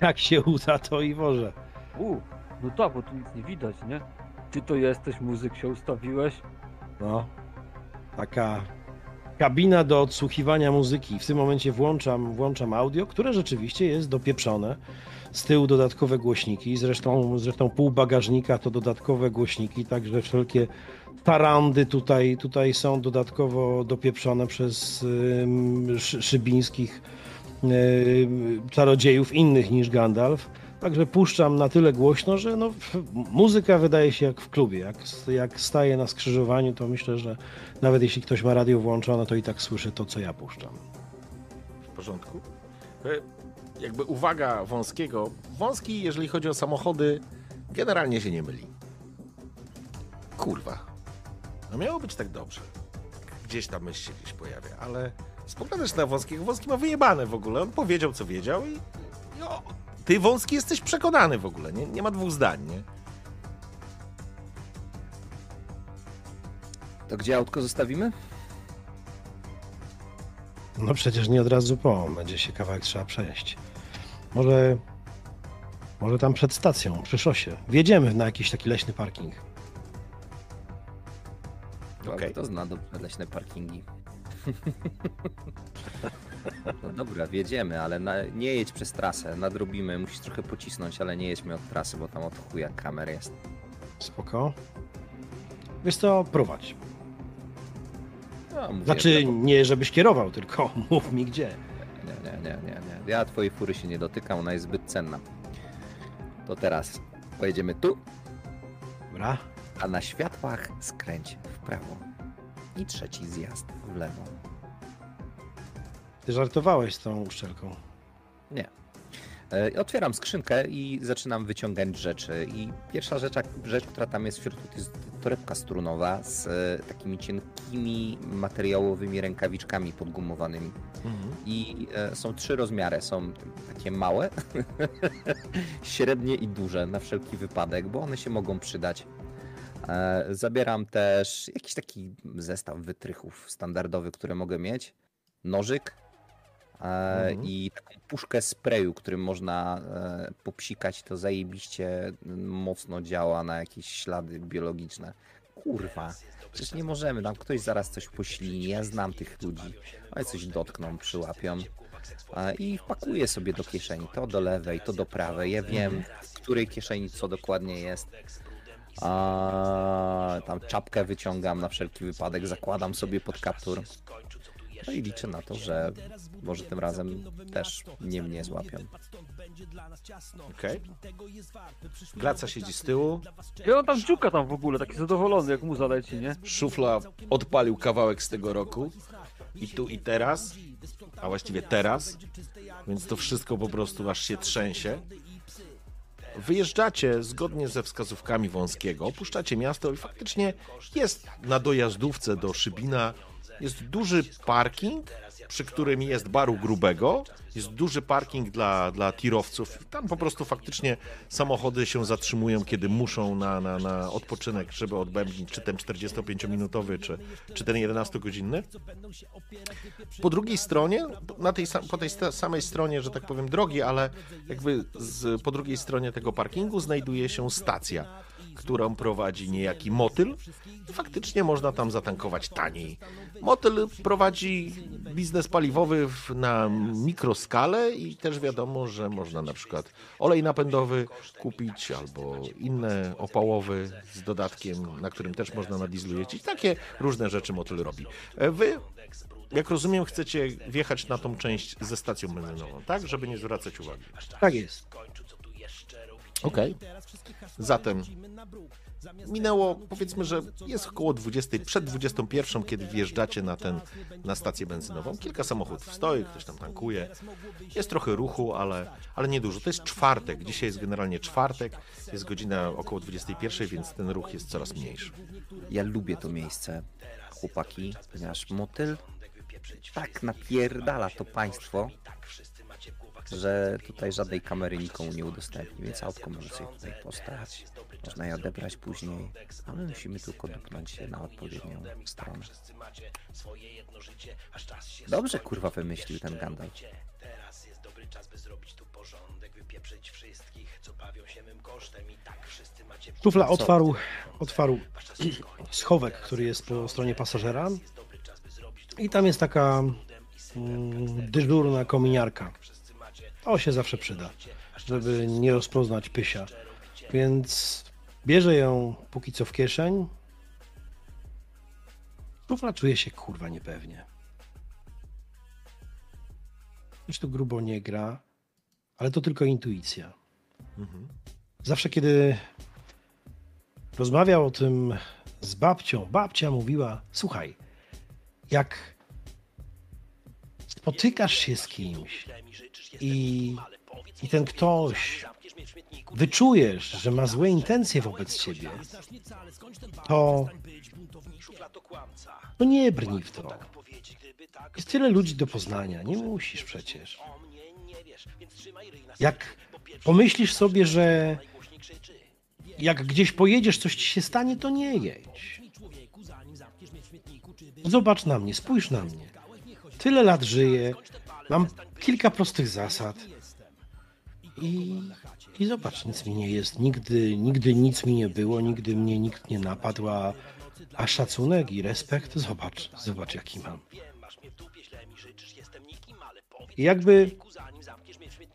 Jak się uda, to i może. U, no tak, bo tu nic nie widać, nie? Ty to jesteś, muzyk się ustawiłeś. No. Taka kabina do odsłuchiwania muzyki. W tym momencie włączam, włączam audio, które rzeczywiście jest dopieprzone. Z tyłu dodatkowe głośniki, zresztą, zresztą pół bagażnika to dodatkowe głośniki, także wszelkie tarandy tutaj, tutaj są dodatkowo dopieprzone przez szy- szybińskich ym, czarodziejów innych niż Gandalf. Także puszczam na tyle głośno, że no, muzyka wydaje się jak w klubie. Jak, jak staję na skrzyżowaniu, to myślę, że nawet jeśli ktoś ma radio włączone, to i tak słyszy to, co ja puszczam. W porządku. E, Jakby uwaga Wąskiego. Wąski, jeżeli chodzi o samochody, generalnie się nie myli. Kurwa. No miało być tak dobrze. Gdzieś ta myśl się gdzieś pojawia, ale spoglądasz na Wąskiego, Wąski ma wyjebane w ogóle. On powiedział, co wiedział i... i o, ty, Wąski, jesteś przekonany w ogóle. Nie, nie ma dwóch zdań, nie? To gdzie autko zostawimy? No przecież nie od razu po, będzie się kawałek trzeba przejść. Może, może tam przed stacją, przy szosie. Wjedziemy na jakiś taki leśny parking. Okej. To zna dobrze leśne parkingi. No dobra, wjedziemy, ale na, nie jedź przez trasę, nadrobimy, musisz trochę pocisnąć, ale nie jedźmy od trasy, bo tam od chuja kamer jest. Spoko. Wiesz co, prowadź. No, mówię, Znaczy, nie żebyś kierował, tylko mów mi gdzie. Nie, nie, nie, nie, nie. Ja twojej fury się nie dotykam, ona jest zbyt cenna. To teraz pojedziemy tu, Dobra? a na światłach skręć prawo. I trzeci zjazd w lewo. Ty żartowałeś z tą uszczelką. Nie. E, Otwieram skrzynkę i zaczynam wyciągać rzeczy. I pierwsza rzecz, rzecz która tam jest w środku, to jest torebka strunowa z e, takimi cienkimi materiałowymi rękawiczkami podgumowanymi. I e, są trzy rozmiary. Są takie małe, średnie i duże na wszelki wypadek, bo one się mogą przydać. E, Zabieram też jakiś taki zestaw wytrychów standardowy, które mogę mieć. Nożyk e, Mhm. i taką puszkę sprayu, którym można e, popsikać. To zajebiście mocno działa na jakieś ślady biologiczne. Kurwa. Przecież nie możemy, tam ktoś zaraz coś poślini, ja znam tych ludzi. Ale coś dotkną, przyłapią. I wpakuję sobie do kieszeni, to do lewej, to do prawej. Ja wiem, w której kieszeni co dokładnie jest. A, tam czapkę wyciągam na wszelki wypadek, zakładam sobie pod kaptur. No i liczę na to, że może tym razem też nie mnie złapią. Okej. Glaca siedzi z tyłu. I on tam dziuka tam w ogóle, taki zadowolony, jak mu zaleci, nie? Szufla odpalił kawałek z tego roku. I tu i teraz. A właściwie teraz. Więc to wszystko po prostu aż się trzęsie. Wyjeżdżacie zgodnie ze wskazówkami Wąskiego, opuszczacie miasto i faktycznie jest na dojazdówce do Szybina jest duży parking, przy którym jest baru grubego, jest duży parking dla, dla tirowców. Tam po prostu faktycznie samochody się zatrzymują, kiedy muszą na, na, na odpoczynek, żeby odbębnić czy ten 45-minutowy, czy, czy ten 11-godzinny. Po drugiej stronie, na tej, po tej samej stronie, że tak powiem, drogi, ale jakby z, po drugiej stronie tego parkingu znajduje się stacja. którą prowadzi niejaki motyl. Faktycznie można tam zatankować taniej. Motyl prowadzi biznes paliwowy na mikroskalę i też wiadomo, że można na przykład olej napędowy kupić albo inne opałowy z dodatkiem, na którym też można na dieslu jeździć. Takie różne rzeczy motyl robi. E, Wy jak rozumiem, chcecie wjechać na tą część ze stacją benzynową, tak? Żeby nie zwracać uwagi. Tak jest. Okej. Zatem minęło, powiedzmy, że jest około 20, przed 21, kiedy wjeżdżacie na, ten, na stację benzynową. Kilka samochodów stoi, ktoś tam tankuje. Jest trochę ruchu, ale, ale niedużo. To jest czwartek. Dzisiaj jest generalnie czwartek. Jest godzina około 21, więc ten ruch jest coraz mniejszy. Ja lubię to miejsce, chłopaki, ponieważ motyl tak napierdala to państwo, że tutaj żadnej kamery nikomu nie udostępni, więc autko może sobie tutaj postać. Można je odebrać później, a my musimy tylko dupnąć się na odpowiednią stronę. Dobrze kurwa wymyślił ten Gandalf. Teraz jest dobry czas, by zrobić tu porządek, wypieprzyć wszystkich, co bawią się mym kosztem i tak wszyscy macie Szufla otwarł, otwarł schowek, który jest po stronie pasażera. I tam jest taka mm, dyżurna kominiarka. To się zawsze przyda, żeby nie rozpoznać pysia. Więc bierze ją póki co w kieszeń. Szufla czuje się kurwa niepewnie. Już tu grubo nie gra, ale to tylko intuicja. Zawsze kiedy rozmawiał o tym z babcią, babcia mówiła: Słuchaj, jak spotykasz się z kimś i, i ten ktoś wyczujesz, że ma złe intencje wobec ciebie, to, to nie brnij w to. Jest tyle ludzi do poznania, nie musisz przecież. Jak pomyślisz sobie, że jak gdzieś pojedziesz, coś ci się stanie, to nie jedź. Zobacz na mnie, spójrz na mnie. Tyle lat żyję, mam kilka prostych zasad. I, I zobacz, nic mi nie jest. Nigdy, nigdy nic mi nie było, nigdy mnie nikt nie napadł, a, a szacunek i respekt, zobacz, zobacz jaki mam. I jakby,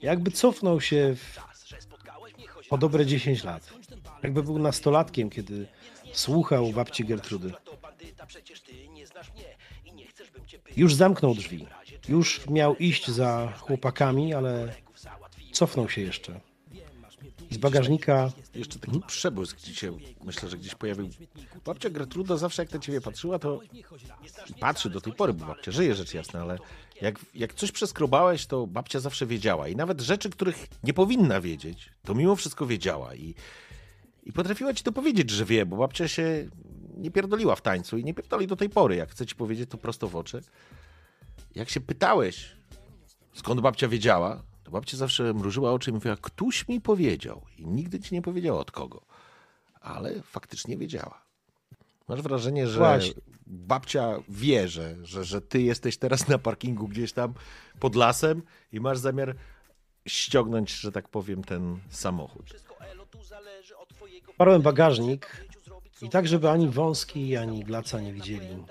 jakby cofnął się w, o dobre 10 lat. Jakby był nastolatkiem, kiedy słuchał babci Gertrudy. Już zamknął drzwi. Już miał iść za chłopakami, ale cofnął się jeszcze. Z bagażnika Jeszcze taki przebłysk ci się, myślę, że gdzieś pojawił. Babcia Gertruda zawsze jak na ciebie patrzyła, to patrzy do tej pory, bo babcia żyje rzecz jasna, ale jak, jak coś przeskrobałeś, to babcia zawsze wiedziała. I nawet rzeczy, których nie powinna wiedzieć, to mimo wszystko wiedziała. I, i potrafiła ci to powiedzieć, że wie, bo babcia się nie pierdoliła w tańcu i nie pierdoli do tej pory. Jak chce ci powiedzieć, to prosto w oczy. Jak się pytałeś, skąd babcia wiedziała, to babcia zawsze mrużyła oczy i mówiła, ktoś mi powiedział. I nigdy ci nie powiedziała od kogo. Ale faktycznie wiedziała. Masz wrażenie, że Właśnie. babcia wie, że, że, że ty jesteś teraz na parkingu gdzieś tam pod lasem i masz zamiar ściągnąć, że tak powiem, ten samochód. Parłem bagażnik i tak, żeby ani wąski, ani glaca nie widzieli.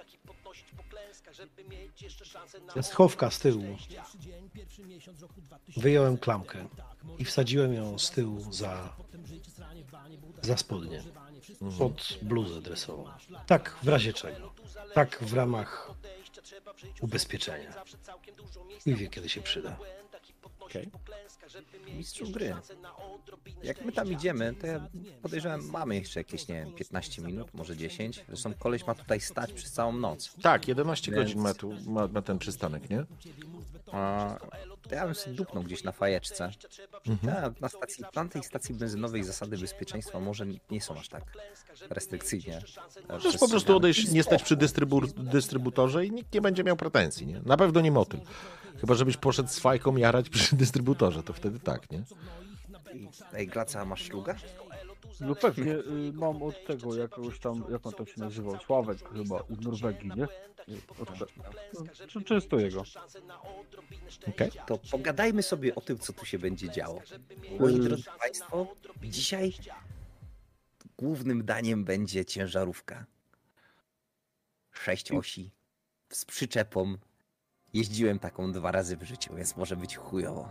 Ze schowka z tyłu wyjąłem klamkę i wsadziłem ją z tyłu za, za spodnie, pod bluzę dresową. Tak w razie czego. Tak w ramach ubezpieczenia. I wie, kiedy się przyda. Mistrzu gry. Jak my tam idziemy, to ja podejrzewam, mamy jeszcze jakieś, nie wiem, 15 minut, może 10. Zresztą koleś ma tutaj stać przez całą noc. Tak, 11 Więc- godzin ma, tu, ma, ma ten przystanek, nie? A, to ja bym sobie dupnął gdzieś na fajeczce. Ja, na, stacji, na tej stacji benzynowej zasady bezpieczeństwa może nie są aż tak restrykcyjnie. e, Możesz po prostu odejść, nie stać przy dystrybu dystrybutorze i nikt nie będzie miał pretensji, nie? Na pewno nie motyl. Chyba, żebyś poszedł z fajką jarać przy dystrybutorze, to wtedy tak, nie? Ej, Glaca, masz szluga? No pewnie, y, mam od tego jakiegoś tam, jak on tam się nazywał, Sławek chyba, z Norwegii, nie? Od te- no, Często jego. Okej. To pogadajmy sobie o tym, co tu się będzie działo. Moi drodzy Państwo, dzisiaj głównym daniem będzie ciężarówka. Sześć osi z przyczepą. Jeździłem taką dwa razy w życiu, więc może być chujowo.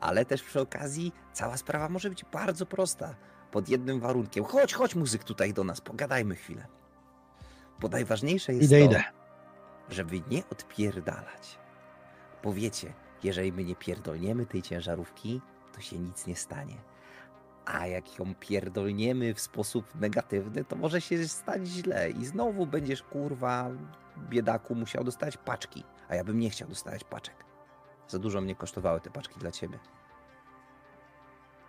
Ale też przy okazji cała sprawa może być bardzo prosta. Pod jednym warunkiem. Chodź, chodź muzyk tutaj do nas, pogadajmy chwilę. Bo najważniejsze jest Idę, to, idę. żeby nie odpierdalać. Bo wiecie, jeżeli my nie pierdolniemy tej ciężarówki, to się nic nie stanie. A jak ją pierdolniemy w sposób negatywny, to może się stać źle i znowu będziesz kurwa biedaku musiał dostać paczki, a ja bym nie chciał dostawać paczek. Za dużo mnie kosztowały te paczki dla ciebie.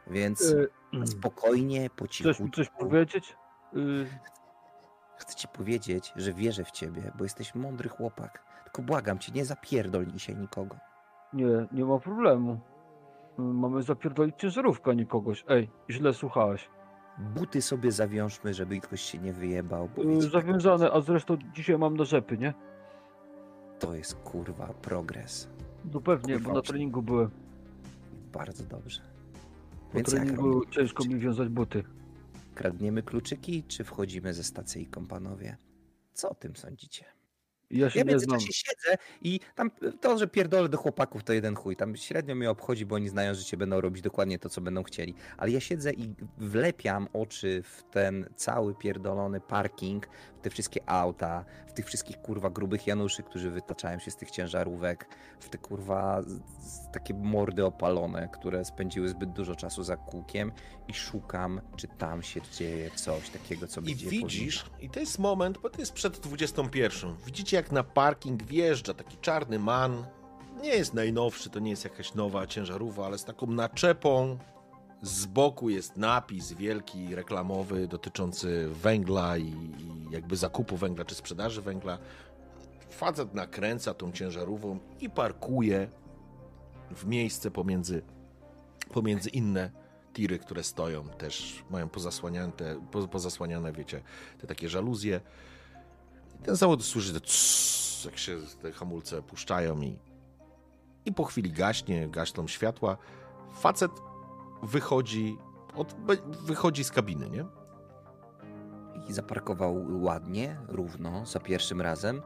Więc E, spokojnie, po Chcesz cichu. mi coś powiedzieć? Y, Chcę ci powiedzieć, że wierzę w ciebie, bo jesteś mądry chłopak. Tylko błagam cię, nie zapierdol dzisiaj nikogo. Nie, nie ma problemu. Y, Mamy zapierdolić ciężarówkę, a nie kogoś. Ej, źle słuchałeś. Buty sobie zawiążmy, żeby ktoś się nie wyjebał. Bo Y, wiecie, Zawiązane, a zresztą dzisiaj mam na rzepy, nie? To jest kurwa progres. No pewnie, Kurwa, bo na treningu byłem. Bardzo dobrze. Po Więc treningu ciężko mi wiązać buty. Kradniemy kluczyki, czy wchodzimy ze stacyjką, panowie? Co o tym sądzicie? Ja się Ja w międzyczasie siedzę i tam to, że pierdolę do chłopaków, to jeden chuj. Tam średnio mnie obchodzi, bo oni znają, że cię będą robić dokładnie to, co będą chcieli. Ale ja siedzę i wlepiam oczy w ten cały pierdolony parking, te wszystkie auta, w tych wszystkich kurwa grubych Januszy, którzy wytaczają się z tych ciężarówek, w te kurwa takie mordy opalone, które spędziły zbyt dużo czasu za kółkiem i szukam, czy tam się dzieje coś takiego, co I będzie widzisz, i to jest moment, bo to jest przed 21. Widzicie, jak na parking wjeżdża taki czarny man. Nie jest najnowszy, to nie jest jakaś nowa ciężarówka, ale z taką naczepą. Z boku jest napis wielki, reklamowy, dotyczący węgla i, i jakby zakupu węgla czy sprzedaży węgla. Facet nakręca tą ciężarówką i parkuje w miejsce pomiędzy, pomiędzy inne tiry, które stoją, też mają pozasłaniane, po- pozasłaniane, wiecie, te takie żaluzje. I ten zawód słyszy, css, jak się te hamulce puszczają i, i po chwili gaśnie, gaśną światła. Facet wychodzi, od, wychodzi z kabiny, nie? I zaparkował ładnie, równo, za pierwszym razem.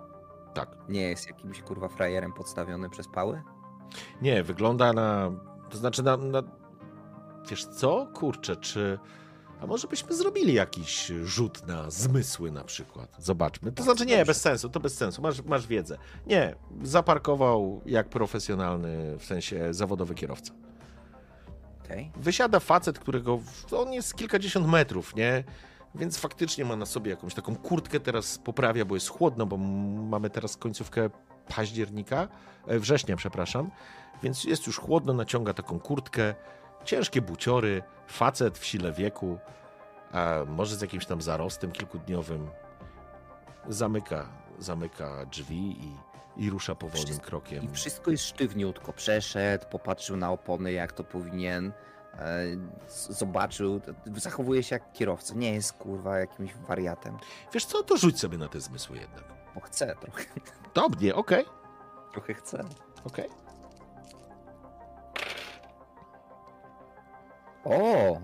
Tak. Nie jest jakimś kurwa frajerem podstawiony przez pały? Nie, wygląda na, to znaczy na, na wiesz co, kurczę, czy a może byśmy zrobili jakiś rzut na zmysły na przykład? Zobaczmy. To znaczy nie, bez sensu, to bez sensu, masz, masz wiedzę. Nie, zaparkował jak profesjonalny, w sensie zawodowy kierowca. Okej. Wysiada facet, którego, on jest kilkadziesiąt metrów, nie? Więc faktycznie ma na sobie jakąś taką kurtkę, teraz poprawia, bo jest chłodno, bo mamy teraz końcówkę października, e, września, przepraszam, więc jest już chłodno, naciąga taką kurtkę, ciężkie buciory, facet w sile wieku, a może z jakimś tam zarostem kilkudniowym, zamyka, zamyka drzwi i, i rusza powolnym Wszystko- krokiem. I wszystko jest sztywniutko. Przeszedł, popatrzył na opony, jak to powinien. e, Zobaczył, zachowuje się jak kierowca. Nie jest kurwa jakimś wariatem. Wiesz co, to rzuć sobie na te zmysły jednak. Bo chce trochę. Dobrze, okej, Trochę chce. okej. O!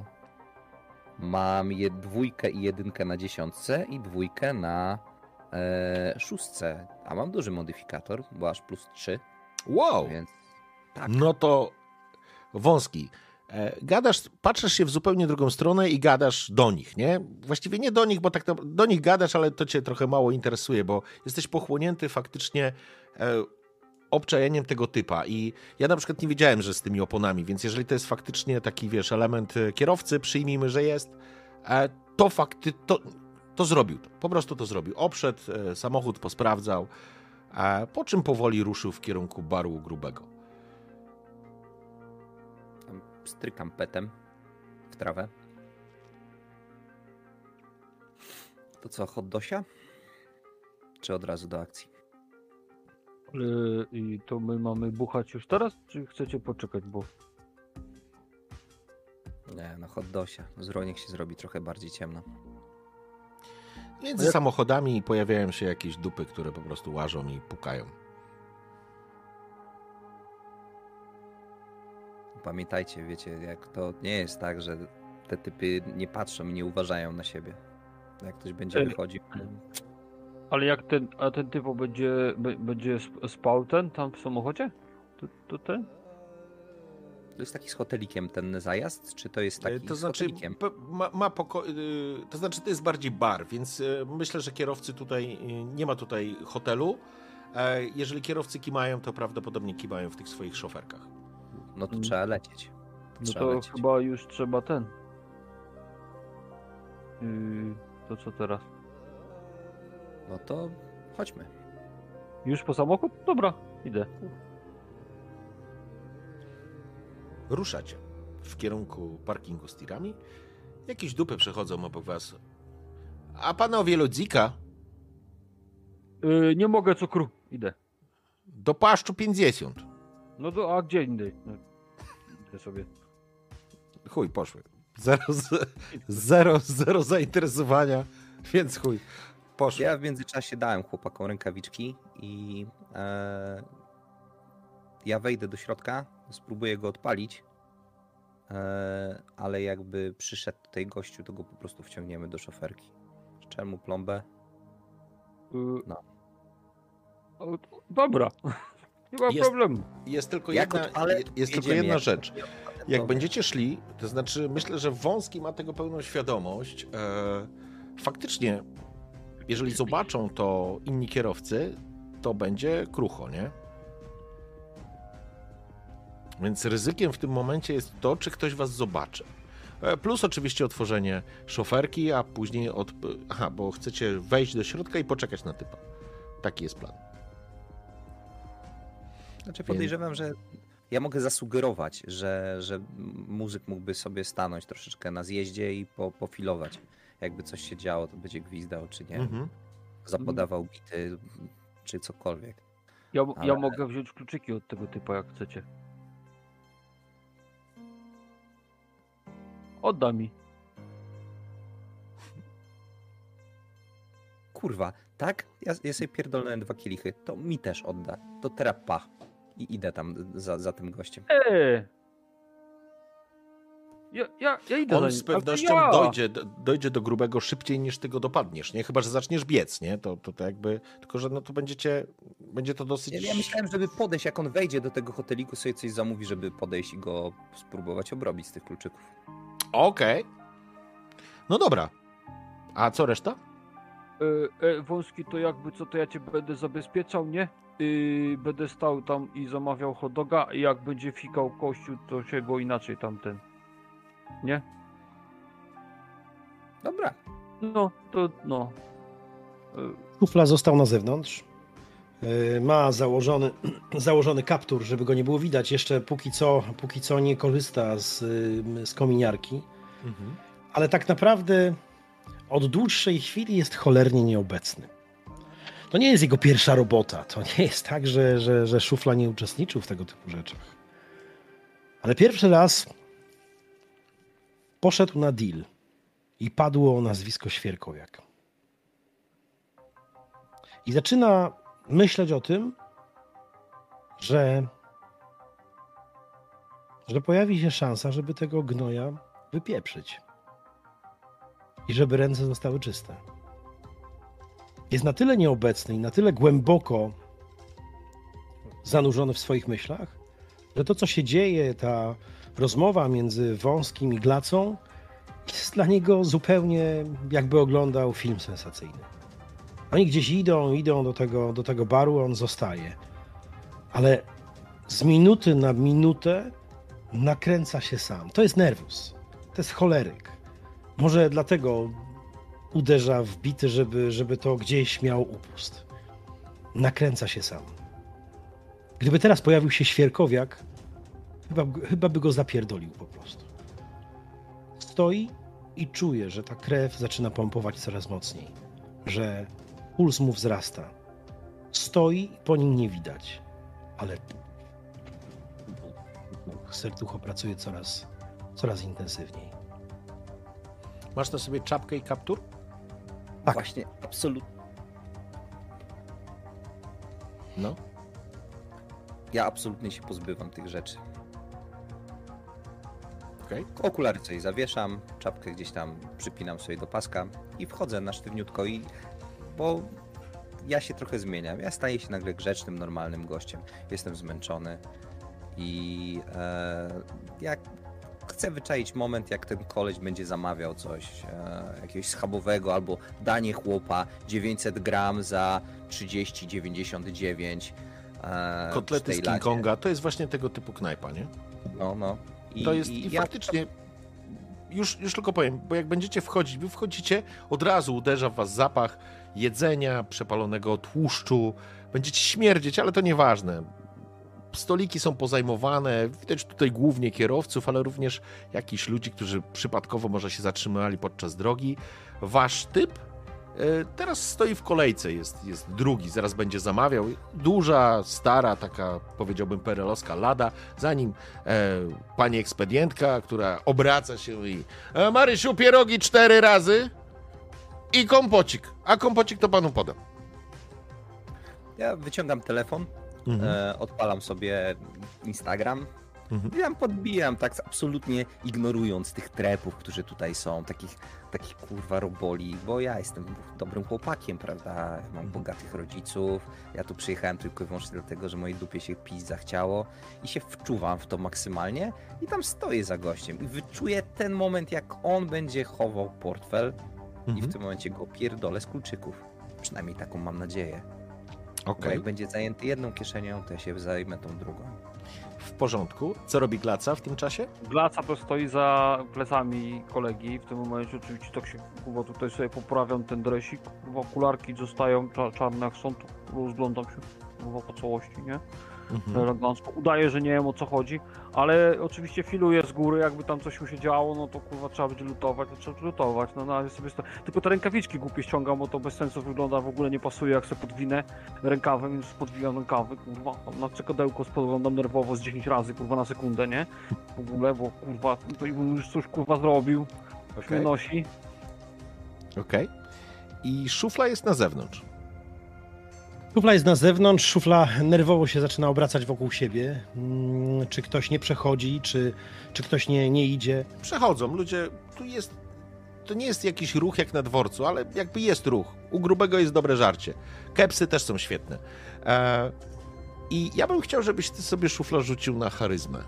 Mam je, dwójkę i jedynkę na dziesiątce i dwójkę na e, szóstce. A mam duży modyfikator, bo aż plus 3, Wow! więc tak. No to wąski. E, Gadasz, patrzysz się w zupełnie drugą stronę i gadasz do nich, nie? Właściwie nie do nich, bo tak do nich gadasz, ale to cię trochę mało interesuje, bo jesteś pochłonięty faktycznie e, obczajaniem tego typa i ja na przykład nie wiedziałem, że z tymi oponami, więc jeżeli to jest faktycznie taki, wiesz, element e, kierowcy, przyjmijmy, że jest, to fakty, to, to zrobił. Po prostu to zrobił. Obszedł e, samochód, posprawdzał, e, po czym powoli ruszył w kierunku baru grubego. Strykam petem w trawę. To co, hot dosia? Czy od razu do akcji? Y, I to my mamy buchać już teraz, czy chcecie poczekać, bo Nie, no hot dosia. Zro niech się zrobi trochę bardziej ciemno. Między samochodami pojawiają się jakieś dupy, które po prostu łażą i pukają. Pamiętajcie, wiecie, jak to nie jest tak, że te typy nie patrzą i nie uważają na siebie. Jak ktoś będzie Ej. wychodził. Ale jak ten, a ten typo będzie, będzie sp- spał ten tam w samochodzie? To, to ten? To jest taki z hotelikiem ten zajazd, czy to jest taki E, To z znaczy, hotelikiem? p- ma, ma poko- y, to znaczy, to jest bardziej bar, więc y, myślę, że kierowcy tutaj, nie ma tutaj hotelu. E, Jeżeli kierowcy kimają, to prawdopodobnie kimają w tych swoich szoferkach. No to Mm. trzeba lecieć. No Trzeba to lecieć. chyba już trzeba ten. Yy, to co teraz? No to chodźmy. Już po samochód? Dobra, idę. Ruszacie w kierunku parkingu z tirami. Jakieś dupy przechodzą obok was. A panowie ludzika, Yy, nie mogę cukru. Idę. do paszczu 50. No to, a gdzie indziej? No, idę sobie. Chuj, poszły. Zero, zero, zero zainteresowania, więc chuj, poszły. Ja w międzyczasie dałem chłopakom rękawiczki i e, ja wejdę do środka, spróbuję go odpalić, e, ale jakby przyszedł tutaj gościu, to go po prostu wciągniemy do szoferki. Szczel mu plombę. Yy, No. Dobra. Nie ma Jest- problemu. Jest tylko Jak jedna, odpalę, jest tylko jedna jak rzecz. Jak będziecie szli, to znaczy myślę, że Wąski ma tego pełną świadomość. E, faktycznie, jeżeli zobaczą to inni kierowcy, to będzie krucho, nie? Więc ryzykiem w tym momencie jest to, czy ktoś was zobaczy. E, Plus oczywiście otworzenie szoferki, a później od... Aha, bo chcecie wejść do środka i poczekać na typa. Taki jest plan. Znaczy podejrzewam, że ja mogę zasugerować, że, że muzyk mógłby sobie stanąć troszeczkę na zjeździe i po, pofilować. Jakby coś się działo, to będzie gwizdał, czy nie. Mhm. Zapodawał bity, czy cokolwiek. Ja, ja Ale- mogę wziąć kluczyki od tego typa, jak chcecie. Odda mi. Kurwa, tak? Ja, ja sobie pierdolnąłem dwa kielichy. To mi też odda. To teraz pa. I idę tam za, za tym gościem. Eee! Ja, ja, ja idę za On nim. z pewnością ja. dojdzie, do- dojdzie do grubego szybciej niż ty go dopadniesz, nie? Chyba, że zaczniesz biec, nie? To, to, to jakby, tylko że no to będziecie, będzie to dosyć... Ja, ja myślałem, żeby podejść, jak on wejdzie do tego hoteliku, sobie coś zamówi, żeby podejść i go spróbować obrobić z tych kluczyków. Okej. No dobra. A co reszta? E, e, wąski to jakby co, to ja cię będę zabezpieczał, nie? I będę stał tam i zamawiał hot doga i jak będzie fikał kościół, to się go inaczej tamten. Nie? Dobra. No, to no. E, Szufla został na zewnątrz. Yy, Ma założony, założony kaptur, żeby go nie było widać. Jeszcze póki co, póki co nie korzysta z, z kominiarki. Ale tak naprawdę od dłuższej chwili jest cholernie nieobecny. To nie jest jego pierwsza robota. To nie jest tak, że, że, że szufla nie uczestniczył w tego typu rzeczach. Ale pierwszy raz poszedł na deal i padło nazwisko Świerkowiak. I zaczyna myśleć o tym, że, że pojawi się szansa, żeby tego gnoja wypieprzyć. I żeby ręce zostały czyste. Jest na tyle nieobecny i na tyle głęboko zanurzony w swoich myślach, że to, co się dzieje, ta rozmowa między wąskim i glacą, jest dla niego zupełnie jakby oglądał film sensacyjny. Oni gdzieś idą, idą do tego, do tego baru, on zostaje. Ale z minuty na minutę nakręca się sam. To jest nerwus. To jest choleryk. Może dlatego uderza w bity, żeby, żeby to gdzieś miał upust. Nakręca się sam. Gdyby teraz pojawił się świerkowiak, chyba, chyba by go zapierdolił po prostu. Stoi i czuje, że ta krew zaczyna pompować coraz mocniej, że puls mu wzrasta. Stoi i po nim nie widać, ale serducho pracuje coraz, coraz intensywniej. Masz na sobie czapkę i kaptur? Tak. Właśnie, absolutnie. No. Ja absolutnie się pozbywam tych rzeczy. Okej. Okulary sobie zawieszam, czapkę gdzieś tam przypinam sobie do paska i wchodzę na sztywniutko i bo ja się trochę zmieniam. Ja staję się nagle grzecznym, normalnym gościem. Jestem zmęczony i e, jak chcę wyczaić moment, jak ten koleś będzie zamawiał coś e, jakiegoś schabowego albo danie chłopa 900 gram za 30,99 e, Kotlety z King. Konga to jest właśnie tego typu knajpa, nie? No, no. I, to jest i, ja- faktycznie. Już, już tylko powiem, bo jak będziecie wchodzić, wy wchodzicie, od razu uderza w was zapach jedzenia, przepalonego tłuszczu. Będziecie śmierdzieć, ale to nieważne. Stoliki są pozajmowane, widać tutaj głównie kierowców, ale również jakichś ludzi, którzy przypadkowo może się zatrzymywali podczas drogi. Wasz typ e, teraz stoi w kolejce, jest, jest drugi, zaraz będzie zamawiał. Duża, stara, taka powiedziałbym perelowska lada, za nim e, pani ekspedientka, która obraca się i e, Marysiu, pierogi cztery razy i kompocik, a kompocik to panu podam. Ja wyciągam telefon, e, odpalam sobie Instagram. Mhm. i tam podbijam, tak absolutnie ignorując tych trepów, którzy tutaj są, takich, takich kurwa roboli, bo ja jestem dobrym chłopakiem, prawda? Mam bogatych rodziców, ja tu przyjechałem tylko i wyłącznie dlatego, że mojej dupie się pić zachciało i się wczuwam w to maksymalnie. I tam stoję za gościem i wyczuję ten moment, jak on będzie chował portfel i Mhm. w tym momencie go pierdolę z kluczyków. Przynajmniej taką mam nadzieję. Bo Okej, jak będzie zajęty jedną kieszenią, to ja się zajmę tą drugą. w porządku. Co robi Glaca w tym czasie? Glaca to stoi za plecami kolegi. W tym momencie oczywiście tak się kurwa tutaj sobie poprawiam ten dresik. Kurwa okularki zostają cza- czarne jak są, to rozglądam się kurwa po całości, nie? Mhm. Elegancko. Udaję, że nie wiem o co chodzi, ale oczywiście filuję z góry, jakby tam coś mu się działo, no to kurwa trzeba będzie lutować, to trzeba lutować. No na razie sobie. Tylko te rękawiczki głupie ściągam, bo to bez sensu wygląda, w ogóle nie pasuje, jak sobie podwinę rękawem, więc podwijam rękawy, kurwa. Tam na czekadełko spoglądam nerwowo z 10 razy, kurwa, na sekundę, nie? W ogóle, bo kurwa, to bym już coś kurwa zrobił, okay. Okej, nosi. okej. I szufla jest na zewnątrz. Szufla jest na zewnątrz, szufla nerwowo się zaczyna obracać wokół siebie. Mm, Czy ktoś nie przechodzi, czy, czy ktoś nie, nie idzie. Przechodzą, ludzie, tu jest, to nie jest jakiś ruch jak na dworcu, ale jakby jest ruch. U grubego jest dobre żarcie. Kepsy też są świetne. E, I ja bym chciał, żebyś ty sobie szufla rzucił na charyzmę.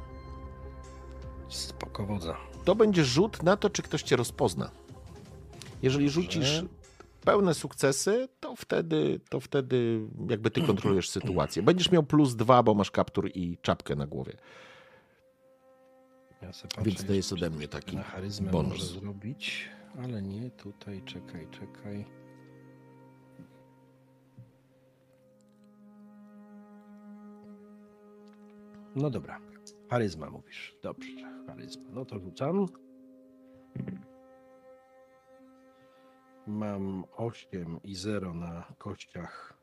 Spoko wodza. To będzie rzut na to, czy ktoś cię rozpozna. Jeżeli rzucisz pełne sukcesy, to wtedy, to wtedy jakby ty kontrolujesz sytuację. Będziesz miał plus dwa, bo masz kaptur i czapkę na głowie. Ja patrzę, Więc to jest ode mnie taki na bonus. może zrobić, ale nie tutaj, czekaj, czekaj. No dobra, charyzma mówisz. Dobrze, charyzma. No to rzucam. Mam 8 i 0 na kościach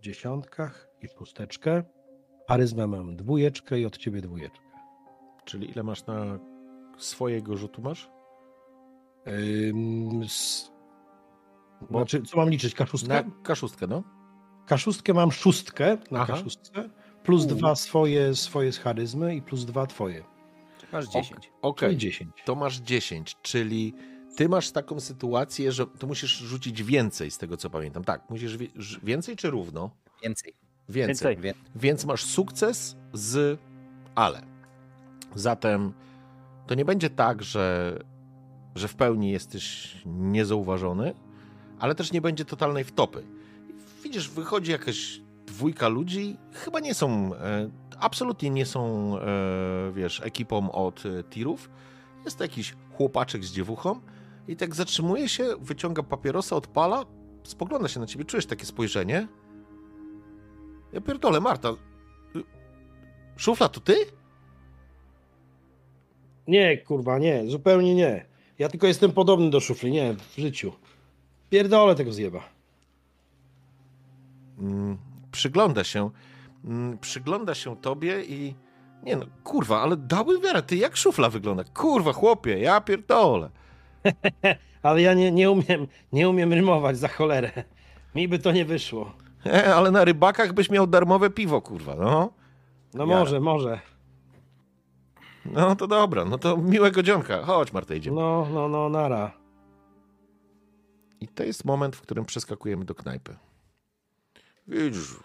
dziesiątkach i szósteczkę. Charyzmę mam dwójeczkę i od ciebie dwójeczkę. Czyli ile masz na swojego rzutu masz? Ym, s... Znaczy, co mam liczyć? Kaszustkę? Na kaszustkę, no. Kaszustkę mam szóstkę na Aha. kaszustkę, plus U. dwa swoje, swoje z charyzmy i plus dwa twoje. Masz 10. Okej, Czyli 10. to masz 10, czyli ty masz taką sytuację, że to musisz rzucić więcej z tego, co pamiętam. Tak, musisz więcej czy równo? Więcej. Więcej. Więcej. Więc masz sukces z ale. Zatem to nie będzie tak, że, że w pełni jesteś niezauważony, ale też nie będzie totalnej wtopy. Widzisz, wychodzi jakaś dwójka ludzi, chyba nie są, e, absolutnie nie są, e, wiesz, ekipą od e, tirów. Jest to jakiś chłopaczek z dziewuchą i tak zatrzymuje się, wyciąga papierosa, odpala, spogląda się na ciebie, czujesz takie spojrzenie. Ja pierdolę, Marta. y, Szufla, to ty? Nie, kurwa, nie, zupełnie nie. Ja tylko jestem podobny do szufli, nie, w życiu. Pierdolę tego zjeba. Mm, przygląda się, mm, przygląda się tobie i nie no, kurwa, ale dały wiarę, ty jak szufla wygląda? Kurwa, chłopie, ja pierdolę. Ale ja nie, nie umiem, nie umiem rymować za cholerę. Mi by to nie wyszło. E, ale na rybakach byś miał darmowe piwo, kurwa, no. No Jara. może, może. No to dobra, no to miłego dzionka. Chodź, Marta, idziemy. No, no, no, nara. I to jest moment, w którym przeskakujemy do knajpy. Widzisz,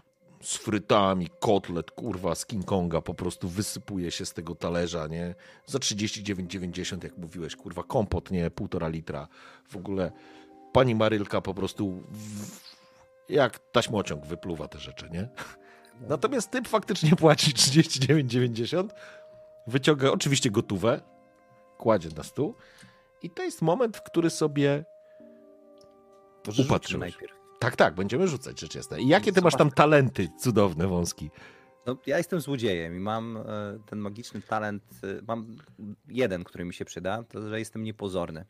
z frytami, kotlet, kurwa, z King Konga po prostu wysypuje się z tego talerza, nie? Za 39,90, jak mówiłeś, kurwa, kompot, nie? Półtora litra. W ogóle pani Marylka po prostu w, jak taśmociąg wypluwa te rzeczy, nie? Natomiast typ faktycznie płaci 39,90, wyciąga oczywiście gotówę, kładzie na stół i to jest moment, w który sobie Upatrzyłeś. najpierw. Tak, tak, będziemy rzucać, rzecz jasna. I jakie ty masz tam talenty cudowne, wąski? No, ja jestem złodziejem i mam e, ten magiczny talent, e, mam jeden, który mi się przyda, to że jestem niepozorny. E,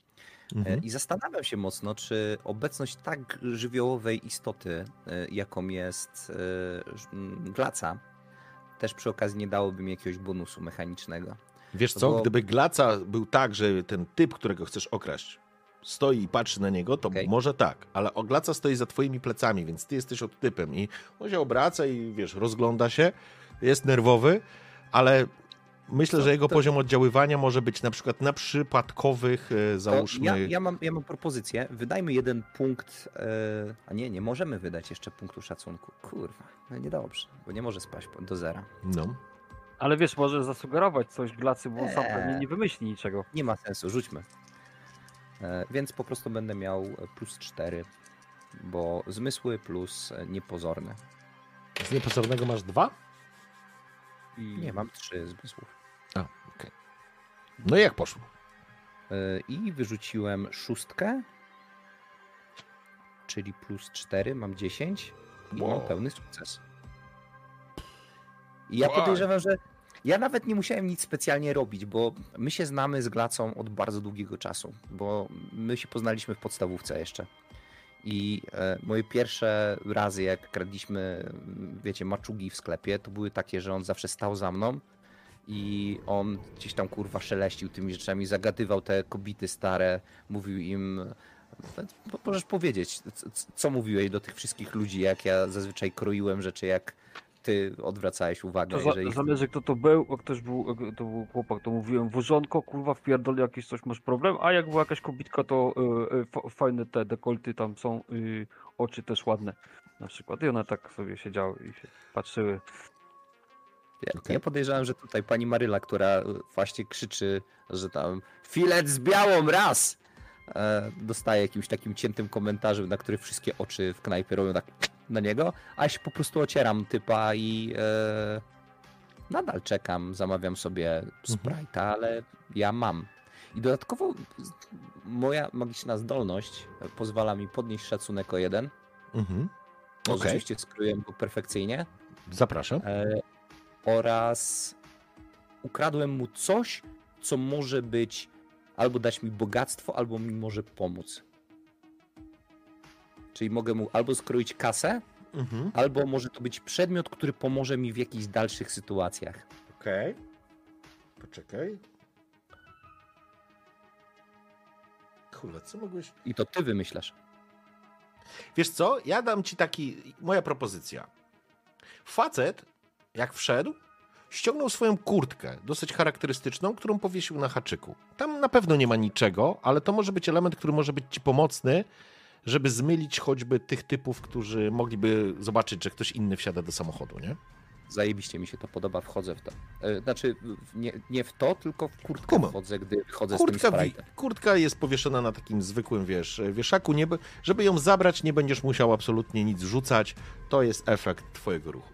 Mhm. I zastanawiam się mocno, czy obecność tak żywiołowej istoty, jaką jest glaca, też przy okazji nie dałoby mi jakiegoś bonusu mechanicznego. Wiesz to co, było- gdyby Glaca był tak, że ten typ, którego chcesz okraść, stoi i patrzy na niego, to Okej. może tak, ale o Glaca stoi za twoimi plecami, więc ty jesteś od typem i on się obraca i wiesz, rozgląda się, jest nerwowy, ale myślę, Co? że jego To- poziom oddziaływania może być na przykład na przypadkowych, e, To załóżmy... ja, ja, mam, ja mam propozycję. Wydajmy jeden punkt. E, a nie, nie możemy wydać jeszcze punktu szacunku. Kurwa, no niedobrze, bo nie może spaść do zera. No. Ale wiesz, może zasugerować coś glacy, bo sam Eee. pewnie nie wymyśli niczego. Nie ma sensu, rzućmy. E, więc po prostu będę miał plus 4, bo zmysły plus e, niepozorny. Z niepozornego masz dwa? Nie, mam 3 zmysłów. A, okej. No i jak poszło? E, I wyrzuciłem szóstkę, czyli plus 4, mam 10 i Wow. mam pełny sukces. I ja Wow. podejrzewam, że ja nawet nie musiałem nic specjalnie robić, bo my się znamy z Glacą od bardzo długiego czasu, bo my się poznaliśmy w podstawówce jeszcze. I e, moje pierwsze razy, jak kradliśmy, wiecie, maczugi w sklepie, to były takie, że on zawsze stał za mną i on gdzieś tam kurwa szeleścił tymi rzeczami, zagadywał te kobity stare, mówił im. Możesz powiedzieć, c- c- co mówiłeś do tych wszystkich ludzi, jak ja zazwyczaj kroiłem rzeczy, jak ty odwracałeś uwagę. To za, jeżeli... zależy kto to był, jak ktoś był, jak to był chłopak, to mówiłem, wożonko, kurwa, wpierdol jakieś coś, masz problem, a jak była jakaś kobitka, to y, y, fa- fajne te dekolty tam są, y, oczy też ładne, na przykład. I one tak sobie siedziały i się patrzyły. Ja, Okej. ja podejrzewam, że tutaj pani Maryla, która właśnie krzyczy, że tam filet z białą raz, e, dostaje jakimś takim ciętym komentarzem, na który wszystkie oczy w knajpie robią tak na niego, a ja się po prostu ocieram typa i e, nadal czekam, zamawiam sobie Sprite'a, ale ja mam. I dodatkowo moja magiczna zdolność pozwala mi podnieść szacunek o jeden. Mhm. Rzeczywiście skryłem go perfekcyjnie. Zapraszam. E, oraz ukradłem mu coś, co może być albo dać mi bogactwo, albo mi może pomóc. Czyli mogę mu albo skroić kasę, Mhm. albo może to być przedmiot, który pomoże mi w jakichś dalszych sytuacjach. Okej. Poczekaj. Kurwa, co mogłeś... I to ty wymyślasz. Wiesz co, ja dam ci taki, moja propozycja. Facet, jak wszedł, ściągnął swoją kurtkę, dosyć charakterystyczną, którą powiesił na haczyku. Tam na pewno nie ma niczego, ale to może być element, który może być ci pomocny, żeby zmylić choćby tych typów, którzy mogliby zobaczyć, że ktoś inny wsiada do samochodu, nie? Zajebiście mi się to podoba, wchodzę w to. E, Znaczy, nie, nie w to, tylko w kurtkę wchodzę, gdy wychodzę Kurtka, z tym kurtka jest powieszona na takim zwykłym, wiesz, wieszaku. Nie, żeby ją zabrać, nie będziesz musiał absolutnie nic rzucać. To jest efekt twojego ruchu.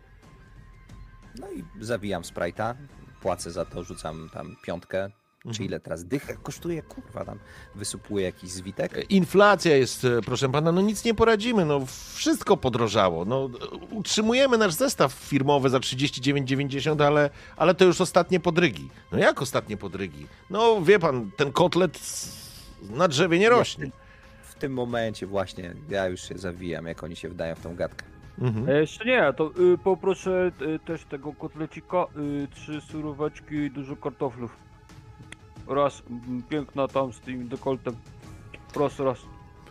No i zawijam Sprite'a, płacę za to, rzucam tam piątkę, czy ile teraz dycha kosztuje, kurwa, tam wysypuję jakiś zwitek. Inflacja jest, e, proszę pana, no nic nie poradzimy, no wszystko podrożało. No, utrzymujemy nasz zestaw firmowy za 39,90, ale, ale to już ostatnie podrygi. No jak ostatnie podrygi? No wie pan, ten kotlet na drzewie nie rośnie. W tym momencie właśnie ja już się zawijam, jak oni się wdają w tą gadkę. Mhm. E, jeszcze nie, to y, poproszę y, też tego kotlecika, y, trzy suróweczki i dużo kartoflów. Raz, piękna tam z tym dekoltem. Proszę, raz.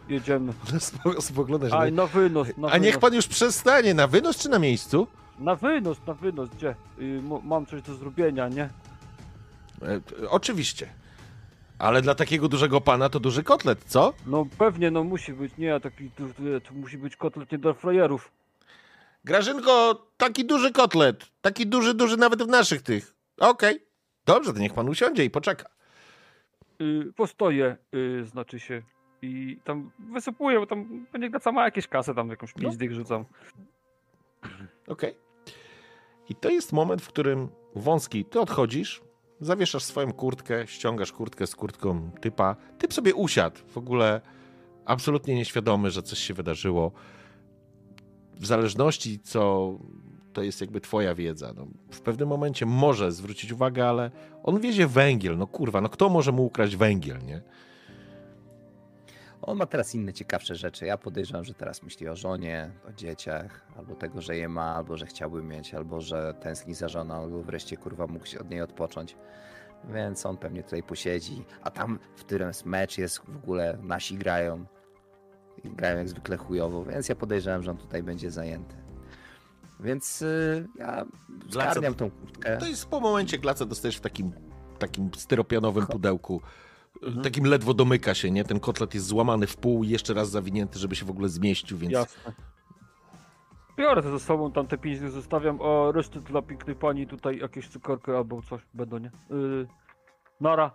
Jedziemy. Spo- Spoglądasz Aj, na... wynos, na A wynos. niech pan już przestanie, na wynos czy na miejscu? Na wynos, na wynos, gdzie? Y, mo- mam coś do zrobienia, nie? E, oczywiście. Ale dla takiego dużego pana to duży kotlet, co? No pewnie, no musi być, nie, taki, tu, tu, tu musi być kotlet nie dla frajerów. Grażynko, taki duży kotlet. Taki duży, duży nawet w naszych tych. Okej. Dobrze, to niech pan usiądzie i poczeka. Y, postoję, y, znaczy się. I tam wysypuję, bo tam będzie graca ma jakieś kasę, tam jakąś pięć No. rzucam. Okej. I to jest moment, w którym wąski, ty odchodzisz, zawieszasz swoją kurtkę, ściągasz kurtkę z kurtką typa. Typ sobie usiadł, w ogóle absolutnie nieświadomy, że coś się wydarzyło. W zależności, co to jest jakby twoja wiedza. No, w pewnym momencie może zwrócić uwagę, ale on wiezie węgiel. No kurwa, no kto może mu ukraść węgiel, nie? On ma teraz inne ciekawsze rzeczy. Ja podejrzewam, że teraz myśli o żonie, o dzieciach, albo tego, że je ma, albo że chciałby mieć, albo że tęskni za żoną, albo wreszcie kurwa mógł się od niej odpocząć. Więc on pewnie tutaj posiedzi. A tam, w którym mecz jest w ogóle, nasi grają. I grają jak zwykle chujowo, więc ja podejrzewam, że on tutaj będzie zajęty. Więc y, ja zgarniam tą kurtkę. To jest po momencie glaca dostajesz w takim, takim styropianowym pudełku. Mhm. Takim ledwo domyka się, nie? Ten kotlet jest złamany w pół i jeszcze raz zawinięty, żeby się w ogóle zmieścił, więc Jasne. Biorę ze sobą, tam te zostawiam, a resztę dla pięknej pani tutaj jakieś cukorki albo coś będą, nie? Yy, nara,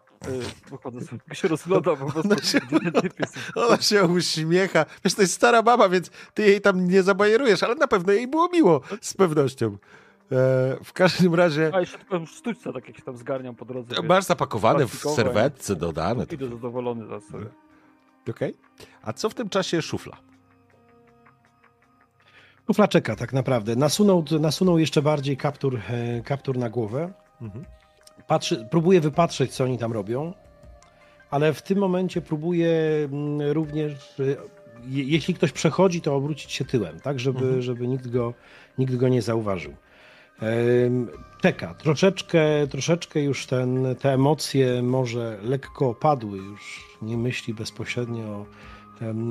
wychodzę sobie, jak się rozglądam po prostu, Ona się- typ jest. ona się uśmiecha. Wiesz, to jest stara baba, więc ty jej tam nie zabajerujesz, ale na pewno jej było miło, z pewnością. E, w każdym razie A jeszcze tylko sztućce tak jakieś tam zgarniam po drodze. wiesz. masz zapakowane w serwetce dodane. Idę zadowolony za sobie. Okej. A co w tym czasie szufla? Szufla czeka tak naprawdę. Nasunął, nasunął jeszcze bardziej kaptur, e, kaptur na głowę. Mhm. Patrzy, próbuje wypatrzeć, co oni tam robią, ale w tym momencie próbuje mm, również, je, jeśli ktoś przechodzi, to obrócić się tyłem, tak, żeby, Mhm. żeby nikt, go, nikt go nie zauważył. Czeka, troszeczkę, troszeczkę już ten, te emocje może lekko opadły, już nie myśli bezpośrednio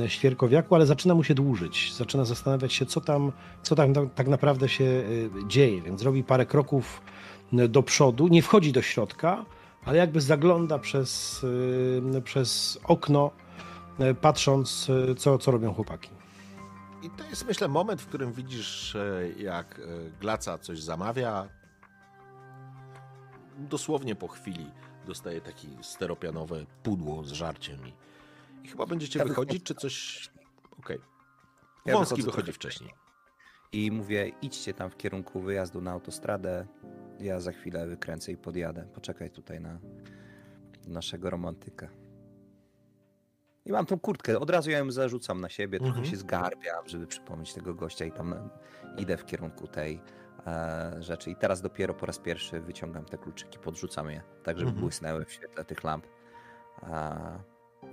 o świerkowiaku, ale zaczyna mu się dłużyć. Zaczyna zastanawiać się, co tam, co tam tak- naprawdę się y, dzieje, więc robi parę kroków do przodu, nie wchodzi do środka, ale jakby zagląda przez, y, przez okno, y, patrząc, y, co, co robią chłopaki. I to jest, myślę, moment, w którym widzisz, e, jak e, Glaca coś zamawia. Dosłownie po chwili dostaje takie steropianowe pudło z żarciem i, i chyba będziecie Ja wychodzić, wychodzę. czy coś... Okej. Ja Wąski wychodzi trochę wcześniej. I mówię, idźcie tam w kierunku wyjazdu na autostradę. Ja za chwilę wykręcę i podjadę. Poczekaj tutaj na naszego romantyka. I mam tą kurtkę, od razu ja ją zarzucam na siebie, trochę Mhm. się zgarbiam, żeby przypomnieć tego gościa i tam idę w kierunku tej e, rzeczy. I teraz dopiero po raz pierwszy wyciągam te kluczyki, podrzucam je, tak żeby Mhm. błysnęły w świetle tych lamp. A,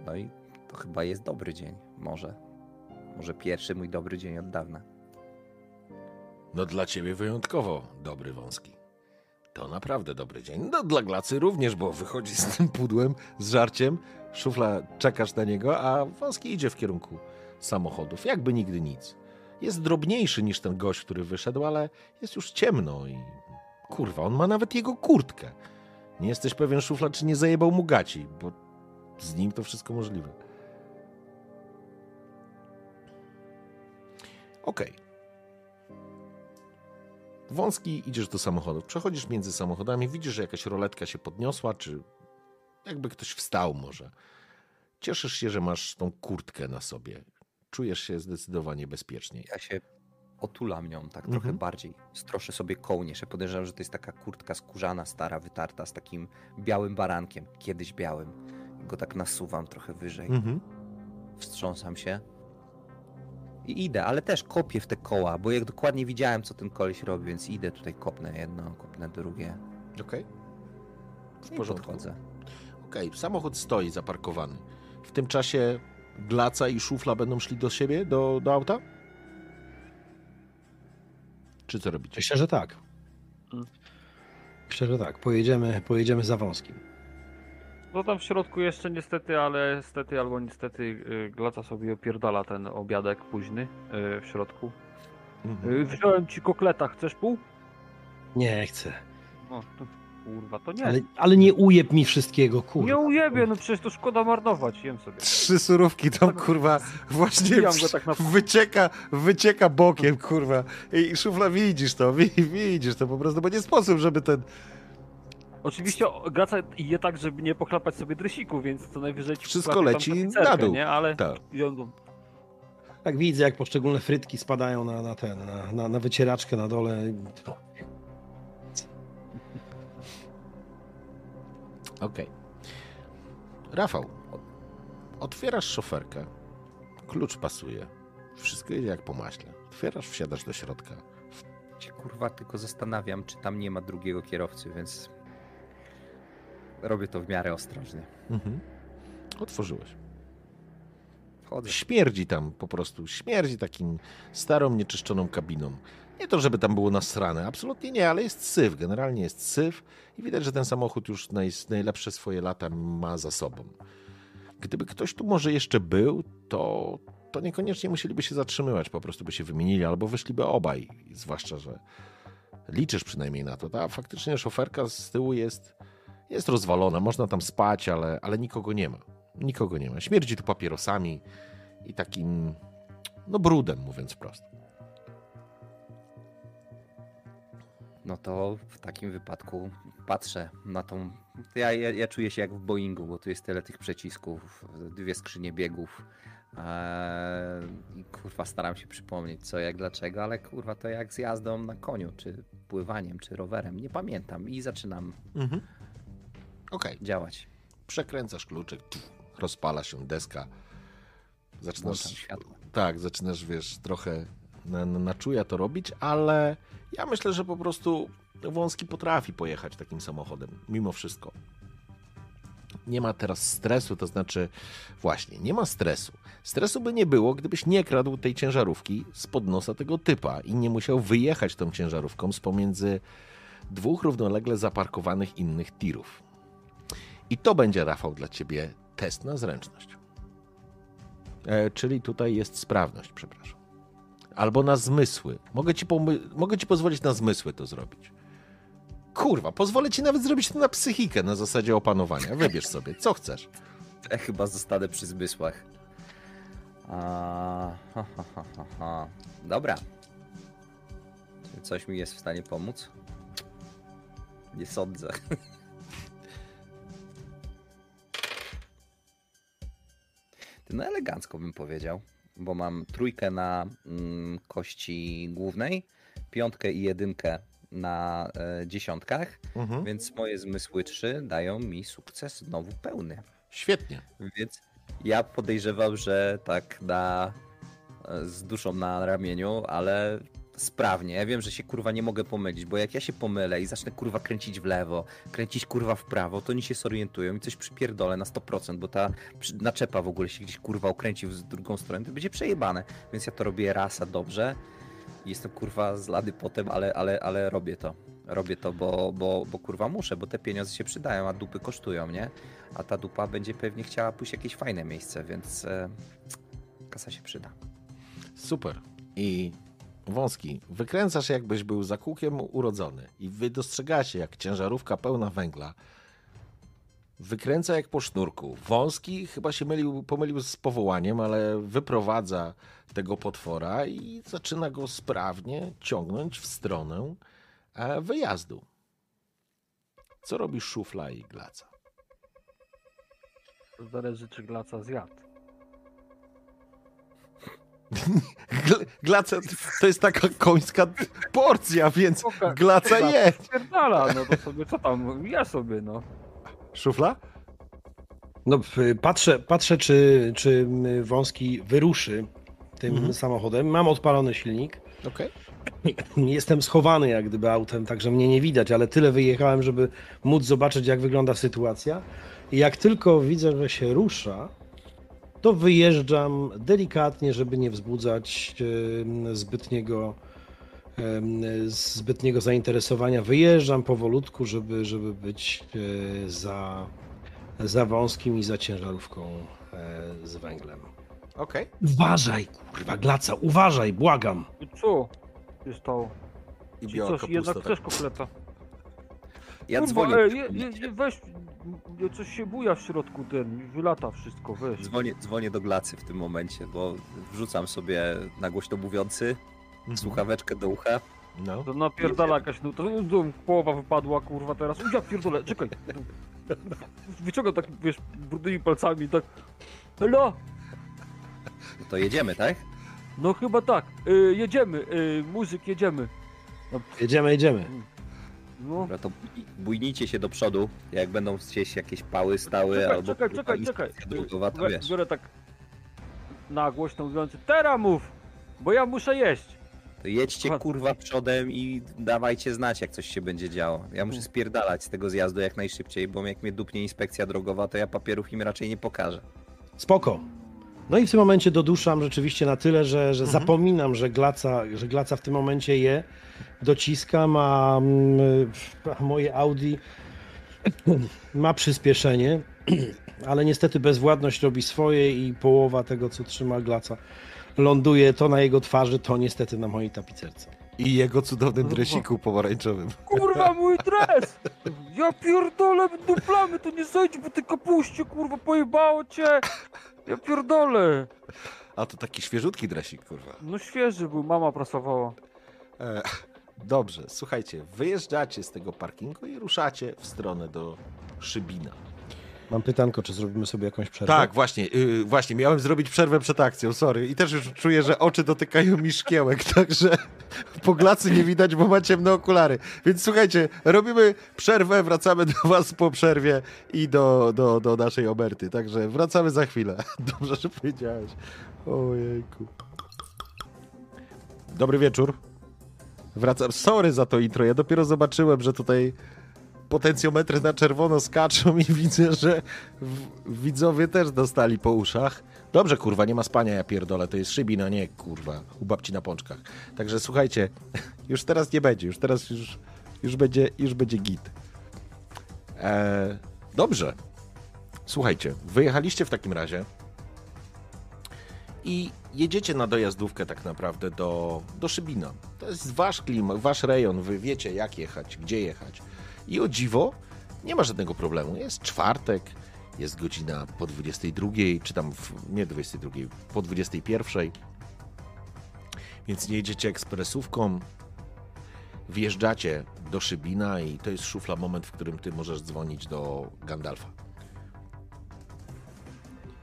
no i to chyba jest dobry dzień, może. Może pierwszy mój dobry dzień od dawna. No dla ciebie wyjątkowo dobry wąski. To naprawdę dobry dzień. No dla Glacy również, bo wychodzi z tym pudłem, z żarciem, szufla, czekasz na niego, a wąski idzie w kierunku samochodów. Jakby nigdy nic. Jest drobniejszy niż ten gość, który wyszedł, ale jest już ciemno i kurwa, on ma nawet jego kurtkę. Nie jesteś pewien, szufla, czy nie zajebał mu gaci, bo z nim to wszystko możliwe. Okej. Wąski idziesz do samochodów. Przechodzisz między samochodami, widzisz, że jakaś roletka się podniosła, czy jakby ktoś wstał może. Cieszysz się, że masz tą kurtkę na sobie. Czujesz się zdecydowanie bezpieczniej. Ja się otulam nią tak Mhm. trochę bardziej. Stroszę sobie kołnierz. Ja podejrzewam, że to jest taka kurtka skórzana, stara, wytarta z takim białym barankiem. Kiedyś białym. Go tak nasuwam trochę wyżej. Mhm. Wstrząsam się. I idę, ale też kopię w te koła, bo jak dokładnie widziałem, co ten koleś robi, więc idę tutaj, kopnę jedno, kopnę drugie. Okej. W I porządku. podchodzę. Okej, samochód stoi zaparkowany. W tym czasie Glaca i Szufla będą szli do siebie, do, do auta? Czy co robicie? Myślę, że tak. Myślę, że tak. Pojedziemy, pojedziemy za wąskim. No tam w środku jeszcze niestety, ale stety albo niestety y, Glaca sobie opierdala ten obiadek późny y, w środku. Mhm. Y, Wziąłem ci kokleta, chcesz pół? Nie chcę. No, to kurwa, to nie. Ale, ale nie ujeb mi wszystkiego, kurwa. Nie ujebie, no przecież to szkoda marnować, jem sobie. Trzy surówki tam, Tak, kurwa, właśnie tak na- wycieka, wycieka bokiem, kurwa. I szufla, widzisz to, wi- widzisz to po prostu, bo nie sposób, żeby ten... Oczywiście o, Glaca je tak, żeby nie pochlapać sobie dresiku, więc co najwyżej ci Wszystko leci na dół. Nie? Ale Tak. Tak widzę, jak poszczególne frytki spadają na, na ten, na, na, na wycieraczkę na dole. Okej. Rafał, otwierasz szoferkę, klucz pasuje, wszystko idzie jak po maśle. Otwierasz, wsiadasz do środka. Się kurwa tylko zastanawiam, czy tam nie ma drugiego kierowcy, więc robię to w miarę ostrożnie. Mhm. Otworzyłeś. Wchodzę. Śmierdzi tam po prostu, śmierdzi takim starą, nieczyszczoną kabiną. Nie to, żeby tam było nasrane, absolutnie nie, ale jest syf, generalnie jest syf i widać, że ten samochód już naj, najlepsze swoje lata ma za sobą. Gdyby ktoś tu może jeszcze był, to, to niekoniecznie musieliby się zatrzymywać, po prostu by się wymienili albo wyszliby obaj, zwłaszcza, że liczysz przynajmniej na to. Ta faktycznie szoferka z tyłu jest, jest rozwalona, można tam spać, ale, ale nikogo nie ma. Nikogo nie ma. Śmierdzi tu papierosami i takim, no brudem, mówiąc wprost. No to w takim wypadku patrzę na tą. Ja, ja, ja czuję się jak w Boeingu, bo tu jest tyle tych przycisków, dwie skrzynie biegów. Eee, I kurwa staram się przypomnieć co, jak, dlaczego, ale kurwa to jak z jazdą na koniu, czy pływaniem, czy rowerem. Nie pamiętam i zaczynam Mhm. Okej, działać. przekręcasz kluczyk, rozpala się deska. Zaczynasz, tak, zaczynasz, wiesz, trochę na, na, na czuja to robić, ale ja myślę, że po prostu wąski potrafi pojechać takim samochodem, mimo wszystko. Nie ma teraz stresu, to znaczy, właśnie, nie ma stresu. Stresu by nie było, gdybyś nie kradł tej ciężarówki spod nosa tego typa i nie musiał wyjechać tą ciężarówką z pomiędzy dwóch równolegle zaparkowanych innych tirów. I to będzie, Rafał, dla ciebie test na zręczność. E, czyli tutaj jest sprawność, przepraszam. Albo na zmysły. Mogę ci, mogę ci pozwolić na zmysły to zrobić. Kurwa, pozwolę ci nawet zrobić to na psychikę, na zasadzie opanowania. Wybierz sobie, co chcesz. Ja chyba zostanę przy zmysłach. A, ha, ha, ha, ha. Dobra. Czy coś mi jest w stanie pomóc? Nie sądzę. no elegancko bym powiedział, bo mam trójkę na mm, kości głównej, piątkę i jedynkę na e, dziesiątkach, Mhm. więc moje zmysły trzy dają mi sukces znowu pełny. Świetnie. Więc ja podejrzewam, że tak na z duszą na ramieniu, ale sprawnie. Ja wiem, że się kurwa nie mogę pomylić, bo jak ja się pomylę i zacznę kurwa kręcić w lewo, kręcić kurwa w prawo, to oni się zorientują i coś przypierdolę na 100%, bo ta naczepa w ogóle się gdzieś kurwa ukręci w drugą stronę, to będzie przejebane. Więc ja to robię raz, a dobrze. Jestem kurwa zlady potem, ale, ale, ale robię to. Robię to, bo, bo, bo kurwa muszę, bo te pieniądze się przydają, a dupy kosztują, nie? A ta dupa będzie pewnie chciała pójść w jakieś fajne miejsce, więc e, kasa się przyda. Super. I wąski, wykręcasz jakbyś był za kółkiem urodzony i wy dostrzegacie, jak ciężarówka pełna węgla wykręca jak po sznurku. Wąski chyba się mylił, pomylił z powołaniem, ale wyprowadza tego potwora i zaczyna go sprawnie ciągnąć w stronę e, wyjazdu. Co robi szufla i glaca? Zależy, czy Glaca zjadł. Gl- Glaca to jest taka końska porcja, więc Oka- glaca je. Spierdala, no to sobie, co tam, ja sobie, no. Szufla? No, patrzę, patrzę czy, czy wąski wyruszy tym Mhm. samochodem. Mam odpalony silnik. Okej. Jestem schowany jak gdyby autem, także mnie nie widać, ale tyle wyjechałem, żeby móc zobaczyć, jak wygląda sytuacja. I jak tylko widzę, że się rusza, to wyjeżdżam delikatnie, żeby nie wzbudzać zbytniego, zbytniego zainteresowania. Wyjeżdżam powolutku, żeby, żeby być e, za, za wąskim i za ciężarówką e, z węglem. Okej. Uważaj, kurwa, glaca, uważaj, błagam. I co? Jest to. I biała coś jednak tak. też kotleta. Ja Kurwa, dzwonię. ej, je, je, weź, coś się buja w środku, ten, wylata wszystko, weź. Dzwonię, dzwonię do glacy w tym momencie, bo wrzucam sobie na głośno mówiący słuchaweczkę do ucha. No. To napierdala jakaś, no to to połowa wypadła, kurwa, teraz. Ja pierdolę, czekaj. Wyciągam tak, wiesz, brudnymi palcami, tak. Hello? No to jedziemy, tak? No chyba tak. Y, jedziemy, y, muzyk, jedziemy. Jedziemy, jedziemy. No. Dobra, to bujnijcie się do przodu, jak będą gdzieś jakieś pały stały Czekaj, albo czekaj, czekaj, czekaj. drogowa, to Biorę- wiesz. Biorę tak na głośno mówiący, teraz mów, bo ja muszę jeść. To jedźcie Aha. kurwa przodem i dawajcie znać, jak coś się będzie działo. Ja Mm. muszę spierdalać z tego zjazdu jak najszybciej, bo jak mnie dupnie inspekcja drogowa, to ja papierów im raczej nie pokażę. Spoko. No i w tym momencie doduszam rzeczywiście na tyle, że, że Mhm. zapominam, że glaca, że glaca w tym momencie je, dociskam, a, mm, a moje Audi ma przyspieszenie, ale niestety bezwładność robi swoje i połowa tego, co trzyma glaca, ląduje to na jego twarzy, to niestety na mojej tapicerce. I jego cudownym Kurwa. dresiku pomarańczowym. Kurwa, mój dres! Ja pierdolę, duplamy, to nie zejdź, bo ty kapuście, kurwa, pojebało cię! Ja pierdolę! A to taki świeżutki dresik, kurwa. No świeży był, mama prasowała. E, dobrze, słuchajcie, wyjeżdżacie z tego parkingu i ruszacie w stronę do Szybina. Mam pytanko, czy zrobimy sobie jakąś przerwę? Tak, właśnie, yy, właśnie, miałem zrobić przerwę przed akcją, sorry. I też już czuję, że oczy dotykają mi szkiełek, także po nie widać, bo ma ciemne okulary. Więc słuchajcie, robimy przerwę, wracamy do was po przerwie i do, do, do naszej oberty. Także wracamy za chwilę. Dobrze, że powiedziałeś. Ojejku. Dobry wieczór. Wracam. Sorry za to intro. Ja dopiero zobaczyłem, że tutaj potencjometry na czerwono skaczą i widzę, że widzowie też dostali po uszach. Dobrze, kurwa, nie ma spania, ja pierdolę, to jest szybina, nie, kurwa, u babci na pączkach. Także słuchajcie, już teraz nie będzie, już teraz już, już, będzie, już będzie git. Eee, dobrze. Słuchajcie, wyjechaliście w takim razie i jedziecie na dojazdówkę tak naprawdę do, do Szybina. To jest wasz klim, wasz rejon, wy wiecie jak jechać, gdzie jechać. I o dziwo, nie ma żadnego problemu. Jest czwartek, jest godzina po 22, czy tam w, nie 22, po 21. Więc nie jedziecie ekspresówką, wjeżdżacie do Szybina i to jest szufla moment, w którym ty możesz dzwonić do Gandalfa.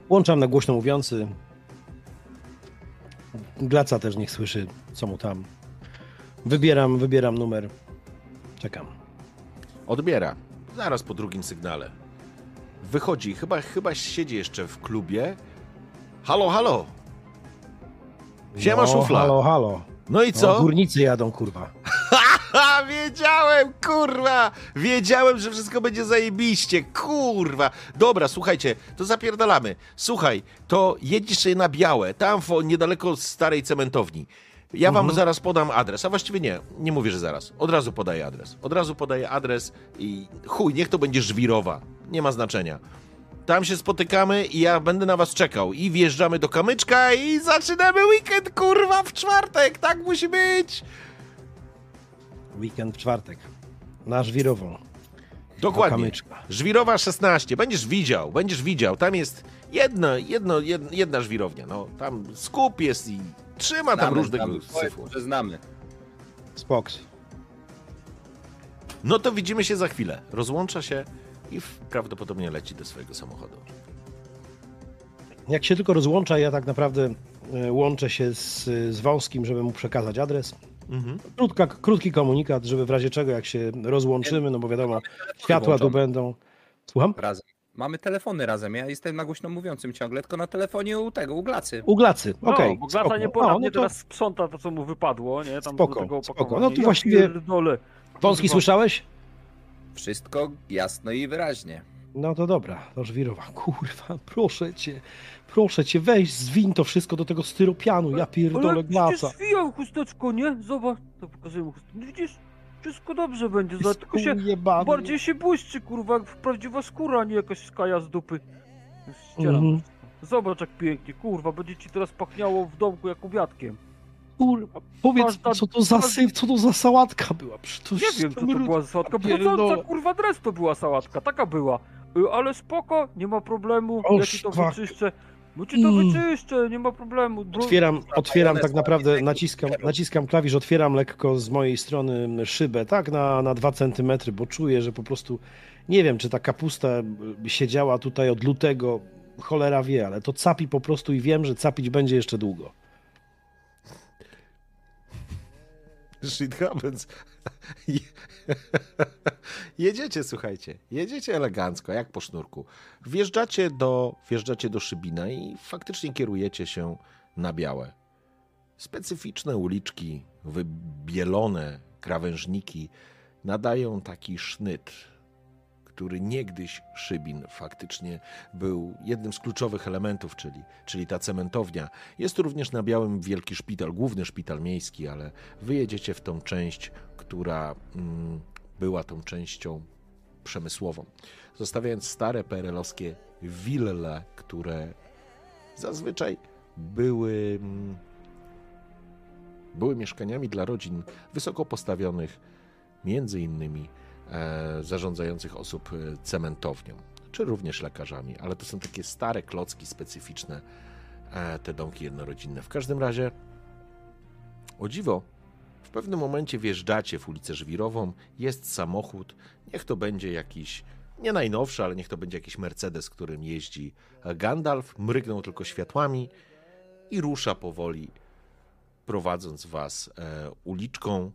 Włączam na głośno mówiący. Glaca też niech słyszy, co mu tam. Wybieram, wybieram numer. Czekam. Odbiera. Zaraz po drugim sygnale. Wychodzi, chyba, chyba siedzi jeszcze w klubie. Halo, halo. Siema, no, szufla. Halo, halo. No i No, co? górnicy jadą, kurwa. Ha, wiedziałem, kurwa! Wiedziałem, że wszystko będzie zajebiście, kurwa! Dobra, słuchajcie, to zapierdalamy. Słuchaj, to jedziesz na białe, tam niedaleko starej cementowni. Ja wam zaraz podam adres, a właściwie nie, nie mówię, że zaraz. Od razu podaję adres. Od razu podaję adres i chuj, niech to będzie Żwirowa. Nie ma znaczenia. Tam się spotykamy i ja będę na was czekał. I wjeżdżamy do kamyczka i zaczynamy weekend, kurwa, w czwartek. Tak musi być. Weekend w czwartek. Na żwirową. Dokładnie. kamyczka. Żwirowa 16. Będziesz widział, będziesz widział. Tam jest jedno, jedno, jedna, jedna żwirownia. No, tam skup jest i trzyma tam Znamy, różnego znamy, że znamy. Spoks. No to widzimy się za chwilę. Rozłącza się i w- prawdopodobnie leci do swojego samochodu. Jak się tylko rozłącza, ja tak naprawdę e, łączę się z, z Wąskim, żeby mu przekazać adres. Mhm. Krótka, krótki komunikat, żeby w razie czego, jak się rozłączymy, no bo wiadomo, światła tu włączone. będą. Słucham? Razem. Mamy telefony razem. Ja jestem na głośno mówiącym ciągle, tylko na telefonie u tego, u glacy. U Glacy, No, okej. bo Glata spoko. nie poradnie no to teraz sprząta to, co mu wypadło, nie? Tam Spoko, do tego spoko. No to Ja właściwie- pierdolę. Wąski, słyszałeś? Wszystko jasno i wyraźnie. No to dobra, to żwirowa. Kurwa, proszę cię, proszę cię, weź, zwin to wszystko do tego styropianu, ja pierdolę Ale glaca. przecież zwijał chusteczko, nie? Zobacz, to pokazuję mu chusteczko. Widzisz? Wszystko dobrze będzie, tylko się bardziej się błyszczy, kurwa, jak prawdziwa skóra, a nie jakaś skaja z dupy. Ścieram. Mhm. Zobacz jak pięknie, kurwa, będzie ci teraz pachniało w domku jak obiadkiem. Kurwa, powiedz, Każda- co to za syf, co to za sałatka była? Przecież to Nie wiem, co to była za sałatka. Pierdolę. Kurwa dres to była sałatka, taka była. Y, Ale spoko, nie ma problemu, O, ja ci to szwak. wyczyszczę. No ci to wyczyszczę, nie ma problemu. Bro... Otwieram, otwieram tak naprawdę, naciskam, naciskam klawisz, otwieram lekko z mojej strony szybę, tak na, na 2 centymetry, bo czuję, że po prostu nie wiem, czy ta kapusta siedziała tutaj od lutego, cholera wie, ale to capi po prostu i wiem, że capić będzie jeszcze długo. Shit happens. Je- Jedziecie, słuchajcie, jedziecie elegancko, jak po sznurku. Wjeżdżacie do, wjeżdżacie do Szybina i faktycznie kierujecie się na białe. Specyficzne uliczki, wybielone krawężniki nadają taki sznyt, który niegdyś Szybin faktycznie był jednym z kluczowych elementów, czyli, czyli ta cementownia. Jest tu również na Białym wielki szpital, główny szpital miejski, ale wyjedziecie w tą część, która mm, była tą częścią przemysłową, zostawiając stare perelowskie wille, które zazwyczaj były, mm, były mieszkaniami dla rodzin wysoko postawionych, między innymi zarządzających osób e, cementownią, czy również lekarzami, ale to są takie stare klocki specyficzne, e, te domki jednorodzinne. W każdym razie, o dziwo, w pewnym momencie wjeżdżacie w ulicę Żwirową, jest samochód, niech to będzie jakiś, nie najnowszy, ale niech to będzie jakiś Mercedes, którym jeździ Gandalf, mrygnął tylko światłami i rusza powoli, prowadząc was e, uliczką.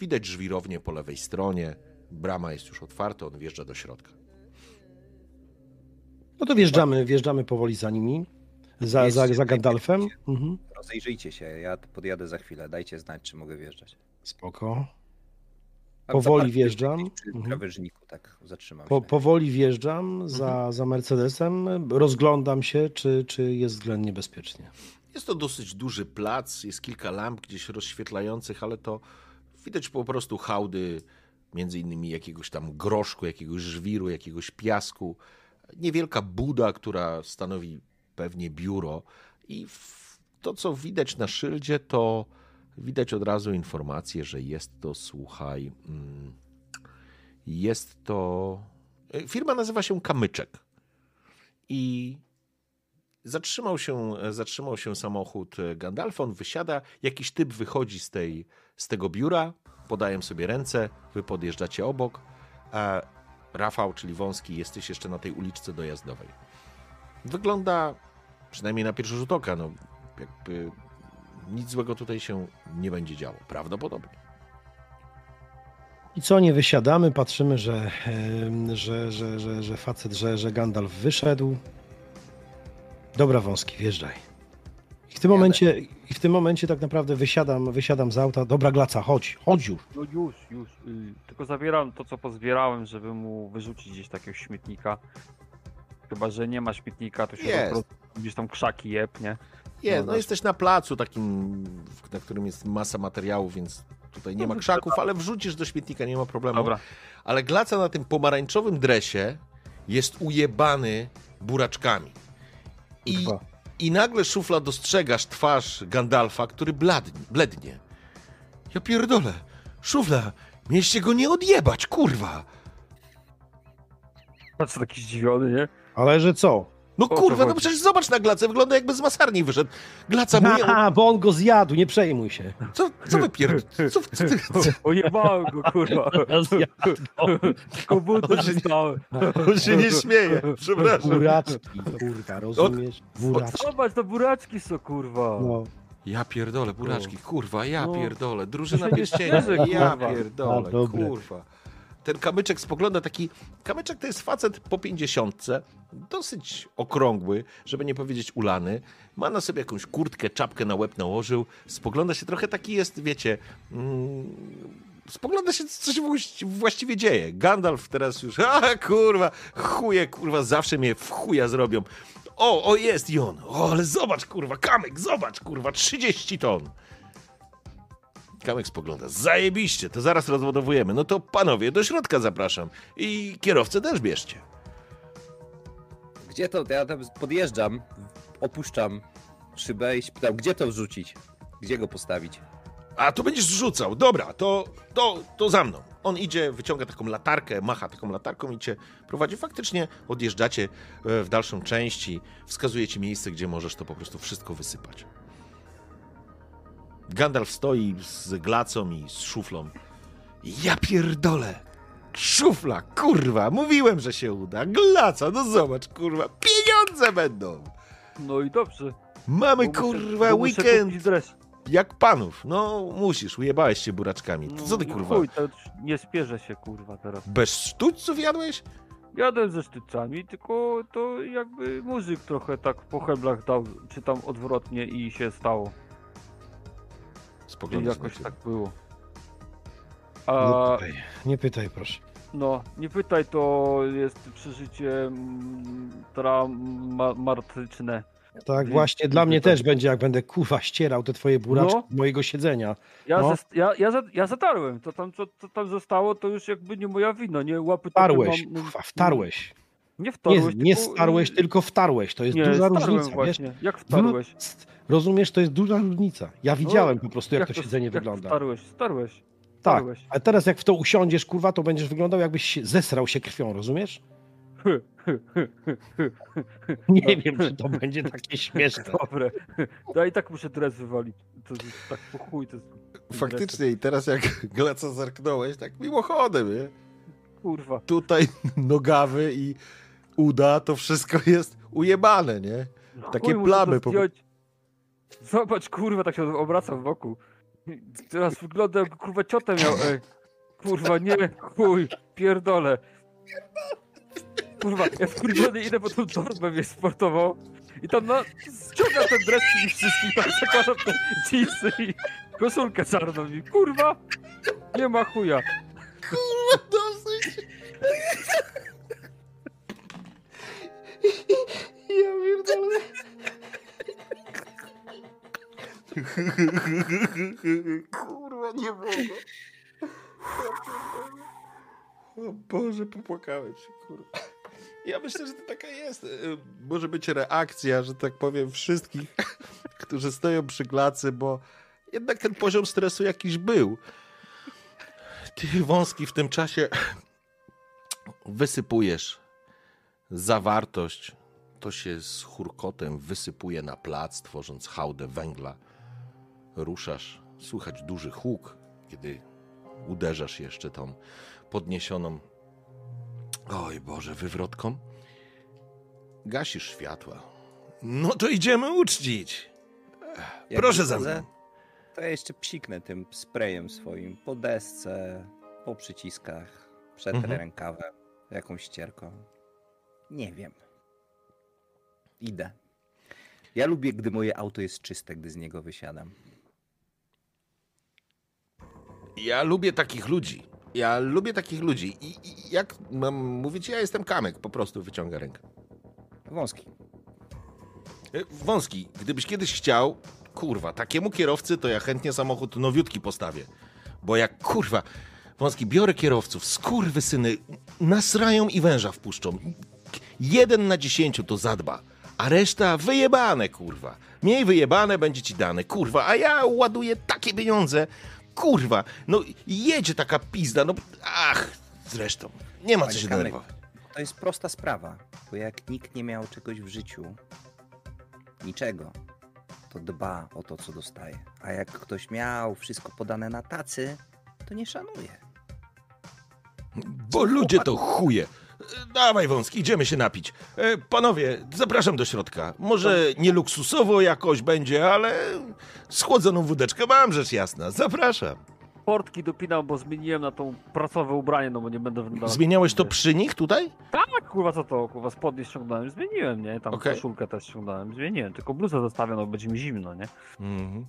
Widać żwirownię po lewej stronie, brama jest już otwarta, on wjeżdża do środka. No to wjeżdżamy, wjeżdżamy powoli za nimi, za, za, za Gandalfem. Mhm. Rozejrzyjcie się, ja podjadę za chwilę. Dajcie znać, czy mogę wjeżdżać. Spoko. Powoli wjeżdżam. Mhm. krawężniku, tak, zatrzymam Po, się. powoli wjeżdżam za, za Mercedesem, rozglądam się, czy, czy jest względnie bezpiecznie. Jest to dosyć duży plac, jest kilka lamp gdzieś rozświetlających, ale to widać po prostu hałdy, między innymi jakiegoś tam groszku, jakiegoś żwiru, jakiegoś piasku. Niewielka buda, która stanowi pewnie biuro. I to, co widać na szyldzie, to widać od razu informację, że jest to, słuchaj, mm, jest to. e, Firma nazywa się Kamyczek. I Zatrzymał się, zatrzymał się samochód Gandalfa, on wysiada, jakiś typ wychodzi z, tej, z tego biura, podają sobie ręce, wy podjeżdżacie obok, a Rafał, czyli Wąski, jesteś jeszcze na tej uliczce dojazdowej. Wygląda, przynajmniej na pierwszy rzut oka, no jakby nic złego tutaj się nie będzie działo, prawdopodobnie. I co, nie wysiadamy, patrzymy, że, że, że, że, że facet, że, że Gandalf wyszedł. Dobra, wąski, wjeżdżaj. I w tym momencie, i w tym momencie tak naprawdę wysiadam, wysiadam z auta. Dobra, Glaca, chodź, chodź już. No już, już. y, Tylko zabieram to, co pozbierałem, żeby mu wyrzucić gdzieś takiego śmietnika. Chyba, że nie ma śmietnika, to się Jest. po prostu gdzieś tam krzaki jeb, nie? Nie, No, no no. jesteś na placu takim, na którym jest masa materiału, więc tutaj nie ma krzaków, ale wrzucisz do śmietnika, nie ma problemu. Dobra. ale Glaca na tym pomarańczowym dresie jest ujebany buraczkami. I, Kurwa. I nagle szufla dostrzegasz twarz Gandalfa, który bladnie, blednie. Ja pierdolę, szufla, mieliście go nie odjebać, kurwa. Patrz, taki zdziwiony, nie? Ale że co? No kurwa, no przecież zobacz na Glacę, wygląda jakby z masarni wyszedł. Glaca mu. Aha, bo on go zjadł, nie przejmuj się. Co, co wy pierd... Co, co ty... Ojebałem go, kurwa. Dostałem. On się nie śmieje, przepraszam. Buraczki, kurwa, rozumiesz? Buraczki. Zobacz, to buraczki są, kurwa. No. Ja pierdolę, buraczki, kurwa, ja No. pierdolę, drużyna pierścienia, ja pierdolę, kurwa. Ten kamyczek spogląda taki, kamyczek to jest facet po pięćdziesiątce, dosyć okrągły, żeby nie powiedzieć ulany, ma na sobie jakąś kurtkę, czapkę na łeb nałożył, spogląda się trochę taki jest, wiecie, mm, spogląda się, co się właści- właściwie dzieje. Gandalf teraz już, a kurwa, chuje, kurwa, zawsze mnie w chuja zrobią. O, o jest i on. O, ale zobacz, kurwa, kamyk, zobacz, kurwa, 30 ton. Kamek spogląda. Zajebiście, to zaraz rozładowujemy. No to panowie, do środka zapraszam. I kierowcę też bierzcie. Gdzie to? Ja tam podjeżdżam, opuszczam szybę i się pytam, gdzie to wrzucić? Gdzie go postawić? A to będziesz rzucał. Dobra, to, to, to za mną. On idzie, wyciąga taką latarkę, macha taką latarką i cię prowadzi. Faktycznie odjeżdżacie e, w dalszą część i wskazuje ci miejsce, gdzie możesz to po prostu wszystko wysypać. Gandalf stoi z glacą i z szuflą. Ja pierdolę! Szufla, kurwa! Mówiłem, że się uda. Glaca, no zobacz, kurwa. Pieniądze będą! No i dobrze. Mamy, bo kurwa, muszę weekend jak panów. No, musisz, ujebałeś się buraczkami. To co ty, No, kurwa? Chuj, to już nie spierzę się, kurwa, teraz. Bez sztućców jadłeś? Jadę ze sztycami, tylko to jakby muzyk trochę tak po heblach dał, czy tam odwrotnie i się stało. I Spoglądasz na jakoś ciebie. tak było. Nie A, pytaj, nie pytaj, proszę. no, nie pytaj, to jest przeżycie mm, traumatyczne. Tak właśnie dla mnie też będzie, jak będę kuwa ścierał te twoje buraczki No. mojego siedzenia. Ja, No. ja, ja, ja zatarłem, to tam, co, co tam zostało, to już jakby nie moja wina, nie? Łapy Wtarłeś, mam- wtarłeś. Nie wtarłeś, nie tylko- starłeś, tylko wtarłeś. To jest Nie, duża różnica, wiesz? właśnie. Jak wtarłeś? Rozumiesz, to jest duża różnica. Ja widziałem po prostu, jak, to to- siedzenie jak wygląda. Wtarłeś, starłeś. Tak, Wtarłeś. a teraz jak w to usiądziesz, kurwa, to będziesz wyglądał, jakbyś się zesrał się krwią, rozumiesz? Nie wiem, czy to będzie takie śmieszne. Dobre. Ja i tak muszę dres wywalić. To jest tak po chuj. To jest Faktycznie i teraz jak Gleca zerknąłeś, tak mimochodem, nie? Kurwa. Tutaj nogawy i uda, to wszystko jest ujebane, nie? No Takie chuj, plamy po-. Zobacz, kurwa, tak się obracam wokół. Teraz wygląda jak kurwa ciotę miał, ej. Kurwa, nie, chuj, pierdolę. Kurwa, ja wkurwiony idę po tą torbę mnie sportową i tam no, ściągam ten dres przy nich wszystkich, tam zakładam te jeansy i koszulkę czarną i kurwa, nie ma chuja. Dosyć! Ja pierdolę. Kurwa, nie mogę. O Boże, popłakałem się, kurwa. Ja myślę, że to taka jest. e, Może być reakcja, że tak powiem, wszystkich, którzy stoją przy glacy, bo jednak ten poziom stresu jakiś był. Ty wąski w tym czasie wysypujesz zawartość. To się z hurkotem wysypuje na plac, tworząc hałdę węgla. Ruszasz, słychać duży huk, kiedy uderzasz jeszcze tą podniesioną, oj Boże, wywrotką. Gasisz światła. No to idziemy uczcić. Jak Proszę za mną. To ja jeszcze psiknę tym sprayem swoim po desce, po przyciskach, przetrę Mhm. rękawem, jakąś ścierką. Nie wiem. Idę. Ja lubię, gdy moje auto jest czyste, gdy z niego wysiadam. Ja lubię takich ludzi. Ja lubię takich ludzi. I, i jak mam mówić, ja jestem kamek, po prostu wyciąga rękę. Wąski. E, Wąski, gdybyś kiedyś chciał, kurwa, takiemu kierowcy, to ja chętnie samochód nowiutki postawię. Bo jak, kurwa, Wąski, biorę kierowców, skurwy syny, nasrają i węża wpuszczą. Jeden na dziesięciu to zadba, a reszta wyjebane, kurwa. Mniej wyjebane będzie ci dane, kurwa, a ja ładuję takie pieniądze, kurwa. No jedzie taka pizda, no ach, zresztą, nie ma co się denerwować. To jest prosta sprawa, bo jak nikt nie miał czegoś w życiu, niczego, to dba o to, co dostaje. A jak ktoś miał wszystko podane na tacy, to nie szanuje. Bo ludzie to chuje. E, Dawaj wąski, idziemy się napić. E, Panowie, zapraszam do środka. Może nie luksusowo jakoś będzie, ale schłodzoną wódeczkę mam, rzecz jasna. Zapraszam. Portki dopinam, bo zmieniłem na tą pracowe ubranie, no bo nie będę wyglądał. Zmieniałeś to przy nich tutaj? Tak, kurwa, co to, kurwa, spodnie ściągnąłem, zmieniłem, nie? Tam Okej. koszulkę też ściągnąłem, zmieniłem, tylko bluzę zostawiam, no bo będzie mi zimno, nie? Mhm.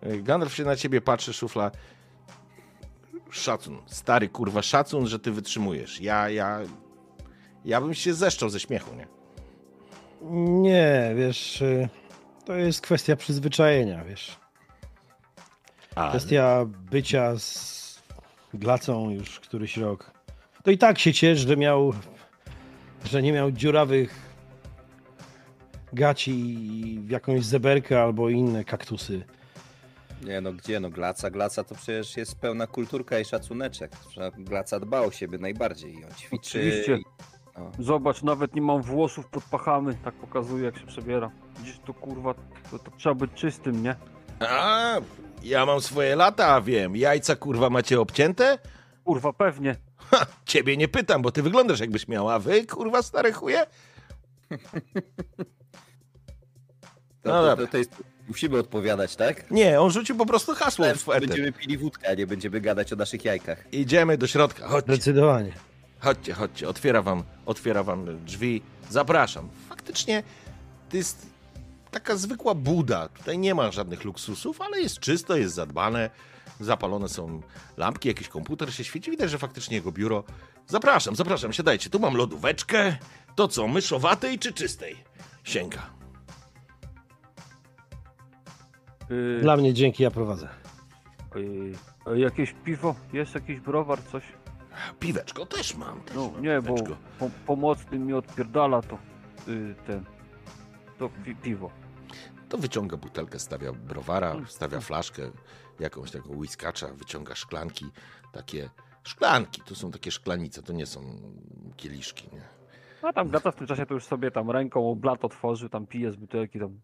E, Gandalf się na ciebie patrzy, szufla. Szacun, stary kurwa, szacun, że ty wytrzymujesz. Ja, ja, ja bym się zeszczał ze śmiechu, nie? Nie, wiesz, y, to jest kwestia przyzwyczajenia, wiesz. A, Kwestia bycia z glacą już któryś rok. To i tak się ciesz, że miał, że nie miał dziurawych gaci w jakąś zeberkę albo inne kaktusy Nie no, gdzie no, Glaca, Glaca to przecież jest pełna kulturka i szacuneczek. Glaca dba o siebie najbardziej i on ćwiczy. Oczywiście. i- No. Zobacz, nawet nie mam włosów pod pachami, tak pokazuje jak się przebiera. Gdzieś to kurwa, to, to trzeba być czystym, nie? A, ja mam swoje lata, wiem. Jajca kurwa macie obcięte? Kurwa, pewnie. Ha, ciebie nie pytam, bo ty wyglądasz jakbyś miała. A wy, kurwa, stare chuje? No to, to, to jest, musimy odpowiadać, tak? Nie, on rzucił po prostu hasło w eter. Będziemy pili wódkę, a nie będziemy gadać o naszych jajkach. Idziemy do środka. Chodźcie, Zdecydowanie. chodźcie, chodźcie. Otwiera wam, otwiera wam drzwi. Zapraszam. Faktycznie to jest taka zwykła buda. Tutaj nie ma żadnych luksusów, ale jest czysto, jest zadbane. Zapalone są lampki, jakiś komputer się świeci. Widać, że faktycznie jego biuro. Zapraszam, zapraszam, siadajcie. Tu mam lodóweczkę. To co, myszowatej czy czystej? Sięga. Yy, Dla mnie dzięki, ja prowadzę. yy, jakieś piwo? Jest jakiś browar, coś? Piweczko też mam. Też No mam nie, bo piweczko. po, pomocny mi odpierdala to yy, ten, to pi, piwo. To wyciąga butelkę, stawia browara, stawia flaszkę, jakąś taką whiskacza, wyciąga szklanki, takie szklanki, to są takie szklanice, to nie są kieliszki, nie? A tam gata w tym czasie to już sobie tam ręką blat otworzył, tam pije z butelki, tam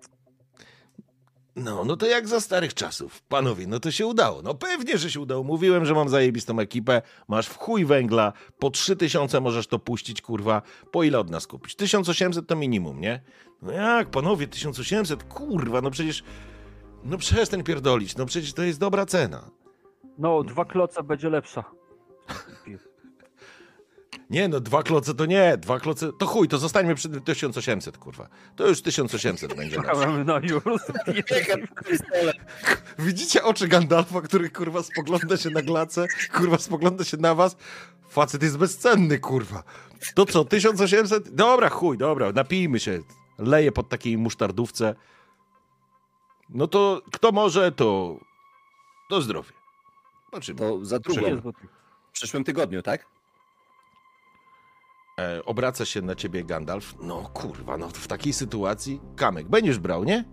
No, no to jak za starych czasów. Panowie, no to się udało. No pewnie, że się udało. Mówiłem, że mam zajebistą ekipę. Masz w chuj węgla. Po 3000 możesz to puścić, kurwa. Po ile od nas kupić? 1800 to minimum, nie? No jak, panowie, 1800? Kurwa, no przecież... No przestań pierdolić. No przecież to jest dobra cena. No, dwa kloce będzie lepsza. Nie, no dwa kloce to nie, dwa kloce, to chuj, to zostańmy przy tym 1800, kurwa. To już 1800 będzie na już. Widzicie oczy Gandalfa, który kurwa spogląda się na glacę, kurwa spogląda się na was? Facet jest bezcenny, kurwa. To co, 1800? Dobra, chuj, dobra, napijmy się. Leję pod takiej musztardówce. No to kto może, to do zdrowia. Zobaczymy. To za drugą. W przyszłym tygodniu, tak? E, obraca się na ciebie Gandalf. No kurwa, no w takiej sytuacji Kamek, będziesz brał, nie?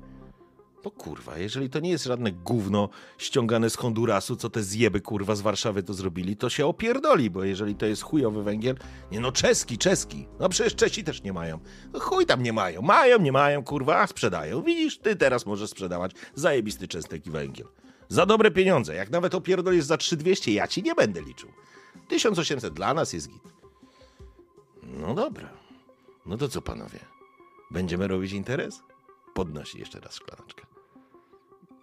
No kurwa, jeżeli to nie jest żadne gówno ściągane z Hondurasu, co te zjeby kurwa z Warszawy to zrobili, to się opierdoli, bo jeżeli to jest chujowy węgiel, nie no czeski, czeski, no przecież Czesi też nie mają. No chuj tam nie mają, mają, nie mają, kurwa, a sprzedają. Widzisz, ty teraz możesz sprzedawać zajebisty częstek i węgiel. Za dobre pieniądze, jak nawet opierdolisz za 3200, ja ci nie będę liczył. 1800 dla nas jest git. No dobra. No to co panowie? Będziemy robić interes? Podnosi jeszcze raz szklaneczkę.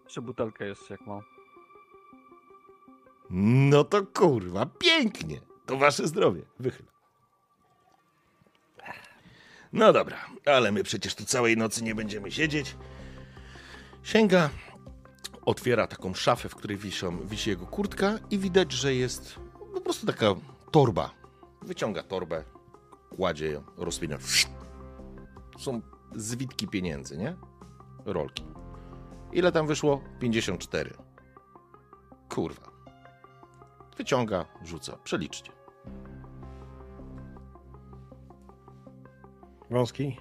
Jeszcze butelkę jeszcze jak mam. No to kurwa, pięknie. To wasze zdrowie. Wychyl. No dobra, ale my przecież tu całej nocy nie będziemy siedzieć. Sięga, otwiera taką szafę, w której wiszą, wisi jego kurtka i widać, że jest po prostu taka torba. Wyciąga torbę, kładzie ją, rozwina. Są zwitki pieniędzy, nie? Rolki. Ile tam wyszło? 54. Kurwa. Wyciąga, rzuca. Przeliczcie. Wąski?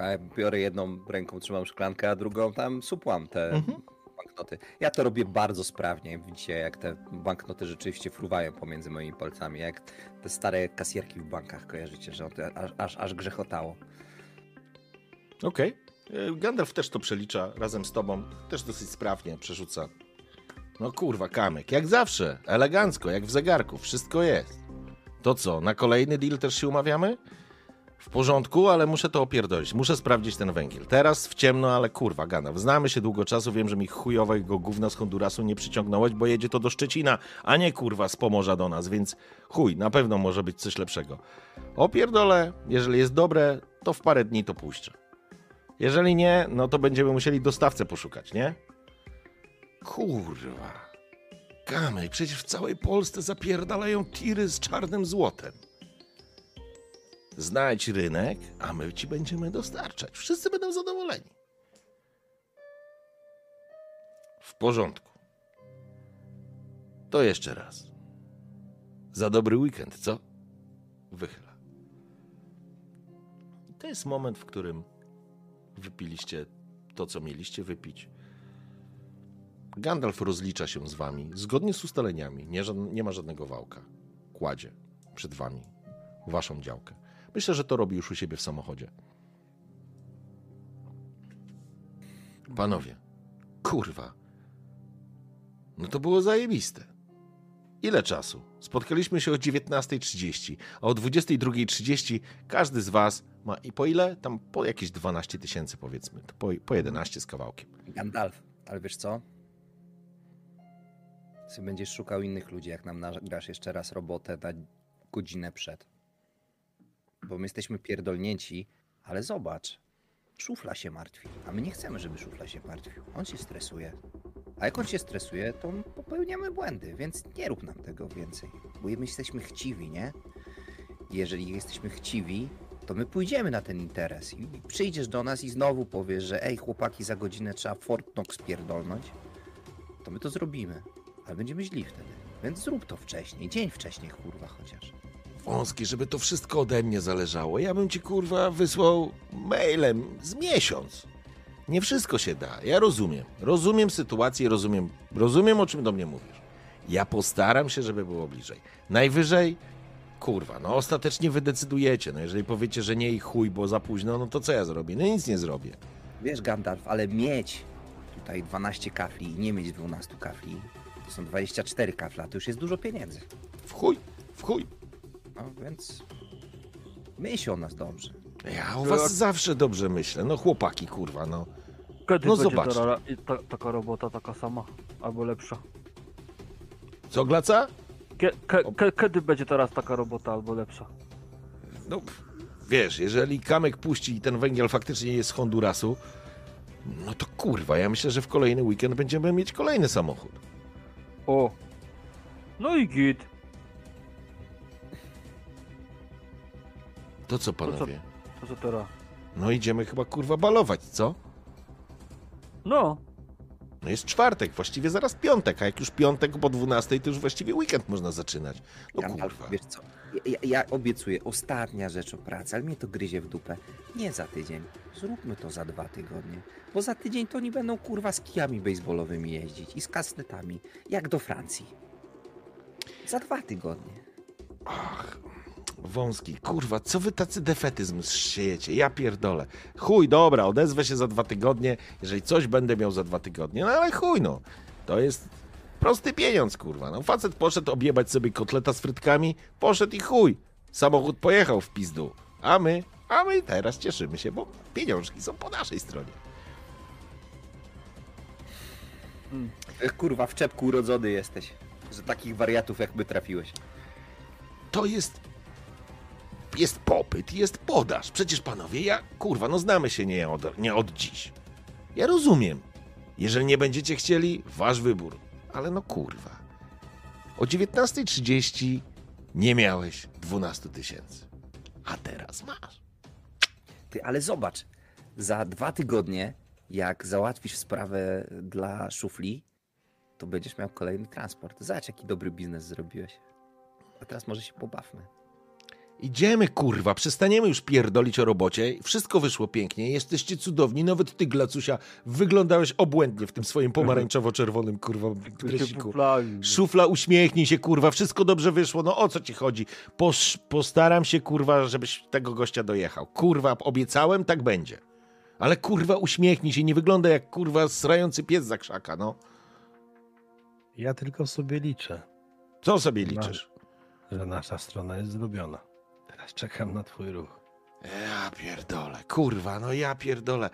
A ja biorę jedną ręką, trzymam szklankę, a drugą tam supłam te Mhm. Banknoty. Ja to robię bardzo sprawnie. Widzicie, jak te banknoty rzeczywiście fruwają pomiędzy moimi palcami, jak te stare kasjerki w bankach, kojarzycie, że aż, aż, aż grzechotało. Okej. E, Gandalf też to przelicza razem z tobą. Też dosyć sprawnie przerzuca. No kurwa, kamek. Jak zawsze. Elegancko, jak w zegarku. Wszystko jest. To co, na kolejny deal też się umawiamy? W porządku, ale muszę to opierdolić. Muszę sprawdzić ten węgiel. Teraz w ciemno, ale kurwa, Gandalf. Znamy się długo czasu. Wiem, że mi chujowego gówna z Hondurasu nie przyciągnąłeś, bo jedzie to do Szczecina, a nie kurwa z Pomorza do nas, więc chuj, na pewno może być coś lepszego. Opierdolę. Jeżeli jest dobre, to w parę dni to puszczę. Jeżeli nie, no to będziemy musieli dostawcę poszukać, nie? Kurwa. Kamek, przecież w całej Polsce zapierdalają tiry z czarnym złotem. Znajdź rynek, a my ci będziemy dostarczać. Wszyscy będą zadowoleni. W porządku. To jeszcze raz. Za dobry weekend, co? Wychyla. To jest moment, w którym wypiliście to, co mieliście wypić. Gandalf rozlicza się z wami zgodnie z ustaleniami. Nie, nie ma żadnego wałka. Kładzie przed wami waszą działkę. Myślę, że to robi już u siebie w samochodzie. Panowie, kurwa. No to było zajebiste. Ile czasu? Spotkaliśmy się o 19.30, a o 22.30 każdy z was ma i po ile? Tam po jakieś 12 tysięcy powiedzmy, to po, po 11 z kawałkiem. Gandalf, ale wiesz co? Ty będziesz szukał innych ludzi, jak nam nagrasz jeszcze raz robotę na godzinę przed. Bo my jesteśmy pierdolnięci, ale zobacz, szufla się martwi, a my nie chcemy, żeby szufla się martwił. On się stresuje. A jak on się stresuje, to popełniamy błędy, więc nie rób nam tego więcej. Bo my jesteśmy chciwi, nie? Jeżeli jesteśmy chciwi, to my pójdziemy na ten interes i przyjdziesz do nas i znowu powiesz, że ej chłopaki, za godzinę trzeba Fort Knox pierdolnąć, to my to zrobimy. Ale będziemy źli wtedy. Więc zrób to wcześniej, dzień wcześniej, kurwa, chociaż. Wąski, żeby to wszystko ode mnie zależało. Ja bym ci kurwa wysłał mailem z miesiąc. Nie wszystko się da. Ja rozumiem. Rozumiem sytuację, rozumiem, rozumiem o czym do mnie mówisz. Ja postaram się, żeby było bliżej. Najwyżej, kurwa, no ostatecznie wy decydujecie. No jeżeli powiecie, że nie i chuj, bo za późno, no to co ja zrobię? No nic nie zrobię. Wiesz, Gandalf, ale mieć tutaj 12 kafli i nie mieć 12 kafli, to są 24 kafle, a to już jest dużo pieniędzy. W chuj, w chuj. No więc myśl o nas dobrze. Ja o was zawsze dobrze myślę. No chłopaki, kurwa, no. Kiedy No będzie zobacz. ta, ta, taka robota taka sama, albo lepsza? Co, Glaca? Kie, ke, ke, kiedy będzie teraz taka robota albo lepsza? No, wiesz, jeżeli Kamek puści i ten węgiel faktycznie jest z Hondurasu, no to kurwa, ja myślę, że w kolejny weekend będziemy mieć kolejny samochód. O! No i git. To co, co? panowie? To co teraz? No idziemy chyba kurwa balować, co? No, No jest czwartek, właściwie zaraz piątek, a jak już piątek po 12, to już właściwie weekend można zaczynać. No Gandalf, kurwa. wiesz co, ja, ja obiecuję, ostatnia rzecz o pracy, ale mnie to gryzie w dupę. Nie za tydzień, zróbmy to za dwa tygodnie. Bo za tydzień to oni będą kurwa z kijami baseballowymi jeździć i z kastetami, jak do Francji. Za dwa tygodnie. Ach, wąski, kurwa, co wy tacy defetyzm siejecie? Ja pierdolę. Chuj, dobra, odezwę się za dwa tygodnie, jeżeli coś będę miał za dwa tygodnie, no ale chuj no. To jest prosty pieniądz, kurwa. No facet poszedł objebać sobie kotleta z frytkami, poszedł i chuj. Samochód pojechał w pizdu. A my, a my teraz cieszymy się, bo pieniążki są po naszej stronie. E, Kurwa, w czepku urodzony jesteś, że takich wariatów jak my trafiłeś. to jest. Jest popyt, jest podaż. Przecież panowie, ja kurwa, no znamy się nie od, nie od dziś. Ja rozumiem. Jeżeli nie będziecie chcieli, wasz wybór. Ale no kurwa. O 19.30 nie miałeś 12 tysięcy. A teraz masz. Ty, ale zobacz, za dwa tygodnie, jak załatwisz sprawę dla szufli, to będziesz miał kolejny transport. Zobacz, jaki dobry biznes zrobiłeś. A teraz może się pobawmy. Idziemy, kurwa, przestaniemy już pierdolić o robocie. Wszystko wyszło pięknie, jesteście cudowni. Nawet ty, Glacusia, wyglądałeś obłędnie w tym swoim pomarańczowo-czerwonym, kurwa, dresiku. Szufla, uśmiechnij się, kurwa, wszystko dobrze wyszło. No o co ci chodzi? Posz, postaram się, kurwa, żebyś tego gościa dojechał. Kurwa, obiecałem, tak będzie. Ale kurwa, uśmiechnij się, nie wygląda jak kurwa srający pies za krzaka, no. Ja tylko sobie liczę, Co sobie liczysz? że nasza strona jest zrobiona. Czekam na twój ruch. Ja pierdolę, kurwa, no ja pierdolę.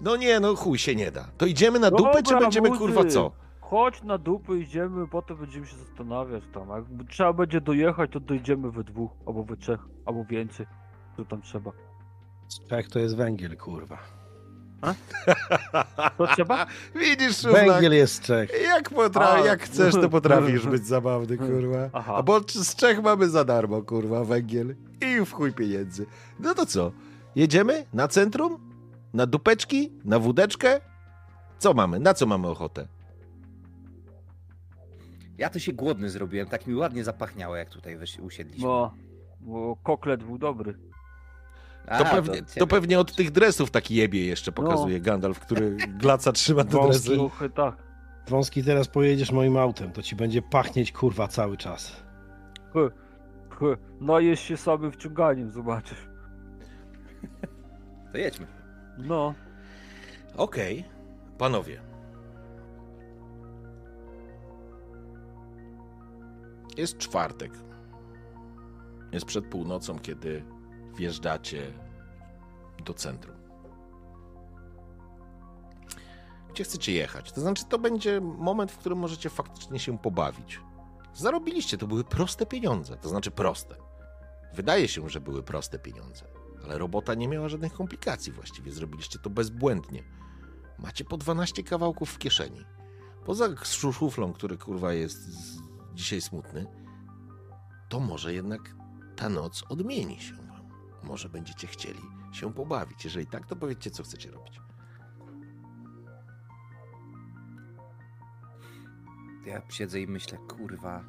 No nie, no chuj się nie da. To idziemy na dupę, Dobra, czy będziemy, młody. kurwa, co? Chodź na dupy, idziemy, potem będziemy się zastanawiać tam. Jak trzeba będzie dojechać, to dojdziemy we dwóch, albo we trzech, albo więcej. Co tam trzeba. Czek to jest węgiel, kurwa. To trzeba? Widzisz, szuflak, Węgiel jest Czech. jak, potra- A. jak chcesz, to potrafisz być zabawny, kurwa. Aha. A bo z Czech mamy za darmo, kurwa, węgiel i w chuj pieniędzy. No to co, jedziemy na centrum? Na dupeczki? Na wódeczkę? Co mamy? Na co mamy ochotę? Ja to się głodny zrobiłem, tak mi ładnie zapachniało, jak tutaj usiedliśmy. No, bo koklet był dobry. A, To, pewnie, ciebie- to pewnie od tych dresów taki jebie jeszcze pokazuje Gandalf, który glaca trzyma te dresy. Wąskie uchy, tak. Wąski, teraz pojedziesz moim autem, to ci będzie pachnieć kurwa cały czas. Hy, hy. Najesz się samym wciąganiem, zobaczysz. To jedźmy. No. Okej, panowie. Jest czwartek. Jest przed północą, kiedy wjeżdżacie do centrum. Gdzie chcecie jechać? To znaczy, to będzie moment, w którym możecie faktycznie się pobawić. Zarobiliście, to były proste pieniądze. To znaczy proste. Wydaje się, że były proste pieniądze, ale robota nie miała żadnych komplikacji właściwie. Zrobiliście to bezbłędnie. Macie po 12 kawałków w kieszeni. Poza szu- szuflą, który kurwa jest dzisiaj smutny, to może jednak ta noc odmieni się. Może będziecie chcieli się pobawić. Jeżeli tak, to powiedzcie, co chcecie robić. Ja siedzę i myślę, kurwa.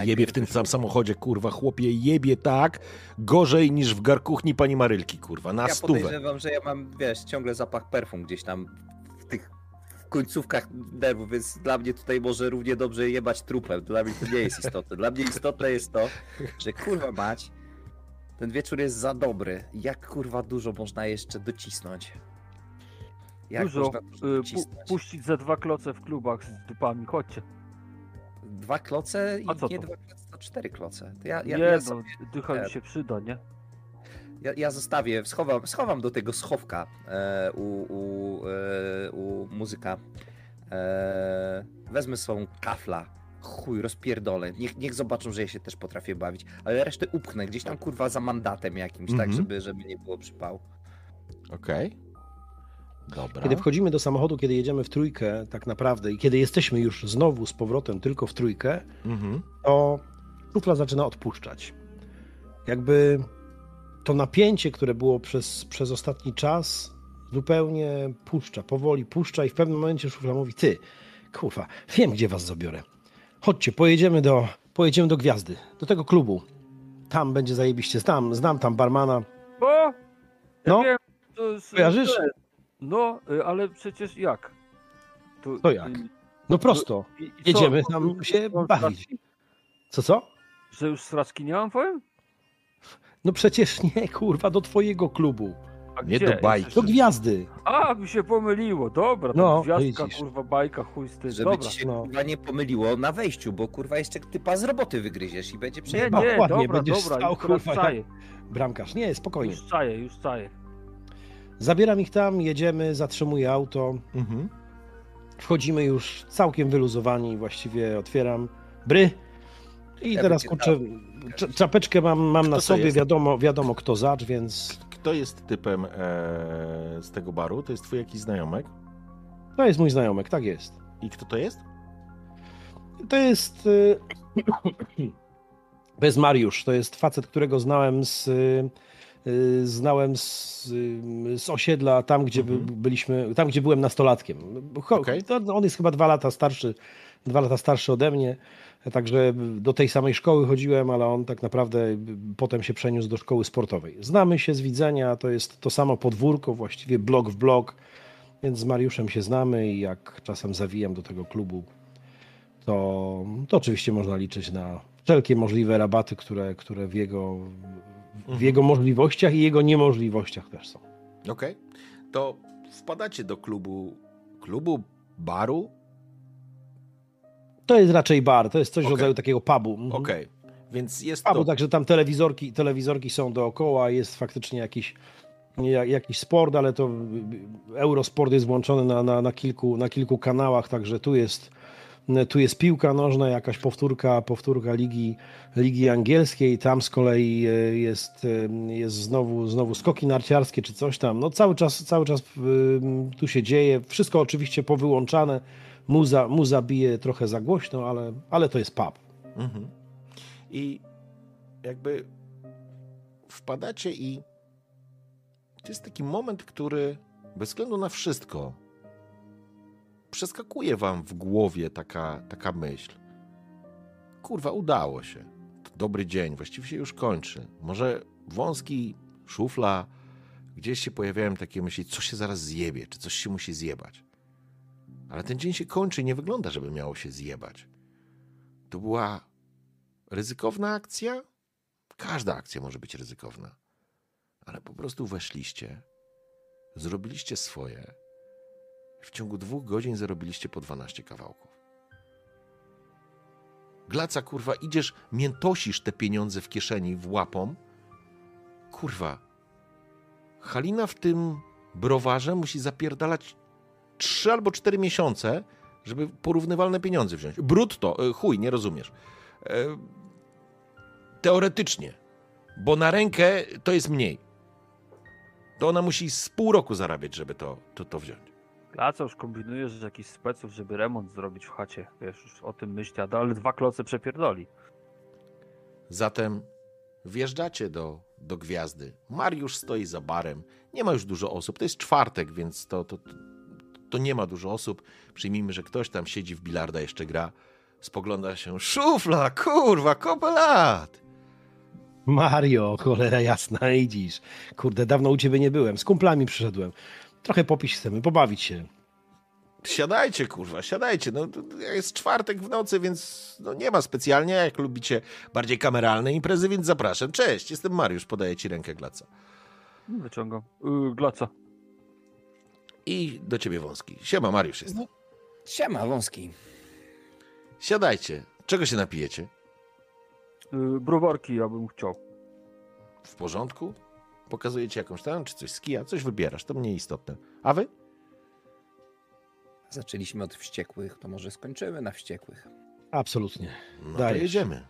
Jebie w tym sam samochodzie, kurwa, chłopie, jebie tak gorzej niż w garkuchni pani Marylki, kurwa, na Ja stówę. podejrzewam, że ja mam, wiesz, ciągle zapach perfum gdzieś tam w tych końcówkach nerwów, więc dla mnie tutaj może równie dobrze jebać trupem. Dla mnie to nie jest istotne. Dla mnie istotne jest to, że kurwa mać, ten wieczór jest za dobry. Jak kurwa dużo można jeszcze docisnąć? Jak Dużo. można dużo Y, docisnąć? puścić ze dwa kloce w klubach z dupami, chodźcie. Dwa kloce i A co nie to? dwa kloce, to cztery kloce. To ja, ja, nie ja, no, sobie, dycha e, mi się przyda, nie? ja, ja zostawię, schowam, schowam do tego schowka e, u, u, e, u muzyka. E, wezmę swą kafla. Chuj, rozpierdolę. Niech, niech zobaczą, że ja się też potrafię bawić. Ale resztę upchnę gdzieś tam kurwa za mandatem jakimś, tak, Mhm. żeby, żeby nie było przypału. Okej. Dobra. Kiedy wchodzimy do samochodu, kiedy jedziemy w trójkę, tak naprawdę, i kiedy jesteśmy już znowu z powrotem tylko w trójkę, Mhm. to szufla zaczyna odpuszczać. Jakby to napięcie, które było przez, przez ostatni czas, zupełnie puszcza, powoli puszcza i w pewnym momencie szufla mówi, ty, kurwa, wiem, gdzie was zabiorę. Chodźcie, pojedziemy do, pojedziemy do Gwiazdy, do tego klubu. Tam będzie zajebiście, znam, znam tam barmana. O! Ja No. wiem, to jest, Kojarzysz? to No, y, ale przecież jak? To jak? y, No prosto, jedziemy tam się bawić. Co, co? Że już straczki nie mam, powiem? No przecież nie, kurwa, do twojego klubu. A Nie gdzie? do bajki. Do Gwiazdy. A, mi się pomyliło, dobra, to No, gwiazdka, widzisz. kurwa, bajka, chuj z tym, Żeby dobra. ci się no. kurwa nie pomyliło na wejściu, bo kurwa jeszcze typa z roboty wygryziesz i będzie Nie, przejebane. nie, Dokładnie, dobra, będziesz dobra, stał, już teraz kurwa, Bramkarz. Nie, spokojnie. już czaję, już czaję. Zabieram ich tam, jedziemy, zatrzymuję auto. Mhm. Wchodzimy już całkiem wyluzowani, właściwie otwieram bry. I Ja teraz kurczę, cza- czapeczkę mam, mam na to sobie, jest? wiadomo, wiadomo kto zacz, więc Kto jest typem e, z tego baru? To jest twój jakiś znajomek? to jest mój znajomek, tak jest. I kto to jest? To jest. y, Bez Mariusz. To jest facet, którego znałem z. y, Znałem z, y, z osiedla, tam gdzie Mhm. byliśmy, tam gdzie byłem nastolatkiem. To, on jest chyba dwa lata starszy, dwa lata starszy ode mnie, także do tej samej szkoły chodziłem, ale on tak naprawdę potem się przeniósł do szkoły sportowej. Znamy się z widzenia, to jest to samo podwórko, właściwie blok w blok, więc z Mariuszem się znamy i jak czasem zawijam do tego klubu, to, to oczywiście można liczyć na wszelkie możliwe rabaty, które, które w, jego, w jego możliwościach i jego niemożliwościach też są. Okej. To wpadacie do klubu, klubu, baru? To jest raczej bar, to jest coś w Okej. rodzaju takiego pubu. Mhm. Okej. Więc jest Pubu, to... także tam telewizorki, telewizorki są dookoła, jest faktycznie jakiś, ja- jakiś sport, ale to Eurosport jest włączony na, na, na, kilku, na kilku kanałach, także tu jest, tu jest piłka nożna, jakaś powtórka, powtórka ligi, ligi angielskiej, tam z kolei e, jest, e, jest znowu, znowu skoki narciarskie czy coś tam. No cały czas, cały czas tu się dzieje, wszystko oczywiście powyłączane, muza, muza bije trochę za głośno, ale, ale to jest pub. Mhm. I jakby wpadacie i to jest taki moment, który bez względu na wszystko przeskakuje wam w głowie taka, taka myśl. Kurwa, udało się. To dobry dzień, właściwie się już kończy. Może wąski, szufla, gdzieś się pojawiają takie myśli, co się zaraz zjebie, czy coś się musi zjebać. Ale ten dzień się kończy i nie wygląda, żeby miało się zjebać. To była ryzykowna akcja? Każda akcja może być ryzykowna. Ale po prostu weszliście, zrobiliście swoje. W ciągu dwóch godzin zarobiliście po 12 kawałków. Glaca, kurwa, idziesz, miętosisz te pieniądze w kieszeni, w łapą. Kurwa. Halina w tym browarze musi zapierdalać trzy albo cztery miesiące, żeby porównywalne pieniądze wziąć. Brutto, e, chuj, nie rozumiesz. E, Teoretycznie, bo na rękę to jest mniej. To ona musi z pół roku zarabiać, żeby to, to, to wziąć. Glaca już kombinujesz że jakiś speców, żeby remont zrobić w chacie. Wiesz, już o tym myśli, ale dwa kloce przepierdoli. Zatem wjeżdżacie do, do gwiazdy. Mariusz stoi za barem. Nie ma już dużo osób. To jest czwartek, więc to, to, to nie ma dużo osób. Przyjmijmy, że ktoś tam siedzi w bilarda, jeszcze gra. Spogląda się. Szufla, kurwa, kopę lat. Mario, cholera jasna, idziesz. Kurde, dawno u ciebie nie byłem. Z kumplami przyszedłem. Trochę popić chcemy, pobawić się. Siadajcie, kurwa, siadajcie. No, to jest czwartek w nocy, więc no, nie ma specjalnie. Jak lubicie bardziej kameralne imprezy, więc zapraszam. Cześć, jestem Mariusz, podaję ci rękę Glaca. Wyciągam. Yy, glaca. I do ciebie wąski. Siema, Mariusz jest. Siema, wąski. Siadajcie. Czego się napijecie? Yy, browarki ja bym chciał. W porządku? Pokazuję ci jakąś tam, czy coś z kija, coś wybierasz, to mniej istotne. A wy? Zaczęliśmy od wściekłych, to może skończymy na wściekłych. Absolutnie. No to jedziemy.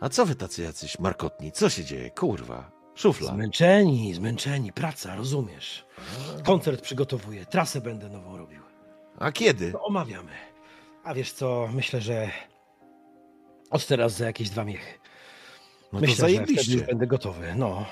A co wy tacy jacyś markotni? Co się dzieje? Kurwa. Szufla. Zmęczeni, zmęczeni, praca, rozumiesz. Koncert przygotowuję, trasę będę nową robił. A kiedy? To omawiamy. A wiesz co, myślę, że od teraz za jakieś dwa miechy. No to myślę, że wtedy zajebiście. już będę gotowy, no.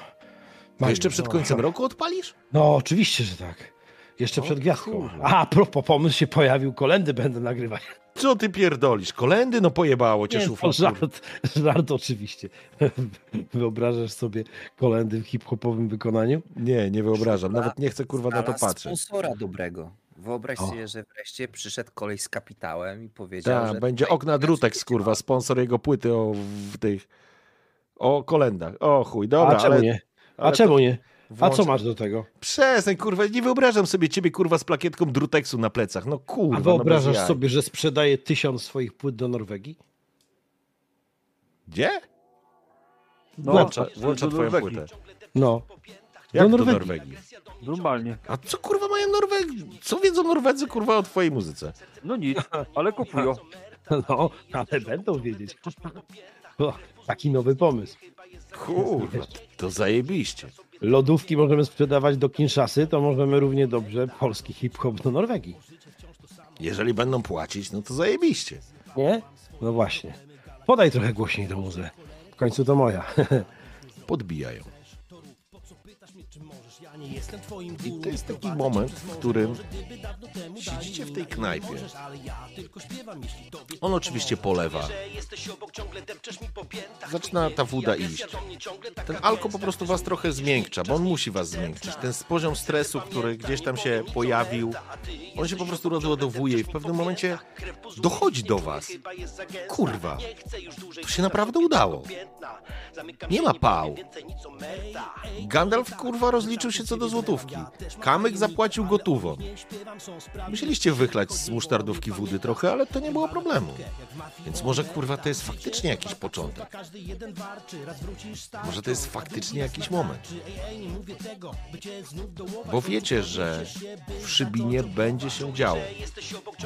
To jeszcze przed no. końcem roku odpalisz? No, oczywiście, że tak. Jeszcze O przed gwiazdką. kurwa. A, a propos, pomysł się pojawił, kolendy będę nagrywać. Co ty pierdolisz? Kolendy? No pojebało cię Nie, szufla. to żart, żart oczywiście. Wyobrażasz sobie kolendy w hip-hopowym wykonaniu? Nie, nie wyobrażam. Nawet nie chcę kurwa na to patrzeć. sponsora dobrego. Wyobraź O. sobie, że wreszcie przyszedł koleś z kapitałem i powiedział, Tak, że będzie okna drutek, kurwa, sponsor jego płyty o w tych. O kolendach. O chuj, dobra, a czemu ale. nie? A ale to czemu A co masz do tego? Przestań, kurwa, nie wyobrażam sobie ciebie, kurwa, z plakietką druteksu na plecach. No kurwa. A no wyobrażasz jaj. sobie, że sprzedaje tysiąc swoich płyt do Norwegii? Gdzie? No, Włącza, do- włącza do twoją Norwegii. płytę. No. Jak do Norwegii. Norwegii? Normalnie. A co kurwa mają Norwegii? Co wiedzą Norwedzy, kurwa, o twojej muzyce? No nic, ale kupują. No, ale będą wiedzieć. O, taki nowy pomysł. Kurwa, to zajebiście. Lodówki możemy sprzedawać do Kinszasy, to możemy równie dobrze polski hip-hop do Norwegii. Jeżeli będą płacić, no to zajebiście. Nie? No właśnie. Podaj trochę głośniej do muzy. W końcu to moja. Podbijają. I to jest taki moment, w którym siedzicie w tej knajpie. On oczywiście polewa. Zaczyna ta woda iść. Ten alko po prostu was trochę zmiękcza, bo on musi was zmiękczyć. Ten poziom stresu, który gdzieś tam się pojawił, on się po prostu rozładowuje i w pewnym momencie dochodzi do was. Kurwa, to się naprawdę udało. Nie ma pał. Gandalf kurwa rozliczył się co do złotówki. Kamyk zapłacił gotową. Musieliście wychlać z musztardówki wody trochę, ale to nie było problemu. Więc może kurwa to jest faktycznie jakiś początek. Może to jest faktycznie jakiś moment. Bo wiecie, że w Szybinie będzie się działo.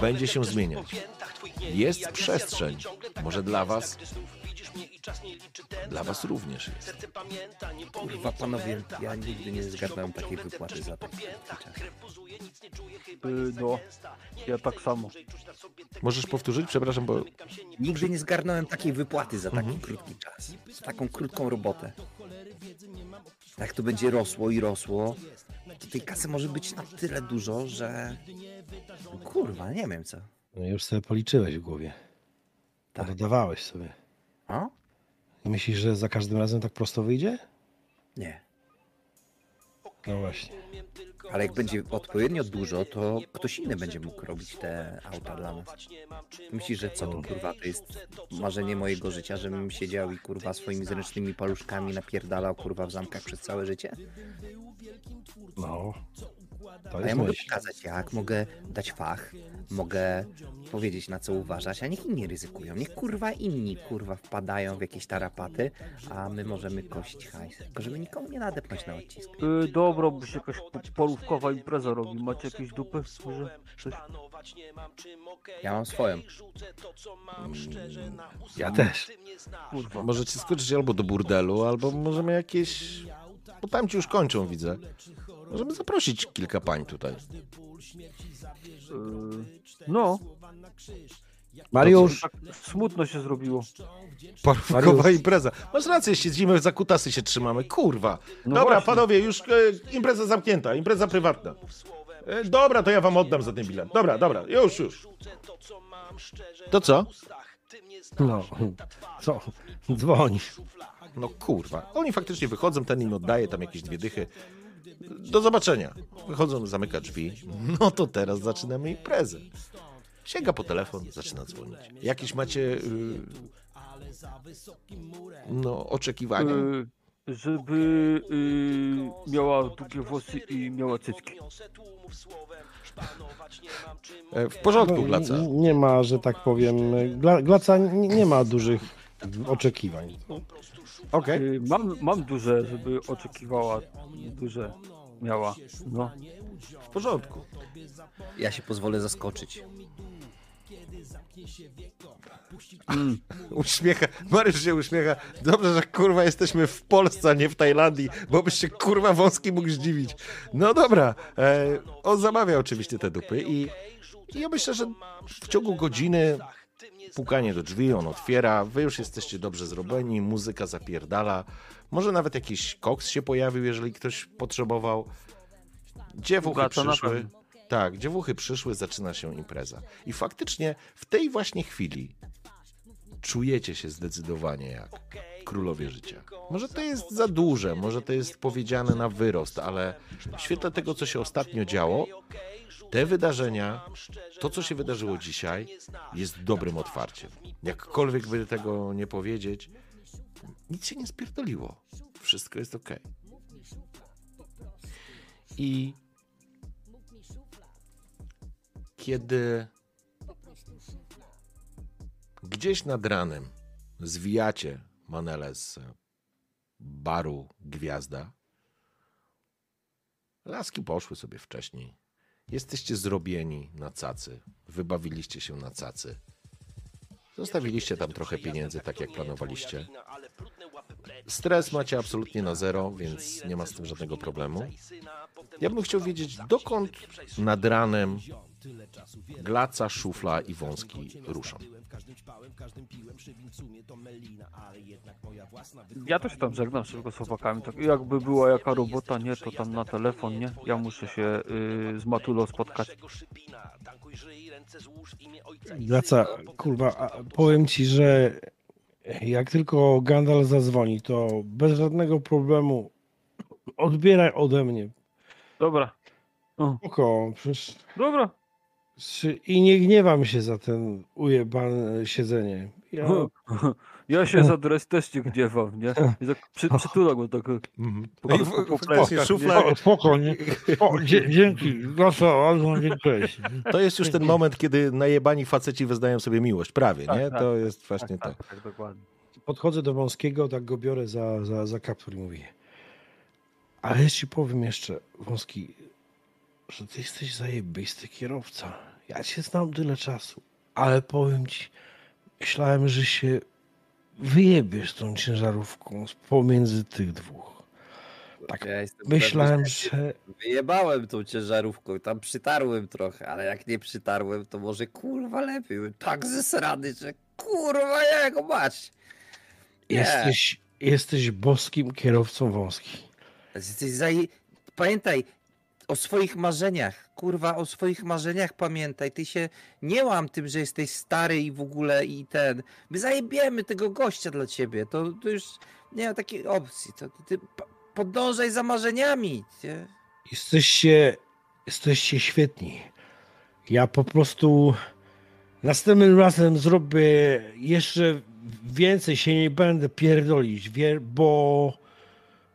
Będzie się zmieniać. Jest przestrzeń. Może dla was dla was również jest. Kurwa, panowie, ja nigdy nie zgarnąłem takiej wypłaty za taki krótki czas. Yy, no, ja tak samo. Możesz powtórzyć? Przepraszam, bo Nigdy nie zgarnąłem takiej wypłaty za taki krótki czas. Za taką krótką robotę. Jak to będzie rosło i rosło, to tej kasy może być na tyle dużo, że... Kurwa, nie wiem co. No już sobie policzyłeś w głowie. Tak. Dodawałeś sobie. I myślisz, że za każdym razem tak prosto wyjdzie? Nie. No właśnie. Ale jak będzie odpowiednio dużo, to ktoś inny będzie mógł robić te auta dla nas. Myślisz, że co to kurwa, to jest marzenie mojego życia, żebym siedział i kurwa swoimi zręcznymi paluszkami napierdalał kurwa w zamkach przez całe życie? No. To A ja mogę myśl. pokazać jak, mogę dać fach, mogę powiedzieć na co uważać, a niech inni ryzykują. Niech kurwa inni kurwa wpadają w jakieś tarapaty, a my możemy kość hajs. Tylko żeby nikomu nie nadepnąć na odcisk. Y, dobra, by się jakaś po- polówkowa impreza robi. Macie jakieś dupy? Może coś? Ja mam swoją. Ja też. Kurwa. Możecie skoczyć albo do burdelu, albo możemy jakieś... Bo tam ci już kończą, widzę. Możemy zaprosić kilka pań tutaj. Y, no, Mariusz, tak smutno się zrobiło. Mariusz. impreza. Masz rację, siedzimy za kutasy się trzymamy. Kurwa. No Dobra, właśnie. panowie, już e, impreza zamknięta, impreza prywatna. E, dobra, to ja wam oddam za ten bilet. Dobra, dobra, już, już. To co? no, co? Dzwoń. No kurwa. Oni faktycznie wychodzą, ten im oddaje tam jakieś dwie dychy. Do zobaczenia. Wychodzą, zamyka drzwi. No to teraz zaczynamy imprezę. Sięga po telefon, zaczyna dzwonić. Jakieś macie y, no, oczekiwania? Y, żeby y, miała długie włosy i miała cycki. E, W porządku, No, Glaca. n- Nie ma, że tak powiem, Gla, Glaca nie nie ma dużych oczekiwań. Okej. Y, mam, mam duże, żeby oczekiwała duże miała. No. W porządku. Ja się pozwolę zaskoczyć. Mm. Uśmiecha, Mariusz się uśmiecha. Dobrze, że kurwa jesteśmy w Polsce, a nie w Tajlandii, bo byś się kurwa wąski mógł zdziwić. No dobra, e, on zamawia oczywiście te dupy i, i ja myślę, że w ciągu godziny pukanie do drzwi, on otwiera, wy już jesteście dobrze zrobieni, muzyka zapierdala, może nawet jakiś koks się pojawił, jeżeli ktoś potrzebował. Dziewuchy przyszły. Tak, dziewuchy przyszły, zaczyna się impreza. I faktycznie w tej właśnie chwili czujecie się zdecydowanie jak królowie życia. Może to jest za duże, może to jest powiedziane na wyrost, ale w świetle tego, co się ostatnio działo, te wydarzenia, to, co się wydarzyło dzisiaj, jest dobrym otwarciem. Jakkolwiek by tego nie powiedzieć, nic się nie spierdoliło. Wszystko jest ok. I kiedy gdzieś nad ranem zwijacie Manele z baru Gwiazda, laski poszły sobie wcześniej. Jesteście zrobieni na cacy. Wybawiliście się na cacy. Zostawiliście tam trochę pieniędzy, tak jak planowaliście. Stres macie absolutnie na zero, więc nie ma z tym żadnego problemu. Ja bym chciał wiedzieć, dokąd nad ranem Glaca, Szufla i Wąski ruszą. Ja też tam żegnam szybko z chłopakami. Tak, jakby była jaka robota, nie, to tam na telefon, nie? Ja muszę się y, z Matulą spotkać. Glaca, kurwa, a powiem ci, że jak tylko Gandalf zadzwoni, to bez żadnego problemu odbieraj ode mnie. Dobra, Oko, przecież... dobra. I nie gniewam się za ten ujebane siedzenie. Ja, Ja się za dres też nie gniewam, nie? I tak przy, przytulam go tak. Po, No i po, w- po w- plecach, nie? szufla- o, spoko, nie? O, dzięki, Glaca, bardzo dziękuję. To jest już ten moment, kiedy najebani faceci wyznają sobie miłość. Prawie, Tak, nie? tak. To jest właśnie tak, to. tak, tak, dokładnie. Podchodzę do Wąskiego, tak go biorę za, za, za kaptur i mówię. Ale ja ci powiem jeszcze, Wąski, że ty jesteś zajebisty kierowca. Ja cię znam tyle czasu, ale powiem ci, myślałem, że się wyjebiesz tą ciężarówką pomiędzy tych dwóch. Tak, Ja jestem myślałem, że... Wyjebałem tą ciężarówką, tam przytarłem trochę, ale jak nie przytarłem, to może kurwa lepiej. Byłem Tak zesrany, że kurwa jego mać. Nie. Jesteś, jesteś boskim kierowcą Wąski. Jesteś zaje... Pamiętaj o swoich marzeniach, kurwa, o swoich marzeniach pamiętaj. Ty się nie łam tym, że jesteś stary i w ogóle i ten. My zajebiemy tego gościa dla ciebie. To, to już nie ma takiej opcji. To ty podążaj za marzeniami. Nie? Jesteście, jesteście świetni. Ja po prostu następnym razem zrobię jeszcze więcej, się nie będę pierdolić, bo,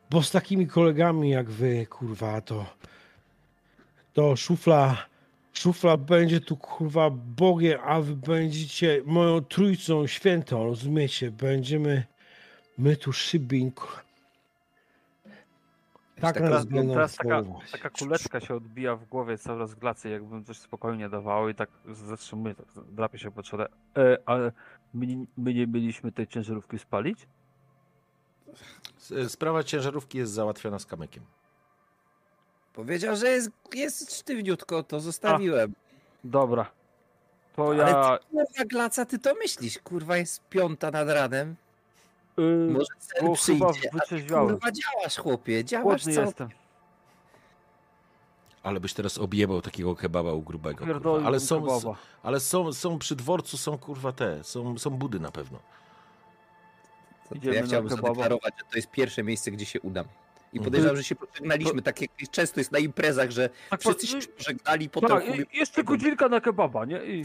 bo z takimi kolegami jak wy, kurwa, to to szufla, szufla będzie tu kurwa Bogiem, a wy będziecie moją trójcą świętą, rozumiecie? Będziemy my tu szybin. Tak taka- nas Teraz, taka, taka kuleczka się odbija w głowie cały raz glacy, jakbym coś spokojnie dawało i tak zatrzymuję, tak drapie się po czole. E, ale my, nie- my nie mieliśmy tej ciężarówki spalić? Sprawa ciężarówki jest załatwiona z kamykiem. Powiedział, że jest, jest sztywniutko, to zostawiłem. Dobra. To Ale ja... ty, kurwa, Glaca, ty to myślisz, kurwa, jest piąta nad ranem. Y, Może sen bo chyba przyjdzie, a ty, wyczeźwiałem. kurwa, działasz, chłopie, działasz co? jestem. Ale byś teraz objebał takiego kebaba u grubego. Kurwa. Ale, są, kebaba. ale są, są przy dworcu, są kurwa te, są, są budy na pewno. To, to Idziemy ja chciałbym zadeklarować, że to jest pierwsze miejsce, gdzie się udam. I Mhm. podejrzewam, że się pożegnaliśmy, tak jak często jest na imprezach, że Tak, wszyscy po- się pożegnali, potem tak, chuj- jeszcze godzinka na kebaba, nie? I...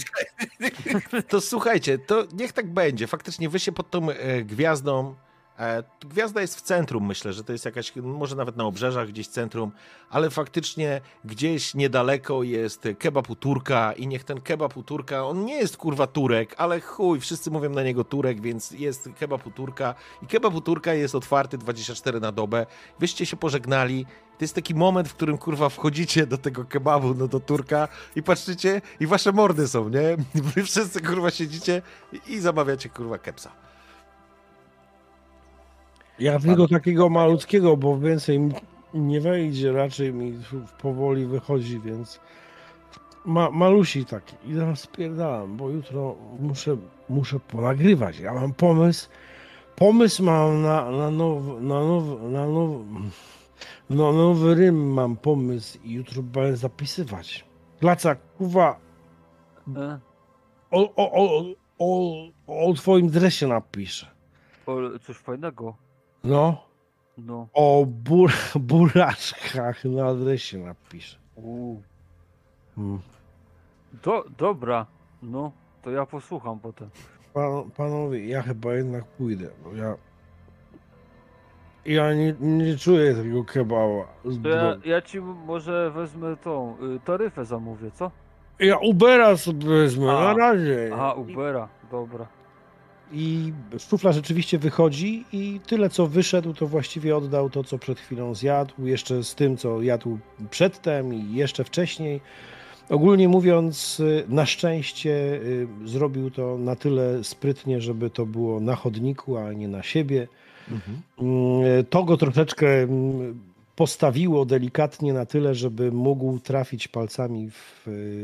To słuchajcie, to niech tak będzie. Faktycznie wy się pod tą e, gwiazdą. E, gwiazda jest w centrum, myślę, że to jest jakaś, może nawet na obrzeżach, gdzieś centrum, ale faktycznie gdzieś niedaleko jest kebab u Turka i niech ten kebab u Turka, on nie jest kurwa Turek, ale chuj, wszyscy mówią na niego Turek, więc jest kebab u Turka i kebab u Turka jest otwarty 24 na dobę. Wyście się pożegnali. To jest taki moment, w którym kurwa wchodzicie do tego kebabu, no do Turka i patrzycie i wasze mordy są, nie? Wy wszyscy kurwa siedzicie i, zamawiacie kurwa kepsa. Ja tylko takiego malutkiego, bo więcej mi nie wejdzie, raczej mi powoli wychodzi, więc ma, malusi taki. I zaraz spierdalam, bo jutro muszę, muszę ponagrywać. Ja mam pomysł, pomysł mam na, na, now, na, now, na now, no, nowy rym mam pomysł i jutro będę zapisywać. Glaca, kuwa, E, o, o, o, o, o twoim dresie napiszę. o, coś fajnego. No. No. O bur buraczkach na adresie napiszę. U. Hmm. Do, dobra. No, to ja posłucham potem. Pan, panowie, ja chyba jednak pójdę, bo ja. Ja nie, nie czuję tego To ja, ja ci może wezmę tą y, taryfę zamówię, co? Ja Ubera sobie wezmę, A. na razie. Aha, Ubera, dobra. I szufla rzeczywiście wychodzi i tyle co wyszedł, to właściwie oddał to, co przed chwilą zjadł, jeszcze z tym, co jadł przedtem i jeszcze wcześniej. Ogólnie mówiąc, y, na szczęście y, zrobił to na tyle sprytnie, żeby to było na chodniku, a nie na siebie. Mm, To go troszeczkę mm, postawiło delikatnie na tyle, żeby mógł trafić palcami w,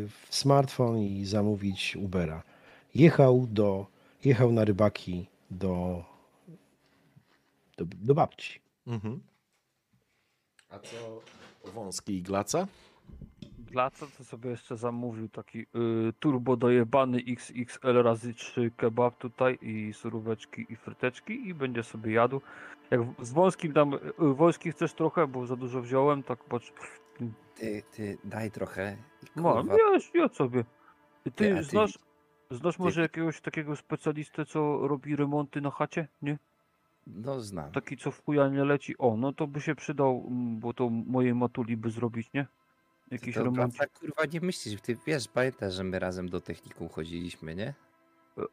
w smartfon i zamówić Ubera. Jechał do, jechał na rybaki do, do, do babci. Mhm. A co wąski i glaca? Dla co to sobie jeszcze zamówił taki y, turbo dojebany XXL razy 3 kebab tutaj i suróweczki i fryteczki i będzie sobie jadł. Jak z wąskim tam, y, wąski chcesz trochę, bo za dużo wziąłem, tak patrz. Ty, ty, daj trochę. Kurwa, wiesz, ja sobie. Ty, Ty, ty- znasz, znasz może jakiegoś takiego specjalistę, co robi remonty na chacie? Nie? No znam. Taki, co w chuja nie leci. O, no to by się przydał, bo to mojej matuli by zrobić, nie? Jakiś to remont. tak kurwa nie myślisz, ty wiesz, pamiętasz, że my razem do technikum chodziliśmy, nie?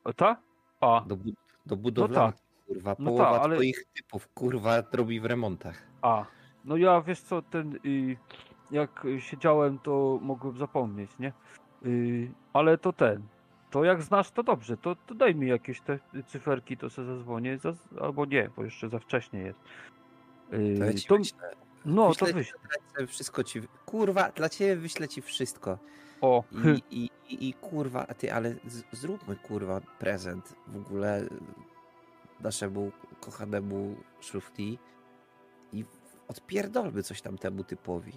E, Ta? A, Do, bu- do budowlanych, kurwa, No połowa tak, ale- twoich typów, kurwa, robi w remontach. a. No ja wiesz co, ten y, jak siedziałem, to mogłem zapomnieć, nie? Y, ale to ten. To jak znasz, to dobrze, to, to daj mi jakieś te cyferki, to sobie zadzwonię, za, albo nie, bo jeszcze za wcześnie jest. Y, To ja ci to, wyślę, no, wyślę to ci wyś. adresę, wszystko ci, kurwa, dla ciebie wyślę ci wszystko. O, I, i, i, kurwa, a ty, ale z, zróbmy kurwa prezent w ogóle naszemu kochanemu szufti i odpierdolmy coś tam temu typowi.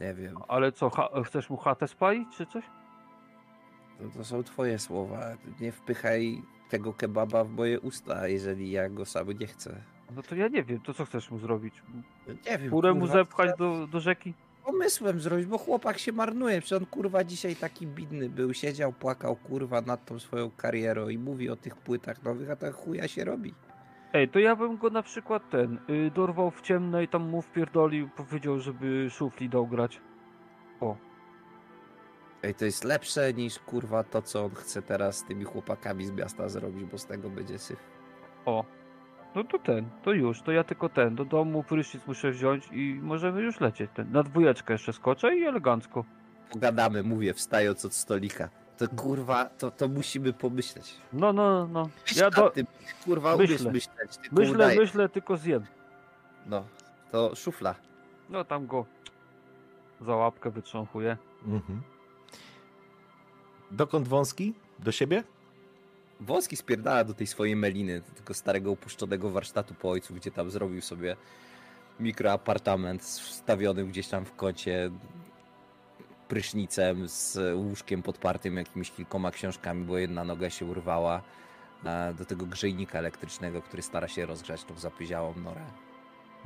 Nie wiem, ale co, chcesz mu chatę spalić, czy coś? To, to są twoje słowa. Nie wpychaj tego kebaba w moje usta, jeżeli ja go sam nie chcę. No to ja nie wiem, to co chcesz mu zrobić? Nie wiem, Furę mu zepchać do, do rzeki? pomysłem zrobić, bo chłopak się marnuje. Przecież on kurwa dzisiaj taki bidny był, siedział, płakał kurwa nad tą swoją karierą i mówi o tych płytach nowych, a tak chuja się robi. Ej, to ja bym go na przykład ten, y, dorwał w ciemno i tam mu wpierdolił, powiedział, żeby szufli dał grać. O, Ej, to jest lepsze niż kurwa to, co on chce teraz z tymi chłopakami z miasta zrobić, bo z tego będzie syf. o. No to ten, to już, to ja tylko ten, do domu prysznic muszę wziąć i możemy już lecieć. Ten, na dwójeczkę jeszcze skoczę i elegancko. Pogadamy, mówię, wstając od stolika. To kurwa, to, to musimy pomyśleć. No, no, no. Ja Ja do, ty, kurwa, myślę. umiesz myśleć, tylko myślę, udaje. myślę, tylko zjem. No, to szufla. No tam go za łapkę wytrząchuję. Mhm. Dokąd wąski? Do siebie? Wąski spierdala do tej swojej meliny, do tego starego opuszczonego warsztatu po ojcu, gdzie tam zrobił sobie mikroapartament wstawiony gdzieś tam w kącie prysznicem z łóżkiem podpartym jakimiś kilkoma książkami, bo jedna noga się urwała. Do tego grzejnika elektrycznego, który stara się rozgrzać tą zapyziałą norę.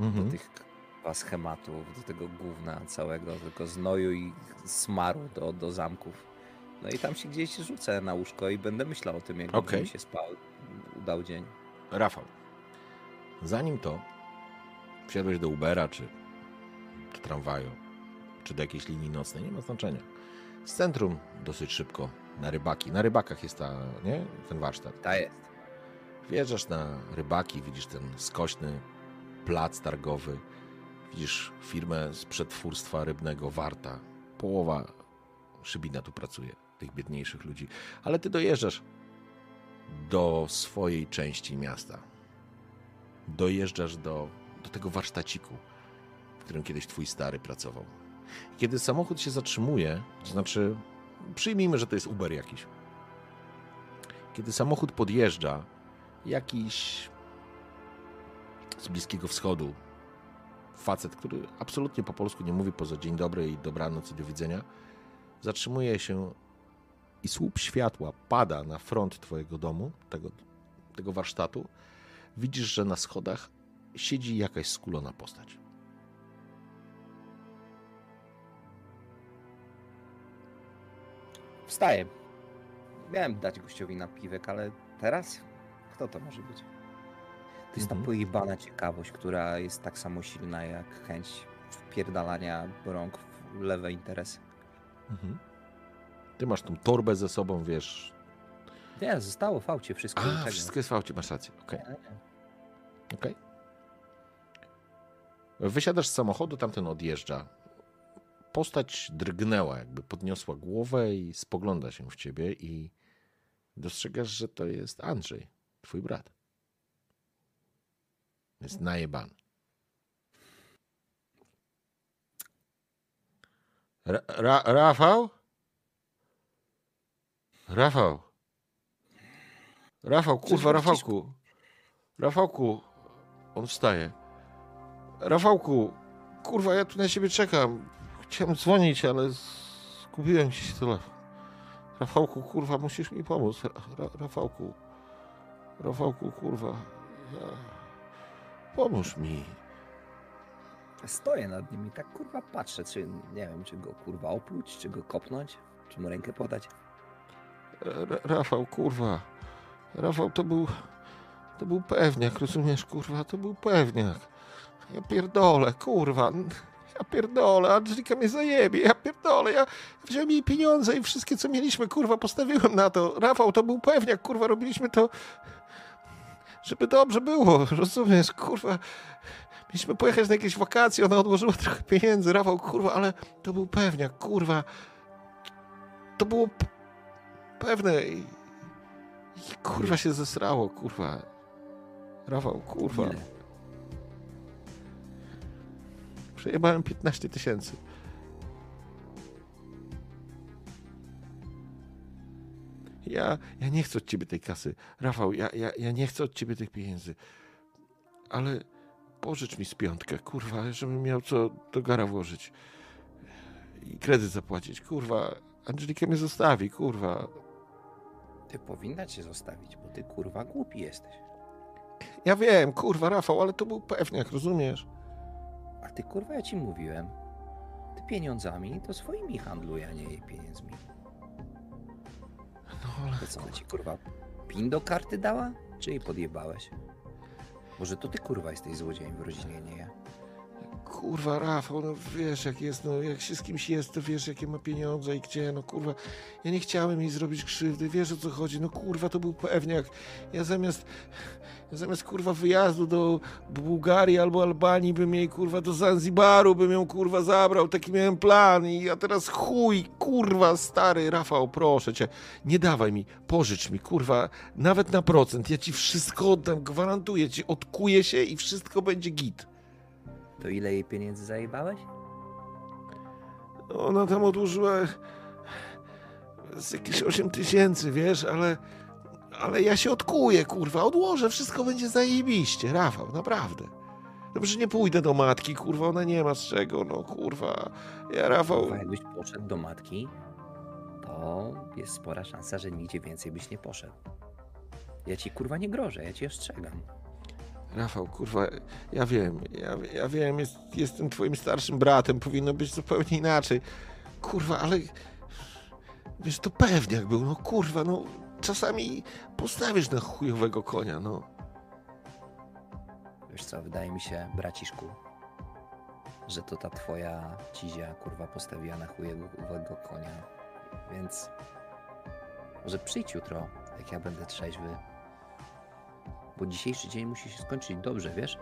Mhm. Do tych schematów, do tego gówna całego, tego znoju i smaru do, do zamków. No i tam się gdzieś rzucę na łóżko i będę myślał o tym, jak Okej. mi się spał, udał dzień. Rafał, zanim to wsiadłeś do Ubera, czy tramwaju, czy do jakiejś linii nocnej, nie ma znaczenia. Z centrum dosyć szybko na rybaki. Na rybakach jest ta, nie? ten warsztat. Ta jest. Wjeżdżasz na rybaki, widzisz ten skośny plac targowy, widzisz firmę z przetwórstwa rybnego Warta. Połowa szybina tu pracuje, tych biedniejszych ludzi. Ale ty dojeżdżasz do swojej części miasta. Dojeżdżasz do, do tego warsztaciku, w którym kiedyś twój stary pracował. Kiedy samochód się zatrzymuje, to znaczy, przyjmijmy, że to jest Uber jakiś. Kiedy samochód podjeżdża, jakiś z Bliskiego Wschodu, facet, który absolutnie po polsku nie mówi poza dzień dobry i dobranoc i do widzenia, zatrzymuje się i słup światła pada na front twojego domu, tego, tego warsztatu. Widzisz, że na schodach siedzi jakaś skulona postać. Wstaję. Miałem dać gościowi napiwek, ale teraz? Kto to może być? To jest ta Mhm. pojebana ciekawość, która jest tak samo silna jak chęć wpierdalania rąk w lewe interesy. Mhm. Ty masz tą torbę ze sobą, wiesz. Nie, zostało w aucie wszystko. A, wszystko jest w aucie, masz rację. Okej. Nie. Okej. Wysiadasz z samochodu, tamten odjeżdża. Postać drgnęła, jakby podniosła głowę i spogląda się w ciebie i dostrzegasz, że to jest Andrzej, twój brat. Jest najebany. Ra, ra, Rafał? Rafał. Rafał, kurwa, Rafałku. Rafałku. On wstaje. Rafałku, kurwa, ja tu na ciebie czekam. Chciałem dzwonić, ale zgubiłem ci telefon. Rafałku, kurwa, musisz mi pomóc. Ra, Rafałku. Rafałku, kurwa. Ja... Pomóż mi. Stoję nad nim i tak kurwa patrzę, czy nie wiem, czy go kurwa opluć, czy go kopnąć, czy mu rękę podać. Ra, Rafał, kurwa. Rafał to był. To był pewniak, rozumiesz, kurwa, to był pewniak. Ja pierdolę, kurwa. Ja pierdolę, Angelika mnie zajebie, ja pierdolę, ja wziąłem jej pieniądze i wszystkie, co mieliśmy, kurwa, postawiłem na to. Rafał, to był pewniak, kurwa, robiliśmy to, żeby dobrze było, rozumiesz, kurwa. Mieliśmy pojechać na jakieś wakacje, ona odłożyła trochę pieniędzy, Rafał, kurwa, ale to był pewniak, kurwa. To było pewne i, i kurwa się zesrało, kurwa. Rafał, kurwa. Ile? Przejebałem 15 tysięcy. Ja, ja nie chcę od ciebie tej kasy. Rafał, ja, ja, ja nie chcę od ciebie tych pieniędzy. Ale pożycz mi z piątkę, kurwa, żebym miał co do gara włożyć. I kredyt zapłacić, kurwa. Angelika mnie zostawi, kurwa. Ty powinna cię zostawić, bo ty kurwa głupi jesteś. Ja wiem, kurwa, Rafał, ale to był pewniak, rozumiesz? A ty kurwa, ja ci mówiłem. Ty pieniądzami to swoimi handluj, a nie jej pieniędzmi. No ale... To co ona ci kurwa pin do karty dała? Czy jej podjebałeś? Może to ty kurwa jesteś złodziejem w rodzinie, nie ja? Kurwa, Rafał, no wiesz jak jest, no jak się z kimś jest, to wiesz jakie ma pieniądze i gdzie, no kurwa. Ja nie chciałem jej zrobić krzywdy, wiesz o co chodzi, no kurwa, to był pewniak. Ja zamiast, ja zamiast kurwa wyjazdu do Bułgarii albo Albanii bym jej kurwa do Zanzibaru bym ją kurwa zabrał, taki miałem plan i ja teraz chuj, kurwa, stary, Rafał, proszę cię, nie dawaj mi, pożycz mi, kurwa, nawet na procent, ja ci wszystko oddam, gwarantuję ci, odkuję się i wszystko będzie git. To ile jej pieniędzy zajebałeś? Ona tam odłożyła z jakieś 8 tysięcy, wiesz, ale, ale ja się odkuję, kurwa, odłożę, wszystko będzie zajebiście, Rafał, naprawdę. Dobrze, nie pójdę do matki, kurwa, ona nie ma z czego, no kurwa. Ja, Rafał, Kurwa, jakbyś poszedł do matki, to jest spora szansa, że nigdzie więcej byś nie poszedł. Ja ci kurwa nie grożę, ja ci ostrzegam. Rafał, kurwa, ja wiem, ja, ja wiem, jest, jestem twoim starszym bratem, powinno być zupełnie inaczej. Kurwa, ale wiesz, to pewniak był, no kurwa, no czasami postawisz na chujowego konia, no. Wiesz co, wydaje mi się, braciszku, że to ta twoja cizia kurwa postawiła na chujowego konia. Więc może przyjdź jutro, jak ja będę trzeźwy. Bo dzisiejszy dzień musi się skończyć dobrze, wiesz?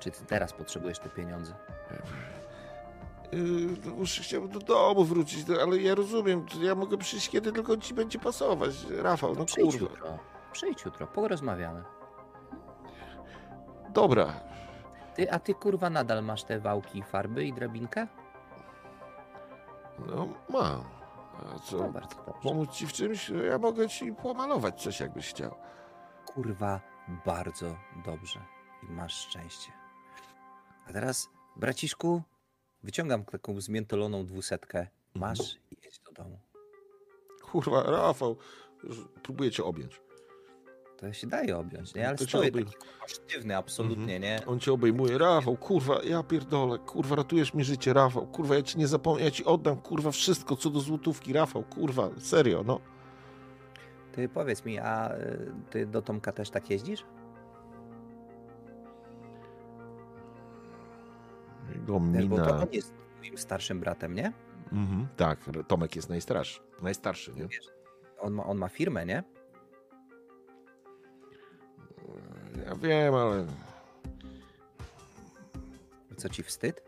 Czy ty teraz potrzebujesz te pieniądze? Yy, no muszę chciałbym do domu wrócić, no, ale ja rozumiem, ja mogę przyjść kiedy tylko ci będzie pasować, Rafał, no Przyjdź kurwa. jutro. Przyjdź jutro, porozmawiamy. Dobra, Ty, a ty kurwa nadal masz te wałki, farby i drabinkę? no mam. A co, No bardzo dobrze. pomóc ci w czymś? Ja mogę ci pomalować coś, jakbyś chciał. Kurwa, bardzo dobrze. I masz szczęście. A teraz, braciszku, wyciągam taką zmiętoloną dwusetkę. Masz i jedź do domu. Kurwa, Rafał, próbuję cię objąć. To się daje objąć, nie? Ale To taki kurwa, sztywny absolutnie, nie? On cię obejmuje. Rafał, kurwa, ja pierdolę, kurwa, ratujesz mi życie, Rafał, kurwa, ja ci nie zapomnę, ja ci oddam, kurwa, wszystko co do złotówki, Rafał, kurwa, serio, no. Ty powiedz mi, a y, ty do Tomka też tak jeździsz? Jego Wiesz, bo to mina. on jest moim starszym bratem, nie? Mhm, tak, Tomek jest najstarszy, najstarszy, nie? Wiesz, on ma, on ma firmę, nie? Ja wiem, ale Co ci wstyd?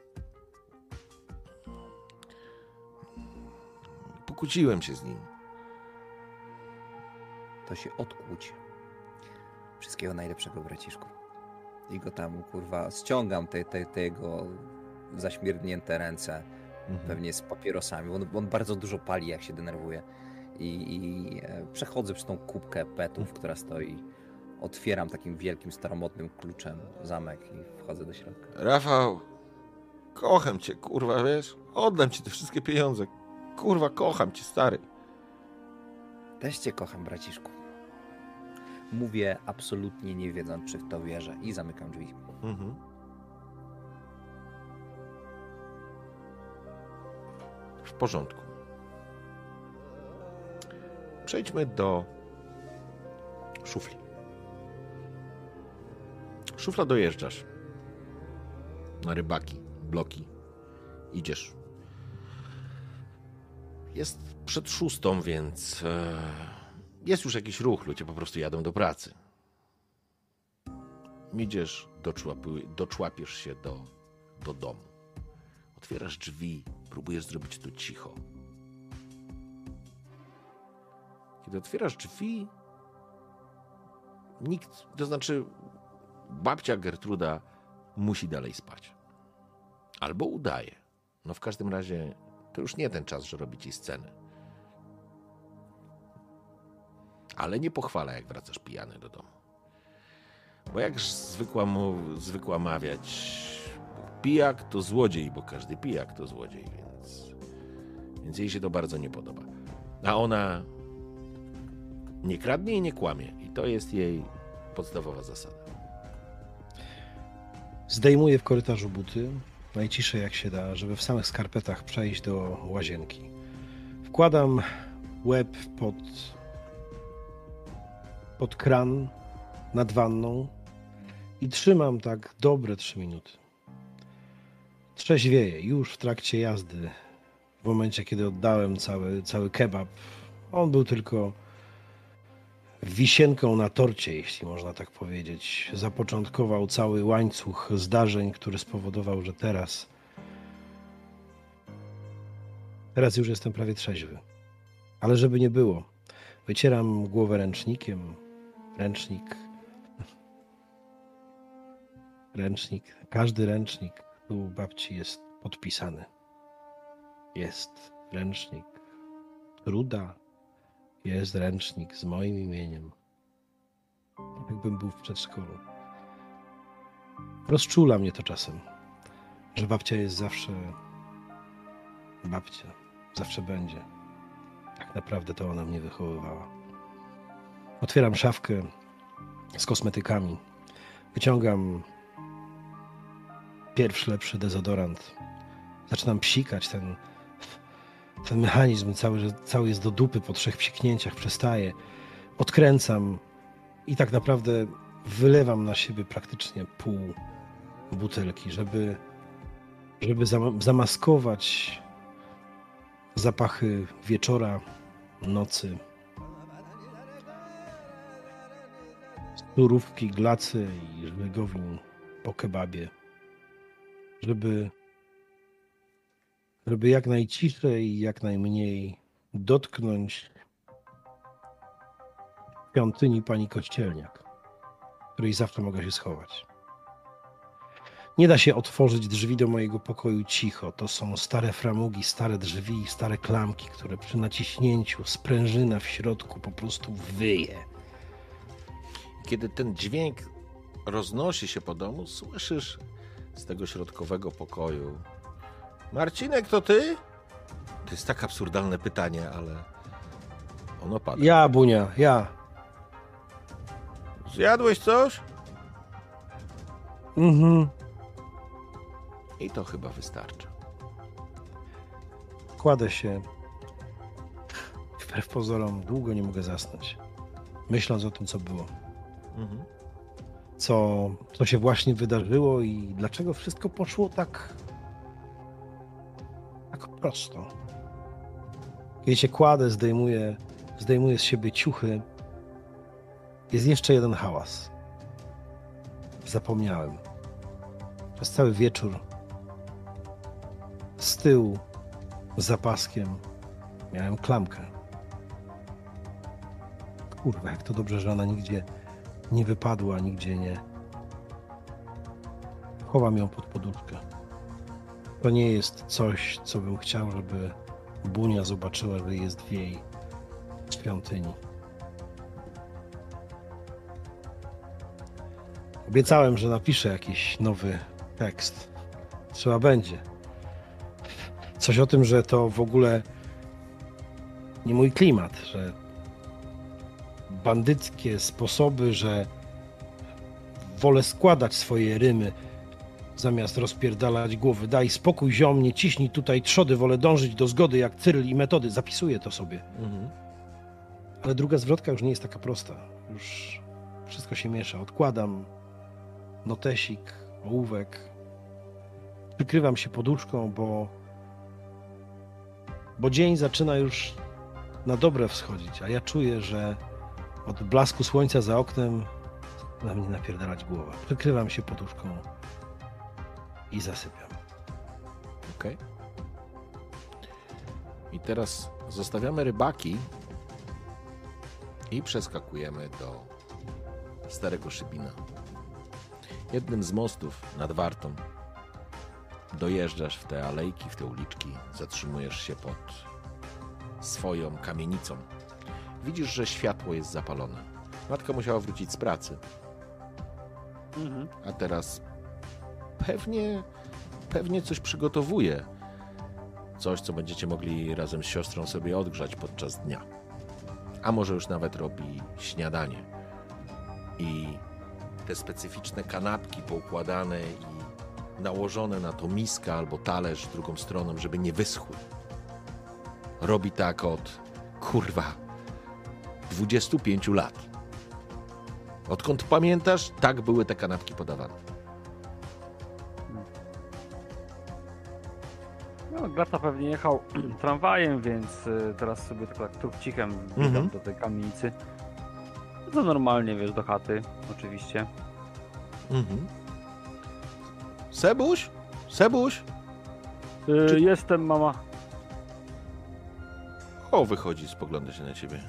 pokłóciłem się z nim. to się odkłóć. Wszystkiego najlepszego, braciszku. I go tam, kurwa, ściągam te, te, te jego zaśmierdnięte ręce, Mhm. pewnie z papierosami. On, on bardzo dużo pali, jak się denerwuje. I, i e, przechodzę przez tą kubkę petów, która stoi. Otwieram takim wielkim, staromodnym kluczem zamek i wchodzę do środka. Rafał, kocham cię, kurwa, wiesz? Oddam ci te wszystkie pieniądze. Kurwa, kocham cię, stary. Też cię kocham, braciszku. Mówię absolutnie nie wiedząc, czy w to wierzę i zamykam drzwi. Mhm. W porządku. Przejdźmy do szufli. Szufla dojeżdżasz. Na rybaki, bloki. Idziesz. Jest przed szóstą, więc e, jest już jakiś ruch. Ludzie po prostu jadą do pracy. Idziesz, doczłapiesz się do, do domu. Otwierasz drzwi, próbujesz zrobić to cicho. Kiedy otwierasz drzwi, nikt, to znaczy babcia Gertruda musi dalej spać. Albo udaje. No w każdym razie to już nie ten czas, że robi ci sceny. Ale nie pochwala, jak wracasz pijany do domu. Bo jak zwykła, mu, zwykła mawiać, pijak to złodziej, bo każdy pijak to złodziej, więc, więc jej się to bardzo nie podoba. A ona nie kradnie i nie kłamie. I to jest jej podstawowa zasada. Zdejmuję w korytarzu buty, najciszej jak się da, żeby w samych skarpetach przejść do łazienki. Wkładam łeb pod, pod kran nad wanną i trzymam tak dobre trzy minuty. Trzeźwieję już w trakcie jazdy, w momencie kiedy oddałem cały, cały kebab. On był tylko wisienką na torcie, jeśli można tak powiedzieć. Zapoczątkował cały łańcuch zdarzeń, który spowodował, że teraz. Teraz już jestem prawie trzeźwy. Ale żeby nie było, wycieram głowę ręcznikiem. Ręcznik. Ręcznik. Każdy ręcznik tu u babci jest podpisany. Jest ręcznik Ruda, jest ręcznik z moim imieniem. Jakbym był w przedszkolu. Rozczula mnie to czasem, że babcia jest zawsze babcia. Zawsze będzie. Tak naprawdę to ona mnie wychowywała. Otwieram szafkę z kosmetykami. Wyciągam pierwszy lepszy dezodorant. Zaczynam psikać ten ten mechanizm cały, cały jest do dupy po trzech psiknięciach, przestaje. Odkręcam i tak naprawdę wylewam na siebie praktycznie pół butelki, żeby, żeby zam- zamaskować zapachy wieczora, nocy. Surówki, glacy i żmygowin po kebabie. Żeby żeby jak najciszej i jak najmniej dotknąć świątyni pani Kościelniak, której zawsze mogę się schować. Nie da się otworzyć drzwi do mojego pokoju cicho. To są stare framugi, stare drzwi, stare klamki, które przy naciśnięciu sprężyna w środku po prostu wyje. Kiedy ten dźwięk roznosi się po domu, słyszysz z tego środkowego pokoju Marcinek, to ty? To jest tak absurdalne pytanie, ale ono pada. Ja, Bunia, ja. Zjadłeś coś? Mhm. I to chyba wystarczy. Kładę się. Wbrew pozorom, długo nie mogę zasnąć. Myśląc o tym, co było. Mhm. Co, co się właśnie wydarzyło i dlaczego wszystko poszło tak. Prosto. Kiedy się kładę, zdejmuję, zdejmuję z siebie ciuchy. Jest jeszcze jeden hałas. Zapomniałem. Przez cały wieczór z tyłu zapaskiem miałem klamkę. Kurwa, jak to dobrze, że ona nigdzie nie wypadła, nigdzie nie. Chowam ją pod poduszkę. To nie jest coś, co bym chciał, żeby Bunia zobaczyła, że jest w jej świątyni. Obiecałem, że napiszę jakiś nowy tekst. Trzeba będzie. Coś o tym, że to w ogóle nie mój klimat, że bandyckie sposoby, że wolę składać swoje rymy zamiast rozpierdalać głowy. Daj spokój, ziom, nie ciśnij tutaj trzody, wolę dążyć do zgody jak Cyryl i metody. Zapisuję to sobie. Mhm. Ale druga zwrotka już nie jest taka prosta. Już wszystko się miesza. Odkładam notesik, ołówek. Przykrywam się poduszką, bo bo dzień zaczyna już na dobre wschodzić, a ja czuję, że od blasku słońca za oknem na mnie napierdalać głowa. Przykrywam się poduszką i zasypiam. Okej. I teraz zostawiamy rybaki i przeskakujemy do Starego Szybina. Jednym z mostów nad Wartą dojeżdżasz w te alejki, w te uliczki, zatrzymujesz się pod swoją kamienicą. Widzisz, że światło jest zapalone. Matka musiała wrócić z pracy, Mhm. a teraz pewnie, pewnie coś przygotowuje. Coś, co będziecie mogli razem z siostrą sobie odgrzać podczas dnia. a może już nawet robi śniadanie. I te specyficzne kanapki poukładane i nałożone na to miska albo talerz drugą stroną, żeby nie wyschły. Robi tak od kurwa 25 lat. Odkąd pamiętasz, tak były te kanapki podawane. No, Glata pewnie jechał tramwajem, więc y, teraz sobie tylko tak trupcikiem Mhm. do tej kamienicy. No To normalnie, wiesz, do chaty, oczywiście. Mhm. Sebuś? Sebuś? Y, Czy- Jestem, mama. O, wychodzi, spogląda się na ciebie.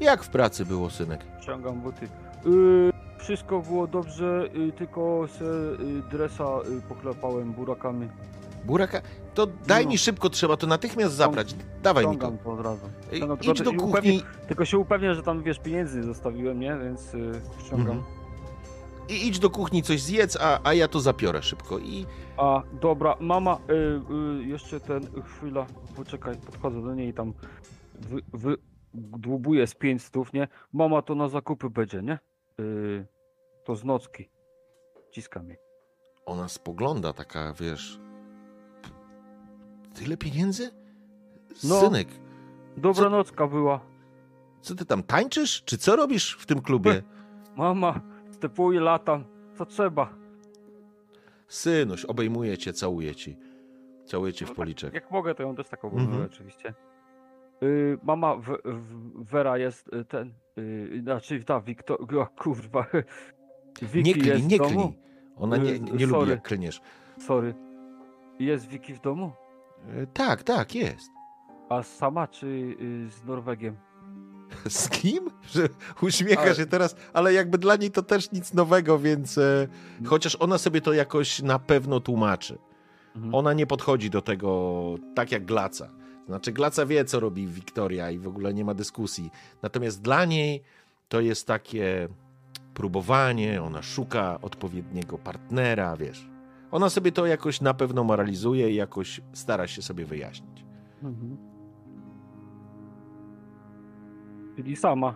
Jak w pracy było, synek? Ściągam buty. Y, wszystko było dobrze, y, tylko se y, dresa y, poklepałem burakami. Buraka? To daj No. mi szybko, trzeba to natychmiast zabrać. Dawaj mi to. Od razu. Ej, Ściągam, Idź do kuchni upewnię- tylko się upewnię, że tam, wiesz, pieniędzy zostawiłem, nie? Więc y, ściągam. Mhm. i idź do kuchni, coś zjedz, a, a ja to zapiorę szybko. I A, dobra, mama, y, y, jeszcze ten, chwila, poczekaj, podchodzę do niej i tam wy, wy, dłubuję z 5 stów, nie? Mama to na zakupy będzie, nie? Y, to z nocki. Ciska mi. ona spogląda taka, wiesz... Tyle pieniędzy? No. Synek, Dobra Co- była. co ty tam tańczysz? Czy co robisz w tym klubie? Mama, stepuję, latam, co trzeba. Synuś, obejmuje cię, całuje ci. Całuje cię w No tak, policzek. Jak mogę, to ją też tak obejmuję Mhm. oczywiście. Y, mama, w, w, Wera jest y, ten, y, znaczy ta Wiktor, o, kurwa. Wiki Nie klnij, nie w klnij. Ona nie, Y, nie lubi, jak klniesz. Sorry. Jest Wiki w domu? E, Tak, tak, jest. A sama czy y, z Norwegiem? Z kim? Że uśmiecha Ale- się teraz, ale jakby dla niej to też nic nowego, więc e, chociaż ona sobie to jakoś na pewno tłumaczy. Mhm. Ona nie podchodzi do tego tak jak Glaca. Znaczy Glaca wie, co robi Wiktoria i w ogóle nie ma dyskusji. Natomiast dla niej to jest takie próbowanie, ona szuka odpowiedniego partnera, wiesz. Ona sobie to jakoś na pewno moralizuje i jakoś stara się sobie wyjaśnić. Mhm. Czyli sama.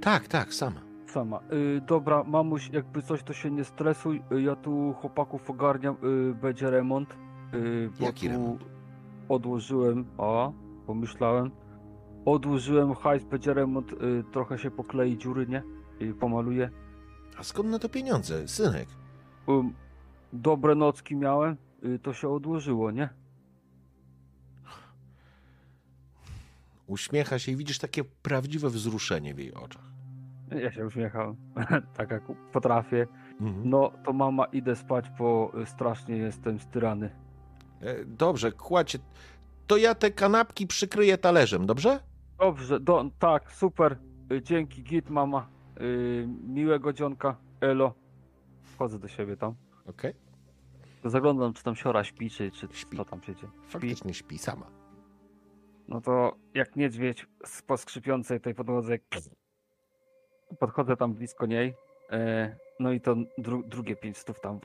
Tak, tak, sama. Sama. Y, dobra, mamuś, jakby coś, to się nie stresuj. Y, ja tu chłopaków ogarniam, y, będzie remont. Y, Jaki tu remont? Odłożyłem, a, pomyślałem. Odłożyłem hajs, będzie remont, y, trochę się poklei dziury, nie? Y, pomaluję. A skąd na to pieniądze, synek? Um, dobre nocki miałem, y, to się odłożyło, nie? Uśmiecha się i widzisz takie prawdziwe wzruszenie w jej oczach. Ja się uśmiechałem, tak jak potrafię. Mhm. No to mama, idę spać, bo strasznie jestem styrany. E, Dobrze, kładźcie. To ja te kanapki przykryję talerzem, dobrze? Dobrze, do, tak, super. Y, Dzięki, git mama. Y, miłego dzionka, elo. Wchodzę do siebie tam. Okej. Zaglądam, czy tam siora śpi, czy, czy Śpi. co tam się dzieje. Faktycznie śpi sama. No to jak niedźwiedź z- po skrzypiącej tej podłodze podchodzę tam blisko niej. E, no i to dru, drugie pięć stów tam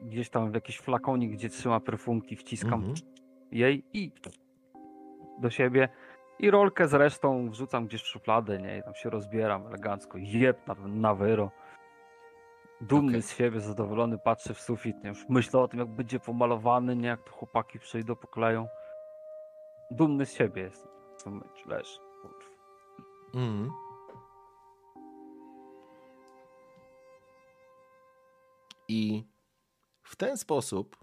gdzieś tam w jakiś flakonik, gdzie trzyma perfumki, wciskam Mhm. jej i do siebie. I rolkę z resztą wrzucam gdzieś w szufladę, nie? I tam się rozbieram elegancko. Jeb na, na wyro. Dumny Okej. z siebie, zadowolony, patrzę w sufit. Nie? Już myślę o tym, jak będzie pomalowany, nie? Jak to chłopaki przyjdą, pokleją. Dumny z siebie jest. Leż. kurwa. Mhm. I w ten sposób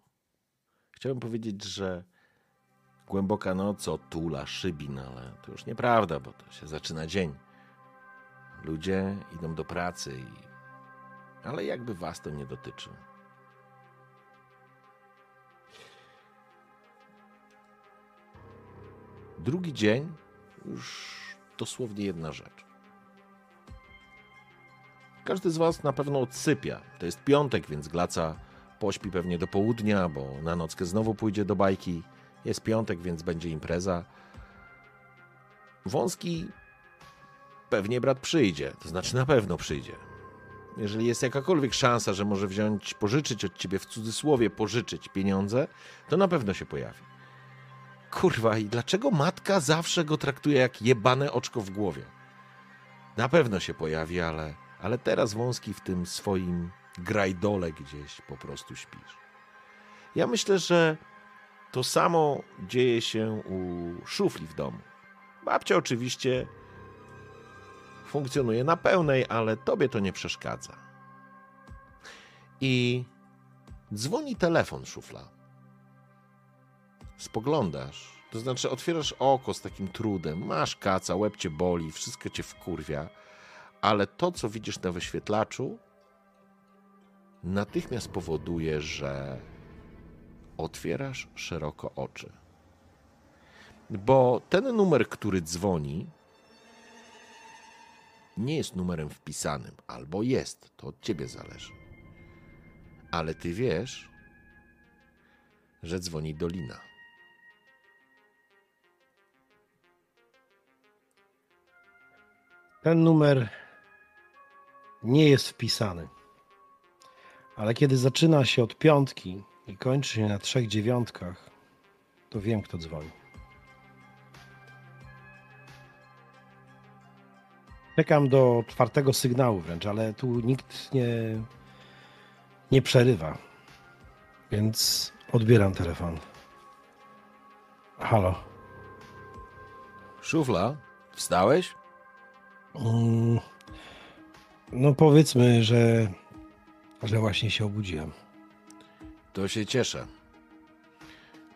chciałbym powiedzieć, że głęboka noc otula szybin, ale to już nieprawda, bo to się zaczyna dzień. Ludzie idą do pracy, i... ale jakby was to nie dotyczy. Drugi dzień już dosłownie jedna rzecz. Każdy z Was na pewno odsypia. To jest piątek, więc Glaca pośpi pewnie do południa, bo na nockę znowu pójdzie do bajki. Jest piątek, więc będzie impreza. Wąski pewnie brat przyjdzie, to znaczy na pewno przyjdzie. Jeżeli jest jakakolwiek szansa, że może wziąć, pożyczyć od ciebie w cudzysłowie, pożyczyć pieniądze, to na pewno się pojawi. Kurwa, i dlaczego matka zawsze go traktuje jak jebane oczko w głowie? Na pewno się pojawi, ale, ale teraz wąski w tym swoim grajdole gdzieś po prostu śpisz. Ja myślę, że to samo dzieje się u szufli w domu. Babcia oczywiście funkcjonuje na pełnej, ale tobie to nie przeszkadza. I dzwoni telefon szufla. Spoglądasz, to znaczy otwierasz oko z takim trudem, masz kaca, łeb cię boli, wszystko cię wkurwia, ale to, co widzisz na wyświetlaczu, natychmiast powoduje, że otwierasz szeroko oczy. Bo ten numer, który dzwoni, nie jest numerem wpisanym, albo jest, to od ciebie zależy. Ale ty wiesz, że dzwoni Dolina. Ten numer nie jest wpisany. Ale kiedy zaczyna się od piątki i kończy się na trzech dziewiątkach, to wiem, kto dzwoni. Czekam do czwartego sygnału wręcz, ale tu nikt nie, nie przerywa. Więc odbieram telefon. Halo. Szufla, wstałeś? Mm, No powiedzmy, że, że właśnie się obudziłem. To się cieszę.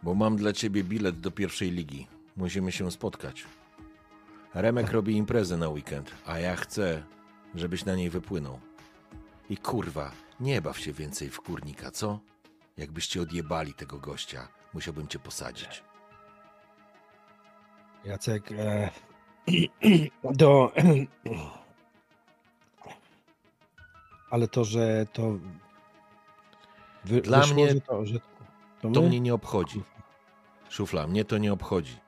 Bo mam dla ciebie bilet do pierwszej ligi. Musimy się spotkać. Remek robi imprezę na weekend, a ja chcę, żebyś na niej wypłynął. I kurwa, nie baw się więcej w kurnika, co? Jakbyście odjebali tego gościa, musiałbym cię posadzić. Jacek, e, do... Ale to, że to... Wy, Dla wyszło, mnie że to, że to, To mnie nie obchodzi. Szufla, mnie to nie obchodzi.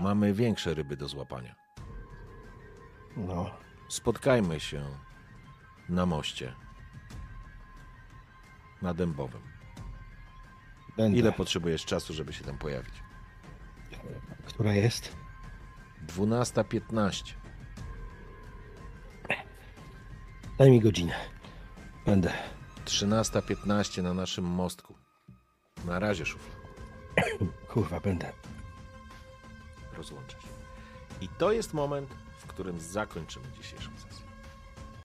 Mamy większe ryby do złapania. No, Spotkajmy się na moście. Na Dębowym. będę. Ile potrzebujesz czasu, żeby się tam pojawić? Która jest? 12.15. Daj mi godzinę. Będę. 13.15 na naszym mostku. Na razie, szufla. Kurwa, będę. Rozłączę się. I to jest moment, w którym zakończymy dzisiejszą sesję.